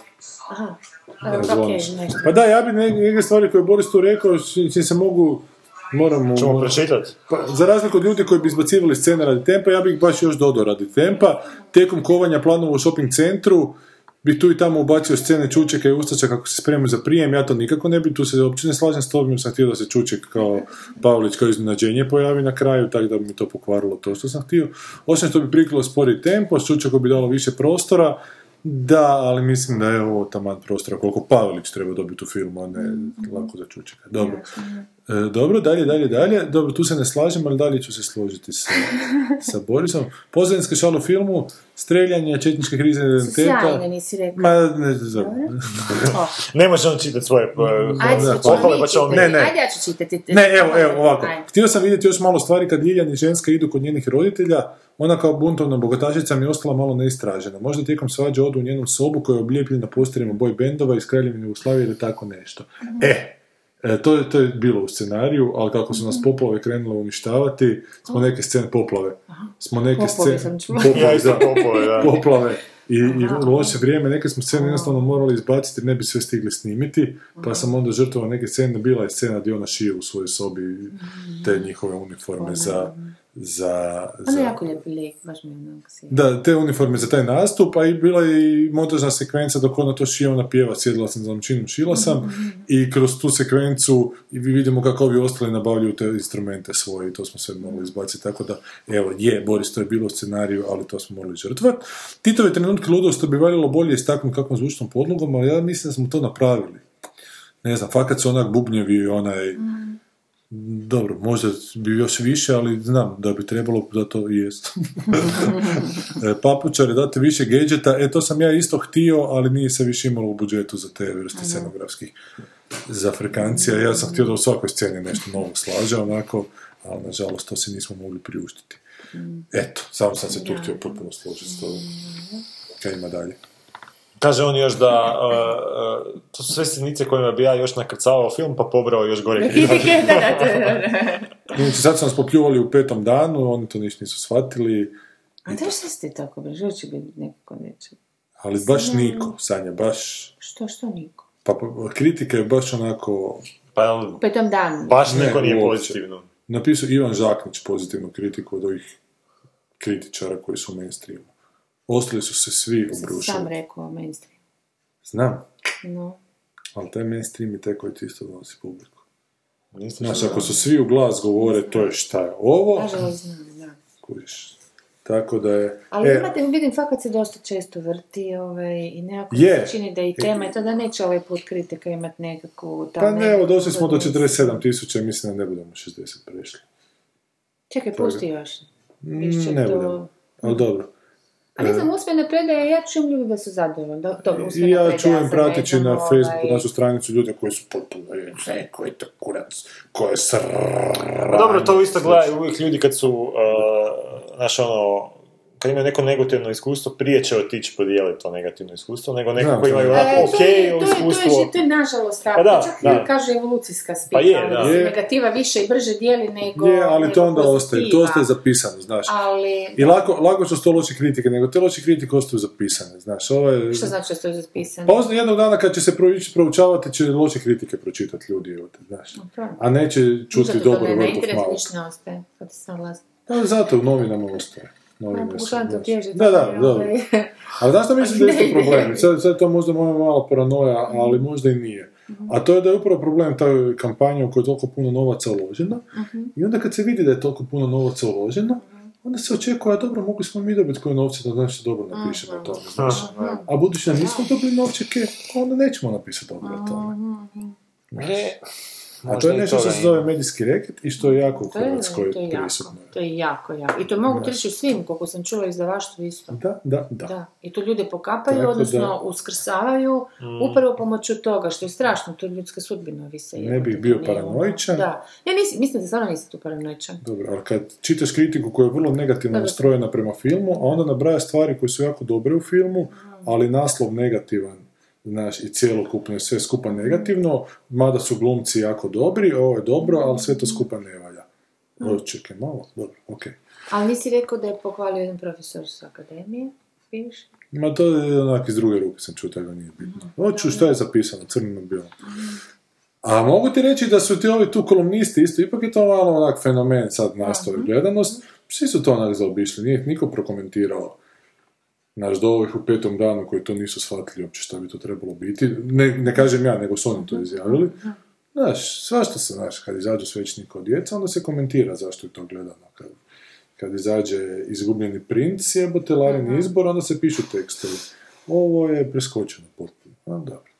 Aha, Ne, ok, zvoniš. nešto. Pa da, ja bi neke, neke stvari koje je Boris tu rekao, čim se mogu, moramo... Ćemo pročitati? Pa, za razliku od ljudi koji bi izbacivali scene radi tempa, ja bih baš još dodao radi tempa. Tijekom kovanja planova u shopping centru, bi tu i tamo ubacio scene Čučeka i Ustača kako se spremaju za prijem, ja to nikako ne bi, tu se uopće ne slažem s tobom, jer sam htio da se Čuček kao Pavlić kao iznenađenje pojavi na kraju, tako da bi mi to pokvarilo to što sam htio. Osim što bi prikrilo spori tempo, s Čučekom bi dalo više prostora, da, ali mislim da je ovo taman prostora koliko Pavlić treba dobiti u filmu, a ne lako za Čučeka. Dobro. E, dobro, dalje, dalje, dalje. Dobro, tu se ne slažem, ali dalje ću se složiti sa, <laughs> sa Borisom. Pozadinska šala u filmu, streljanje, četničke krize identiteta. Sjajno nisi rekao. Ma, ne, dobro. <laughs> Ne može on čitati svoje sad ćemo pohvale, pa ćemo mi. čitati. Ne, ne. Ajde, ja ću čitati. Ne, evo, evo, ovako. Ajde. Htio sam vidjeti još malo stvari kad Ljiljana i ženska idu kod njenih roditelja, ona kao buntovna bogatašica mi je ostala malo neistražena. Možda tijekom svađa odu u njenu sobu koja je oblijepljena posterima boj bendova iz Kraljevine Jugoslavije ili tako nešto. E, E, to, je, to je bilo u scenariju, ali kako su nas poplave krenule uništavati, smo neke scene poplave. Smo neke Poplave scene... sam čula. Poplave, <laughs> Ja da. poplave i, i loše vrijeme, neke smo scene jednostavno morali izbaciti ne bi sve stigli snimiti, pa sam onda žrtvovao neke scene, bila je scena gdje ona šije u svojoj sobi te njihove uniforme za, za, Ono za- je jako lijep lik, baš mi je onak si. da, te uniforme za taj nastup, a i bila je i montažna sekvenca dok ona to šije, ona pjeva, sjedila sam za omčinom, šila sam i kroz tu sekvencu vidimo kako ovi ostali nabavljaju te instrumente svoje i to smo sve morali izbaciti, tako da, evo, je, Boris, to je bilo u scenariju, ali to smo morali žrtvati. Titove trenutke ludosti bi valjalo bolje istaknuti kakvom zvučnom podlogom, ali ja mislim da smo to napravili. Ne znam, fakat su onak bubnjevi i onaj... Dobro, možda bi još više, ali znam da bi trebalo da to i jest. <laughs> E, Papučare, date više gadgeta, e to sam ja isto htio, ali nije se više imalo u budžetu za te vrste scenografskih za frekancija. Ja sam htio da u svakoj sceni nešto novo slaže, onako, ali nažalost to se nismo mogli priuštiti. Eto, samo sam se tu htio potpuno složiti s tobom. Kaj ima dalje? Kaže on još da, uh, uh, to su sve sjednice kojima bi ja još nakrcavao film, pa pobrao još gore. <laughs> Znači, sad su nas popljuvali u petom danu, oni to ništa nisu shvatili, A da što ste tako brže, će biti nekako neće. ali baš niko, Sanja, baš... Što, što niko? Pa, pa kritika je baš onako... Pa U petom danu. baš Ne, niko nije pozitivno. Napisao Ivan Žaknić pozitivnu kritiku od ovih kritičara koji su u mainstreamu. Ostali su se svi Sam obrušili. rekao mainstream. Znam, No. ali taj mainstream je taj koji ti isto donosi publiku. Znaš, ako su svi u glas govore to je šta je ovo, Nažalost znam, da. kužiš. Tako da je... Ali e, imate, vidim, fakat se dosta često vrti ovaj, i nekako Je. se čini da i tema je to da neće ovaj put kritika imati nekakvu... pa ne, evo, došli smo do neku- 47 tisuća i mislim da ne budemo 60 prešli. Čekaj, pusti još. Mm, Više ne to- budemo, ali dobro. A ne znam, usmene predaje, ja čujem ljudi da su zadovoljni. Usmena ja čujem prateći na Facebooku ovaj, našu stranicu ljude koji su potpuno e, koji je to kurac, ko je sr... kad imaju neko negativno iskustvo, prije će otići podijeliti to negativno iskustvo, nego neko koji imaju onako E, ok to je, to je, to je, iskustvo. to je nažalost tako. Pa da, Čak da. kaže evolucijska spika. Pa je, ono, da. da se Je. negativa više i brže dijeli nego Je, ali to nego onda ostaje, to pozitiva. ostaje zapisano, znaš. Ali, I lako, lako su to loše kritike, nego te loše kritike ostaju zapisane, znaš. Ovo je... što znači da ste zapisani? Pa jednog dana kad će se proučavati, će loše kritike pročitati ljudi, evo te, znaš. A neće čuti Zato to dobro ne na vrtov internetu malo. ništa ne ostaje. Pa zato u novinama ostaje. Su, Pokušavam znaš. utješiti. Da, da, ali, da. ovaj, Ali znaš što mislim da <laughs> je isto problem? Sad, sad to možda moja malo paranoja, ali možda i nije. A to je da je upravo problem taj kampanja u kojoj je toliko puno novaca uloženo i onda kad se vidi da je toliko puno novaca uloženo, onda se očekuje, a dobro, mogli smo mi dobiti koje novce da nešto dobro napišemo o tome, znaš. A budući da nismo dobili novčeke, onda nećemo napisati dobro o tome. Ne, A to je nešto što se zove medijski reket i što je jako u To je, Hrvatskoj to je jako, prisutno. to je jako, jako. I to mogu reći svim, koliko sam čula izdavaštvu isto. Da, da, da. Da. I to ljude pokapaju, Tako odnosno da- uskrsavaju upravo pomoću toga, što je strašno, to ljudske sudbine ovise. Ne jebote, bih bio paranoičan. Da. Ja nisam, mislim da stvarno nisam tu paranoičan. Dobro, ali kad čitaš kritiku koja je vrlo negativno nastrojena prema filmu, a onda nabraja stvari koje su jako dobre u filmu, ali naslov negativan, znaš, i cjelokupno je sve skupa negativno, mada su glumci jako dobri, ovo je dobro, ali sve to skupa ne valja. O, čekaj, malo, dobro, okej. Ali nisi rekao da je pohvalio jedan profesor s akademije, bivši? Ma to je onak iz druge ruke sam čuo, tako da nije bitno. Hoću šta je zapisano, crno na bijelo. A mogu ti reći da su ti ovi tu kolumnisti isto, ipak je to malo onak fenomen sad nastao i gledanost, svi su to onak zaobišli, nije niko prokomentirao. Znaš, do ovih u petom danu koji to nisu shvatili uopće šta bi to trebalo biti. Ne, ne kažem ja, nego su oni to izjavili. Znaš, svašta se, znaš, kad izađu svećnik od djeca, onda se komentira zašto je to gledano. Kad, kad izađe izgubljeni princ, jebote Larin izbor, onda se pišu tekstovi. Ovo je preskočeno potpuno. A, dobro.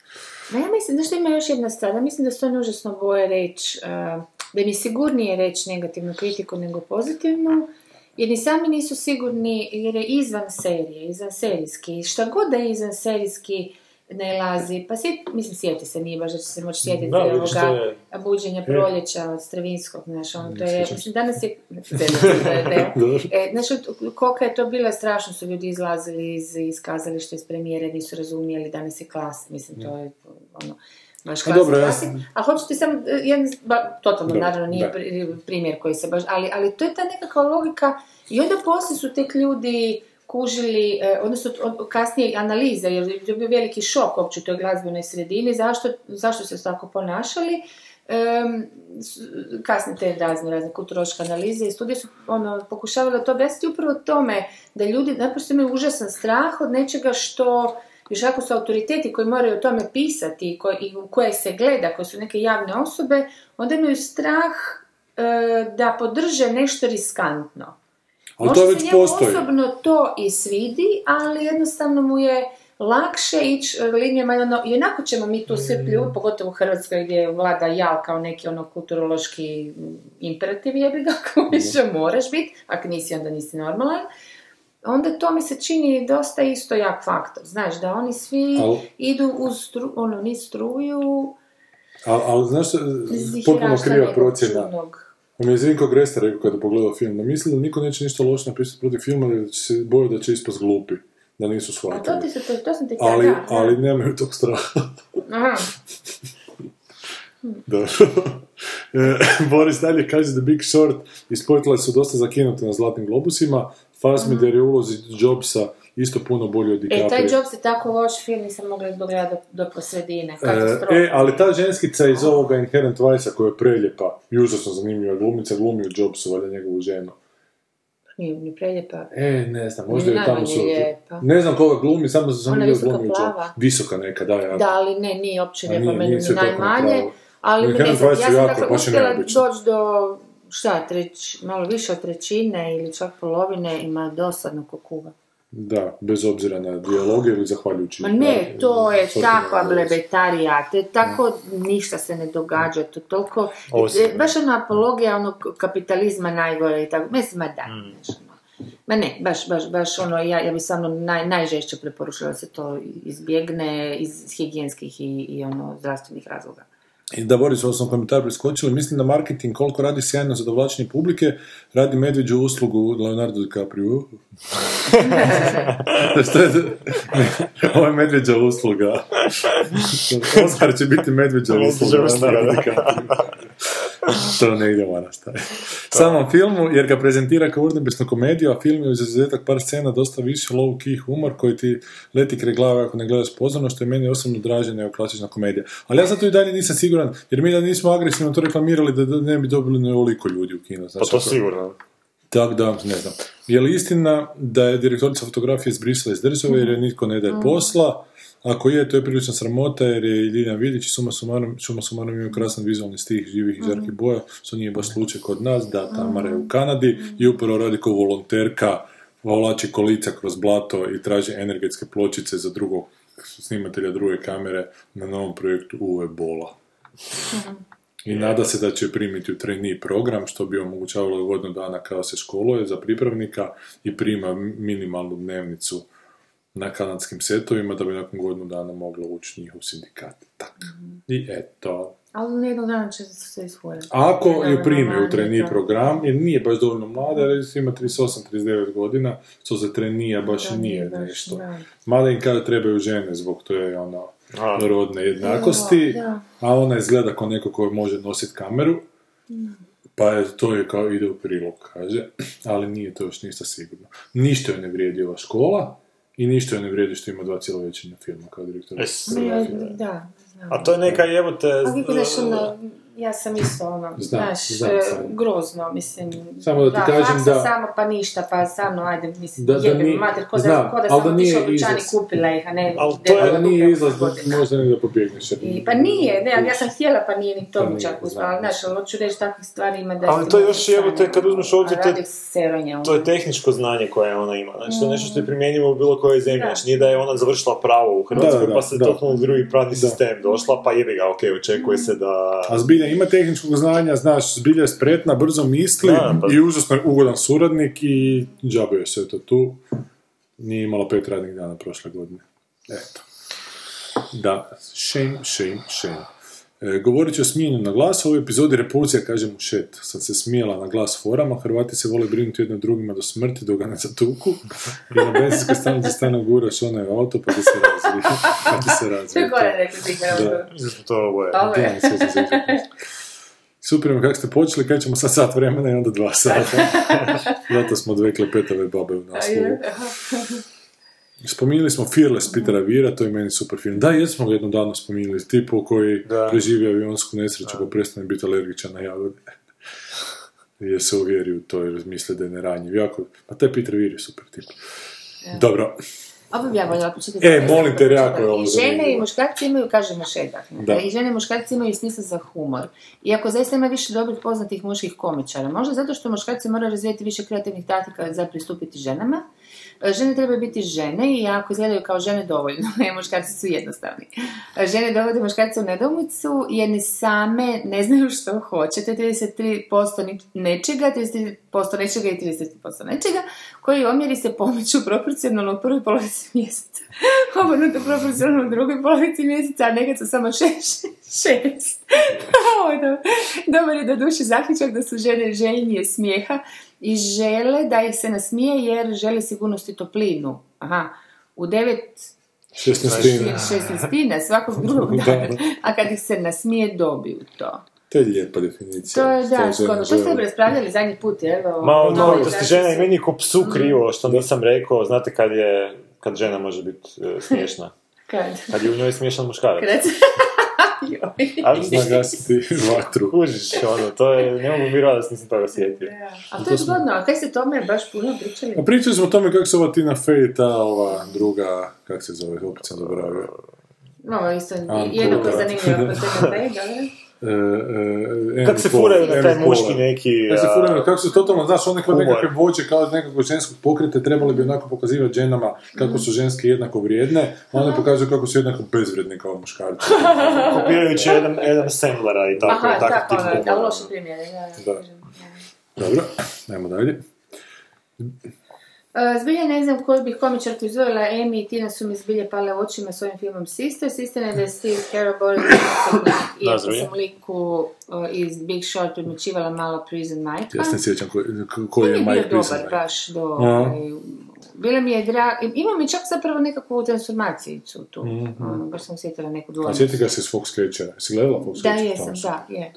Ma ja mislim, znaš što ima još jedna stvar, ja mislim da se oni užasno boje reći, uh, da im je sigurnije reći negativnu kritiku nego pozitivnu, jer ni sami nisu sigurni, jer je izvan serije, izvan serijski, šta god da je izvan serijski ne lazi, pa sjeti, mislim sjeti se, nije baš da će se moći sjetiti Da, ovoga je- buđenja proljeća od Stravinskog, znaš, ono, to je, mislim, danas je, <laughs> E, znaš, koliko je to bilo strašno su ljudi izlazili iz, iz kazališta, iz premijere, nisu razumijeli danas je klas, mislim, to je ono, baš A klasik, dobro, ja klasik. sam- A hoću ti samo, e, jedan, ba, totalno, Da, naravno, nije da. pri- primjer koji se baš, ali, ali to je ta nekakva logika i onda poslije su tek ljudi kužili, e, odnosno od- kasnije analize, jer je bio veliki šok uopće u toj glazbenoj sredini, zašto, zašto se tako ponašali, s- kasnije te razne, razne kulturološke analize i studije su ono, pokušavale to objasniti upravo tome da ljudi naprosto imaju užasan strah od nečega što još ako su autoriteti koji moraju o tome pisati i, koji, i u koje se gleda, koje su neke javne osobe, onda imaju strah e, da podrže nešto riskantno. Ali Možda to već se njemu postoji. osobno to i svidi, ali jednostavno mu je lakše ići e, linijama, ono, i onako ćemo mi tu sve pljuti, pogotovo u Hrvatskoj gdje vlada jal kao neki ono kulturološki mm, imperativ jebi ga, <laughs> ako više moraš biti, ako nisi onda nisi normalan, onda to mi se čini dosta isto jak faktor, znaš, da oni svi Al- idu uz stru, ono, niz struju, Ali, ali znaš, iz potpuno kriva procjena. On je Zrinko Gresta rekao kada pogledao film, da misli da niko neće ništa loše napisati protiv filma, jer će se boje da će ispast glupi, da nisu A to, shvatili. ti se, to, to sam ti Ali, da, da. ali nemaju tog straha. Aha. <laughs> Dobro. <laughs> E, Boris dalje kaže da Big Short i Spotlight su dosta zakinuti na Zlatnim globusima. Fassbender je ulozi Jobsa isto puno bolji od E, DiCaprio. taj Jobs je tako loš film, nisam mogla dogledati do, do posredine. E, e, ali ta ženskica iz ovoga Inherent Vice-a koja je preljepa i užasno zanimljiva glumica, glumi u Jobsu, valjda njegovu ženu. Nije ni preljepa. E, ne znam, možda je tamo su... lijepa. Ne znam koga glumi, samo sam Ona visoka glumi u plava. Visoka neka, da, ja. Da, ali ne, nije uopće A lijepa, meni najmanje. Ali ne znam, ja sam dakle uspjela doći do, šta, treć, malo više od trećine ili čak polovine, ima dosadno kukuva. Da, bez obzira na dijaloge ili zahvaljujući... Ma ne, to je Socijalnoj takva blebetarija, to je tako, ništa se ne događa, to toliko, Osim, e, baš ona apologija onog kapitalizma najgore i tako, mislim, ma da, Mm. ono. Ma ne, baš, baš, baš ono, ja, ja bi samo naj, najžešće preporučila da se to izbjegne iz higijenskih i, i ono, zdravstvenih razloga. I da Boris sam komentar preskočili, mislim da marketing koliko radi sjajno za dovlačenje publike, radi medveđu uslugu Leonardo DiCaprio. Što <laughs> je, ovo je medveđa usluga. <laughs> Oscar će biti medveđa usluga. Leonardo. DiCaprio. <laughs> to negdje mora staviti. <laughs> Samom filmu, jer ga prezentira kao urnebesnu komediju, a film je uz izuzetak par scena dosta više low key humor koji ti leti kraj glave ako ne gledaš pozorno, što je meni osobno draže nego klasična komedija. Ali ja sad tu i dalje nisam siguran, jer mi da nismo agresivno to reklamirali da ne bi dobili neoliko ljudi u kino. Pa Znači, to ako- sigurno. tako da, ne znam. Je li istina da je direktorica fotografije izbrisala iz države jer je nitko ne daje posla? Ako je, to je prilična sramota jer je i Ljiljana Vidić i suma sumarom, suma sumarom imaju krasan vizualni stih živih i žarkih boja, što nije baš slučaj kod nas, da Tamara je u Kanadi i upravo radi kao volonterka, volači kolica kroz blato i traži energetske pločice za drugog snimatelja druge kamere na novom projektu Uve Bola. I nada se da će primiti u trainee program, što bi omogućavalo godinu dana kao se školuje za pripravnika i prima minimalnu dnevnicu na kanadskim setovima, da bi nakon godinu dana mogla ući u njihov sindikat. Tak. I eto. Ali jednog dana će se sve ishvoriti. Ako ju Naravno, prime u da. program, jer nije baš dovoljno mlada, jer ima 38-39 godina, što za trainee baš Da, nije baš, nešto. da. Mada im kada trebaju žene zbog to je ono A. rodne jednakosti, Da, a ona izgleda kao neko ko može nositi kameru, pa je, to je kao ide u prilog, kaže, <clears throat> ali nije to još ništa sigurno. Ništa joj ne vrijedi ova škola i ništa ne vrijedi što ima dva cjelovečernja filma kao direktor. E, Ne, da, znam. A to je neka jebote... A daš ono, ja sam isto ono, Znam, znaš, znam e, grozno, mislim. Samo da ti kažem faksa da- samo pa ništa, pa stvarno, ajde, mislim, Da- da jebim nije- mater, ko da, znam, ko da ali sam da nije otišla u dućan i izlaz. kupila ih, a ne... Ali to je- Ali nije izlaz, da možda ne da pobjegneš. I, pa nije, ne, ali ja sam htjela, pa nije ni to nije, čak uspjela, znaš, ali hoću reći takvih stvari ima da... Ali to je još jebote, sam, kad uzmeš a to je-. To je tehničko znanje koje ona ima. Znači, to je nešto što je primjenjivo u bilo kojoj zemlji. Znači, nije da je ona završila pravo u Hrvatskoj, Da, da, pa se da. totalno u drugi pravni Da. sistem došla, pa jebi ga, ok, očekuje se da... A zbilja ima tehničkog znanja, znaš, zbilja je spretna, brzo misli Da, pa- i užasno ugodan suradnik i džabe je sve to tu. Nije imala pet radnih dana prošle godine. Eto. Da, shame, shame, shame. E, govorit ću o smijenju na glas, u ovoj epizodi repulzija kaže mu šet. Sad se smijela na glas forama, Hrvati se vole brinuti jedno drugima do smrti dok ga ne zatuku. <laughs> I na benzinskoj stanici stane guraš onaj auto pa ti se razvije. <laughs> Pa ti se Sve razvije. gore rekli ti Da. To. Ovo je. Da, sve sam se izvukao. Super, kako ste počeli, krećemo sad sat vremena i onda dva sata. <laughs> Zato smo dve klepetave babe u naslovu. Spominjali smo Fearless Petera Vira, to je meni super film. Da, jesmo ga jednom danu spominjali, tipu koji Da. preživi avionsku nesreću pa prestane biti alergičan na jagode. Jer se uvjeri u to jer misle da je neranjiv. Jako, pa taj Peter Vir je super tip. Dobro, Ovo bi ja voljela početi. E, molim te, jako je ovo I žene i muškarci imaju, kažemo šedak, Da. i žene i muškarci imaju smisla za humor. Iako zaista ima više dobrih poznatih muških komičara. Možda zato što muškarci moraju razvijati više kreativnih taktika za pristupiti ženama. E, Žene trebaju biti žene i ako izgledaju kao žene dovoljno, <laughs> muškarci su jednostavni. E, Žene dovode muškarce u nedoumicu jer ni same ne znaju što hoće. To je 33% ni- nečega, 33% nečega i 30% nečega, koji omjeri se pomiču proporcionalno u prvoj polovici mjeseca. <laughs> Obrnuto proporcionalno u drugoj polovici mjeseca, a nekad su samo šest. <laughs> šest. Dobro. Dobar je do duše zaključak da su žene željnije smijeha i žele da ih se nasmije jer žele sigurnost i toplinu. Aha, u devet 16. šestnestina svakog <laughs> drugog Da. dana, a kad ih se nasmije dobiju to. To je lijepa definicija. To je, da, skoro. Što ste žele. raspravljali zadnji put, evo? Ma od novi novitosti znači žena i su- meni ko psu Mm. krivo, što nisam rekao, znate kad je, kad žena može biti e, smiješna. <laughs> Kad? Kad je u njoj smiješan muškarac. Kad? Joj. Ali Zna gasiti <laughs> vatru. kužiš, ono, to je, ne mogu vjerovati da se nisam toga sjetio. A to je zgodno, a kaj se tome baš puno pričali? A pričali smo o tome kako se ova Tina Fey ta ova druga, kak se zove, opet sam zaboravio. No, isto, jednako zanimljivo kod tebe, Pej, dobro? E, e, Kako se furaju na taj muški neki... Kako se furaju, kako su totalno, znaš, one humor. nekakve vođe, kao nekakvog ženskog pokreta, trebali bi onako pokazivati ženama kako su ženske jednako vrijedne, a one pokazuju kako su jednako bezvrijedne kao muškarci. <laughs> kopirajući Adam, Adam Sandlera i tako, Aha, tako da, humora. loše primjere, da, da. Da. Dobro, ajmo dalje. E, Zbilja ne znam koju bih komičarku izvojila, Amy i Tina su mi zbilje pale očima s ovim filmom Sisters. Istina je da je Steve Carell iako zbilja. sam liku e, iz Big Short primjećivala malo Prison Mike. Ja se ne sjećam koji, koji je Nije bio Mike dobar Prison. baš do... Ovaj, Bilo mi je drago, ima mi čak zapravo nekakvu transformacijicu tu. Mhm. Ono, baš sam sjetila neku A dvojnicu. sjeti ga se s Fox Catchera. Si gledala Fox Da, Catcher? jesam, da, je. E,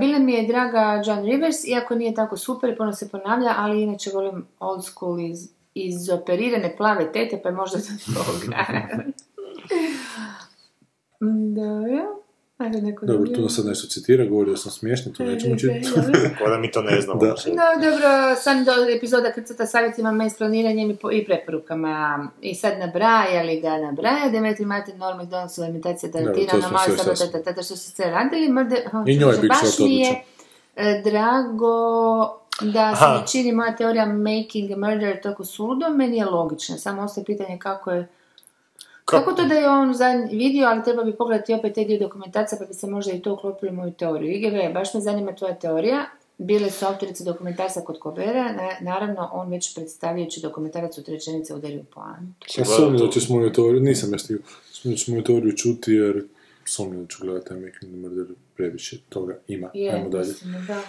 Bila mi je draga John Rivers, iako nije tako super i puno se ponavlja, ali inače volim old school iz, izoperirane plave tete, pa je možda do <laughs> toga. <laughs> Dobro. Ajde neko Dobro, tu nas sad nešto citira, govorio sam smiješno, to nećemo čitati. Kao da mi to ne znamo. Da. No, dobro, sam do epizoda krcata savjetima mes planiranjem i, po- i preporukama. I sad nabraja li ga nabraja, Demetri Martin, Norm MacDonald, su imitacija Tarantina, to ono smo malo sve sada sasvim. tata, tata, što su se radili, mrde, I njoj je baš mi je e, drago da se Aha. mi čini moja teorija making a murder toliko suludo, meni je logična, samo ostaje pitanje kako je kako to da je on zadnji vidio, ali treba bi pogledati opet te dio dokumentacija pa bi se možda i to uklopilo u moju teoriju. IGV, baš me zanima tvoja teorija. Bile su autorice dokumentarca kod Kobera, na- naravno on već predstavljajući dokumentarac u tri rečenice udario Antu. Ja sumnjam da ćeš moju teoriju, nisam ja stigao, da ćeš moju teoriju čuti jer sumnjam da ću gledati taj Making the Murder, previše toga ima. Je, Ajmo dalje. mislim, da.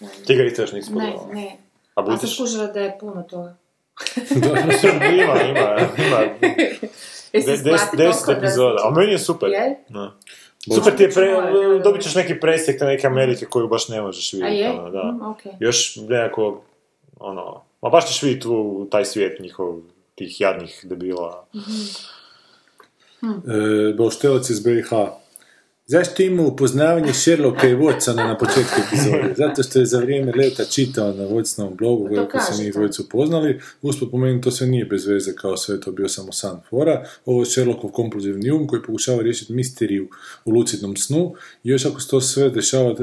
da. Ti ga nisi Ne, ne. A A sam budiš? skužila da je puno toga. <laughs> <laughs> ima, ima, ima. <laughs> De- Deset da- epizoda, a meni je super. Je? Da. Super ti je, pre, dobit ćeš neki presjek te neke Amerike koju baš ne možeš A vidjeti. je? ono, da. Mm, okej. Još nekako, ono, ma baš ćeš vidjeti tu taj svijet njihov, tih jadnih debila. E, Boštelac iz BiH. Zašto ima upoznavanje Sherlocka i Watsona na početku epizode? <laughs> Zato što je za vrijeme leta čitao na Watsonovom blogu Pa to kako se kažete. njih dvojicu upoznali. Usput po meni to sve nije bez veze kao sve to bio samo san fora. Ovo je Sherlockov kompulzivni um koji pokušava riješiti misteriju u lucidnom snu. I još ako se to sve dešava e,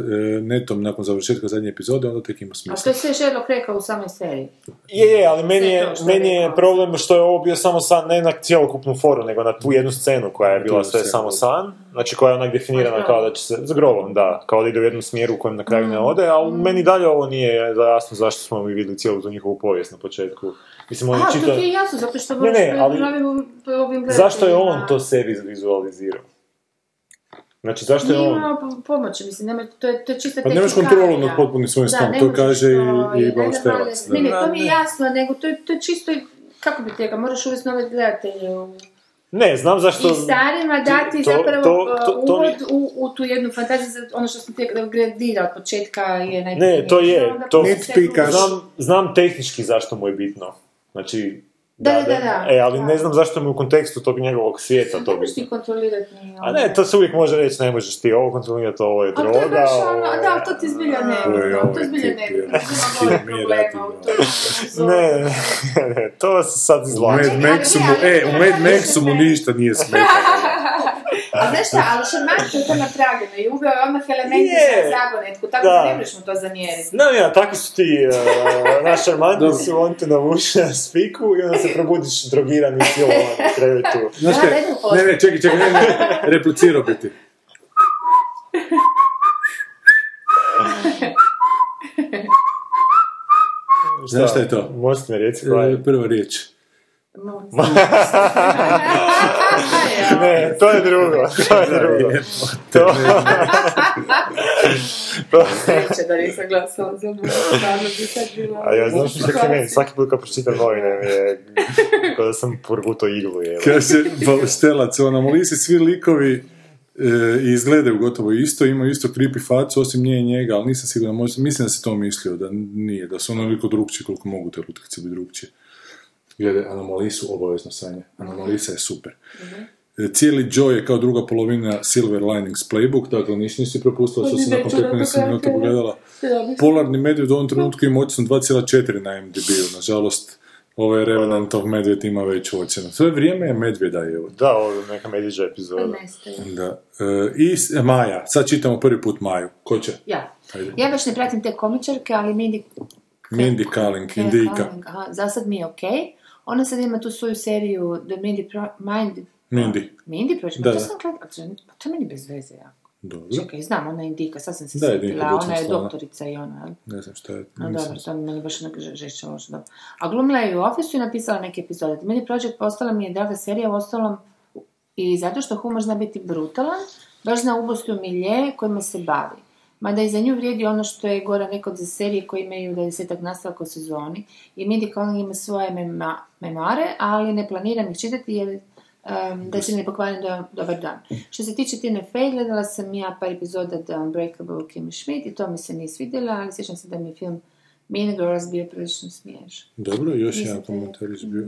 netom nakon završetka zadnje epizode, onda tek ima A smisla. to je sve Sherlock rekao u samoj seriji. Je, je, ali meni je, meni je problem što je ovo bio samo san, ne na cjelokupnu foru, nego na tu jednu scenu koja je bila sve samo san, znači koja je onak definirana kao da će se, s grovom, da, kao da ide u jednom smjeru u kojem na kraju Mm. ne ode, ali meni dalje ovo nije jasno zašto smo mi vidjeli cijelu tu njihovu povijest na početku. Mislim, on je Aha, čito... to ti je jasno, zato što Ne, ne, ali- Zašto je on to sebi vizualizirao? Znači, zašto je Nije on... imao po- pomoći, mislim, nema, to je, to je čista Pa nemaš kontrolu nad potpunim svojim ne to kaže i, to, i Bauštelac. Ne, ne, to mi je jasno, nego to je, to je čisto, kako bi ti rekao, moraš uvesti nove gledatelje u... Ne, znam zašto... I starima dati to- zapravo to- to- uh, to mi- uvod u, u tu jednu fantaziju, za ono što sam ti gradira od početka je najbolje. Ne, to je, to-. Znam, znam tehnički zašto mu je bitno. Znači, Da, da, da, da. E, ali ne Da. znam zašto mu u kontekstu tog njegovog svijeta to Ne možeš ti kontrolirati ni A ne, to se uvijek može reći, ne možeš ti ovo kontrolirati, ovo je A droga. to je baš ono, da, to ti zbilja ne to ovaj zbilja ne je. Ima gore <laughs> Mi problema radimo. u toj <laughs> Ne, ne, ne, to se sad U Mad. Maxu mu, e, u Mad Maxu mu ništa nije smetalo. <laughs> A znaš šta, ali šarmantno je to napravljeno i uveo je odmah elemente za zagonetku, tako Da. ne možeš mu to zamjeriti. Znam ja, takvi su ti <laughs> uh, naš šarmantni su, on te navuče na spiku i onda se <laughs> probudiš drogiran i silovan u krevetu. <laughs> Znaš kaj, ne, ne, čekaj, čekaj, ne, ne, replicirao bi ti. Znaš šta je to? Možete mi reći koja je? E, Prva riječ. <laughs> Ne, to je drugo, to je drugo. To... to... Sreće <laughs> da nisam glasala za mu, stvarno bi sad bila... A ja znam što se meni, svaki put kad pročitam novine mi je kao da sam purguto iglu, je. Kaže, Bauštelac, u Anomalisi svi likovi e, izgledaju gotovo isto, imaju isto creepy facu, osim nje i njega, ali nisam siguran, mislim da se to mislio, da nije, da su onoliko drugčiji koliko mogu te utakmice biti drugčije. Gledaj, Anomalisu obavezno sanje. Anomalisa je super. E, Cijeli Joe je kao druga polovina Silver Linings Playbook, dakle niš nisi propustila što si nakon 15 minuta pogledala. Polarni medvjed u ovom trenutku ima ocjenu 2,4 na MDB-u, nažalost. Ovaj Revenantov medvjed ima veću ocjenu. Sve vrijeme je medvjeda je. Da, ovo je neka mediđa epizoda. Nestaje. Da. E, I e, Maja, sad čitamo prvi put Maju. Ko će? Ja. Ajde. Ja baš ne pratim te komičarke, ali Mindy... Mindy Kaling, Indika. Za sad mi je okej. Ona sad ima tu svoju seriju The Mindy... Pro... Mind... Mindy. Mindy Project? Da, to da. sam gledala, to je- to je meni bez veze jako. Dobro. Čekaj, znam, ona je Indika, sad sam se Da, je sjetila, ona je doktorica i ona, jel? Ne znam šta je. No dobro, to mi je baš onak žešće loše, dobro. A glumila je i u Office i napisala neke epizode. Meni Project postala mi je draga serija, uostalom i zato što humor zna biti brutalan, baš zna ubosti u milje kojima se bavi. Mada i za nju vrijedi ono što je Gora rekao za serije koje imaju 20 nastavaka u sezoni i Mindy Kaling ima svoje mema, memare, ali ne planiram ih čitati jer um, da se ne pokvarim do, dobar dan. Što se tiče Tine Fey, gledala sam ja par epizoda The Unbreakable Kimmy Schmidt i to mi se nije svidjela, ali sjećam se da mi je film Mean Girls bio prilično smiješan. Dobro, još jedan komentar izbio.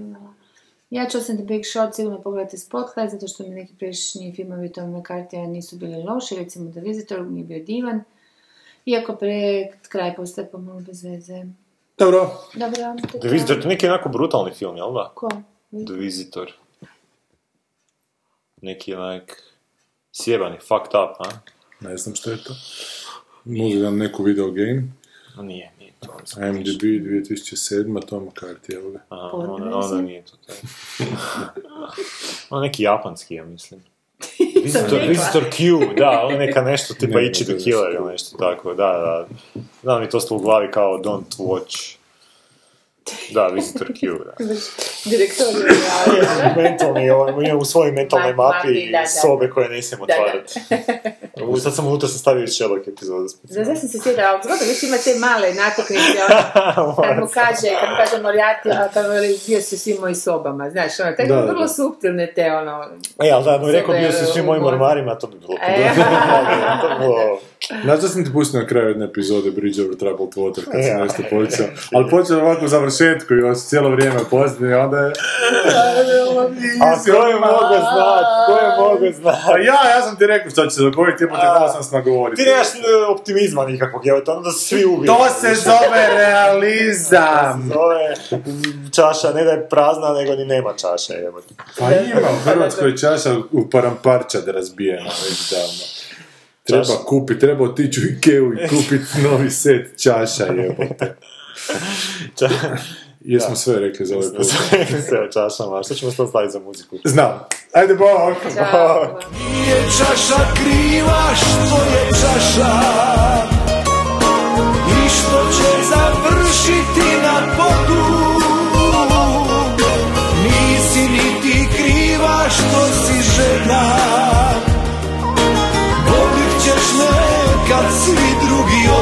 Ja ću sam The Big Short sigurno pogledati Spotlight, zato što mi neki prešnji filmovi Tom McCarthyja nisu bili loši, recimo The Visitor mi je bio divan, iako pre kraj postaje pomalo bez veze. Dobro. Dobro, je The to. Visitor, to neki onako brutalni film, jel da? Ko? The Visitor. Neki onak... Sjebani, fucked up, a? Ne znam što je to. Nudi nam neku video game. No nije, nije to. IMDb 2007. Tom McCarthy, evo ga. Aha, onda, verzija? onda nije to taj. <laughs> ono neki japanski, ja mislim. <laughs> Visitor. Visitor Q, da, ono neka nešto tipa Ne, Ichi ne, the Killer ili nešto tako, da, da. Da mi to sto u glavi kao Don't Watch. <laughs> Da, Visitor Q, da. Direktor je javio. <laughs> mentalni, on ima u svojoj mentalnoj Ma- mapi mapi, da, da. sobe koje ne smijem Da, da. otvarati. Ovo Sad sam unutra sam stavio Sherlock epizoda. Da, sad sam se sjetila, ali zgodno, više ima te male natuknice, ono, <laughs> kad mu kaže, kad mu kaže Moriarty, a kad mu bio su svi moji sobama, znaš, ono, tako Da, da, vrlo da. suptilne te, ono, E, ali da mu je rekao bio si u svim u mojim ormarima, to bi bilo E. to bi bilo... Znaš da sam ti pustio na kraju jedne epizode Bridge over Troubled Water kad sam nešto počeo. Ali počeo ovako u završetku i on se cijelo vrijeme posljednje, onda je... A ko je mogo znat, ko je mogo A znat? ja, ja sam ti rekao što će se dogoditi, jebote, A. dao sam s nagovoriti. Ti nemaš e, optimizma nikakvog, evo to, onda se svi ubiju. To se zove realizam! Zove čaša, ne da je prazna, nego ni nema čaše, evo. Pa ima u Hrvatskoj čaša u paramparčad razbijena već davno. Treba Čaša. kupit, treba otići u Ikeu i kupit novi set čaša, jebote. <laughs> Ča... Jesmo sve rekli za ovaj put. Sve o čašama, što ćemo sad staviti za muziku? Znam. Ajde, bok! čao. je čaša kriva što je čaša i što će završiti na podu nisi niti kriva što si žena volit ćeš me kad svi drugi odu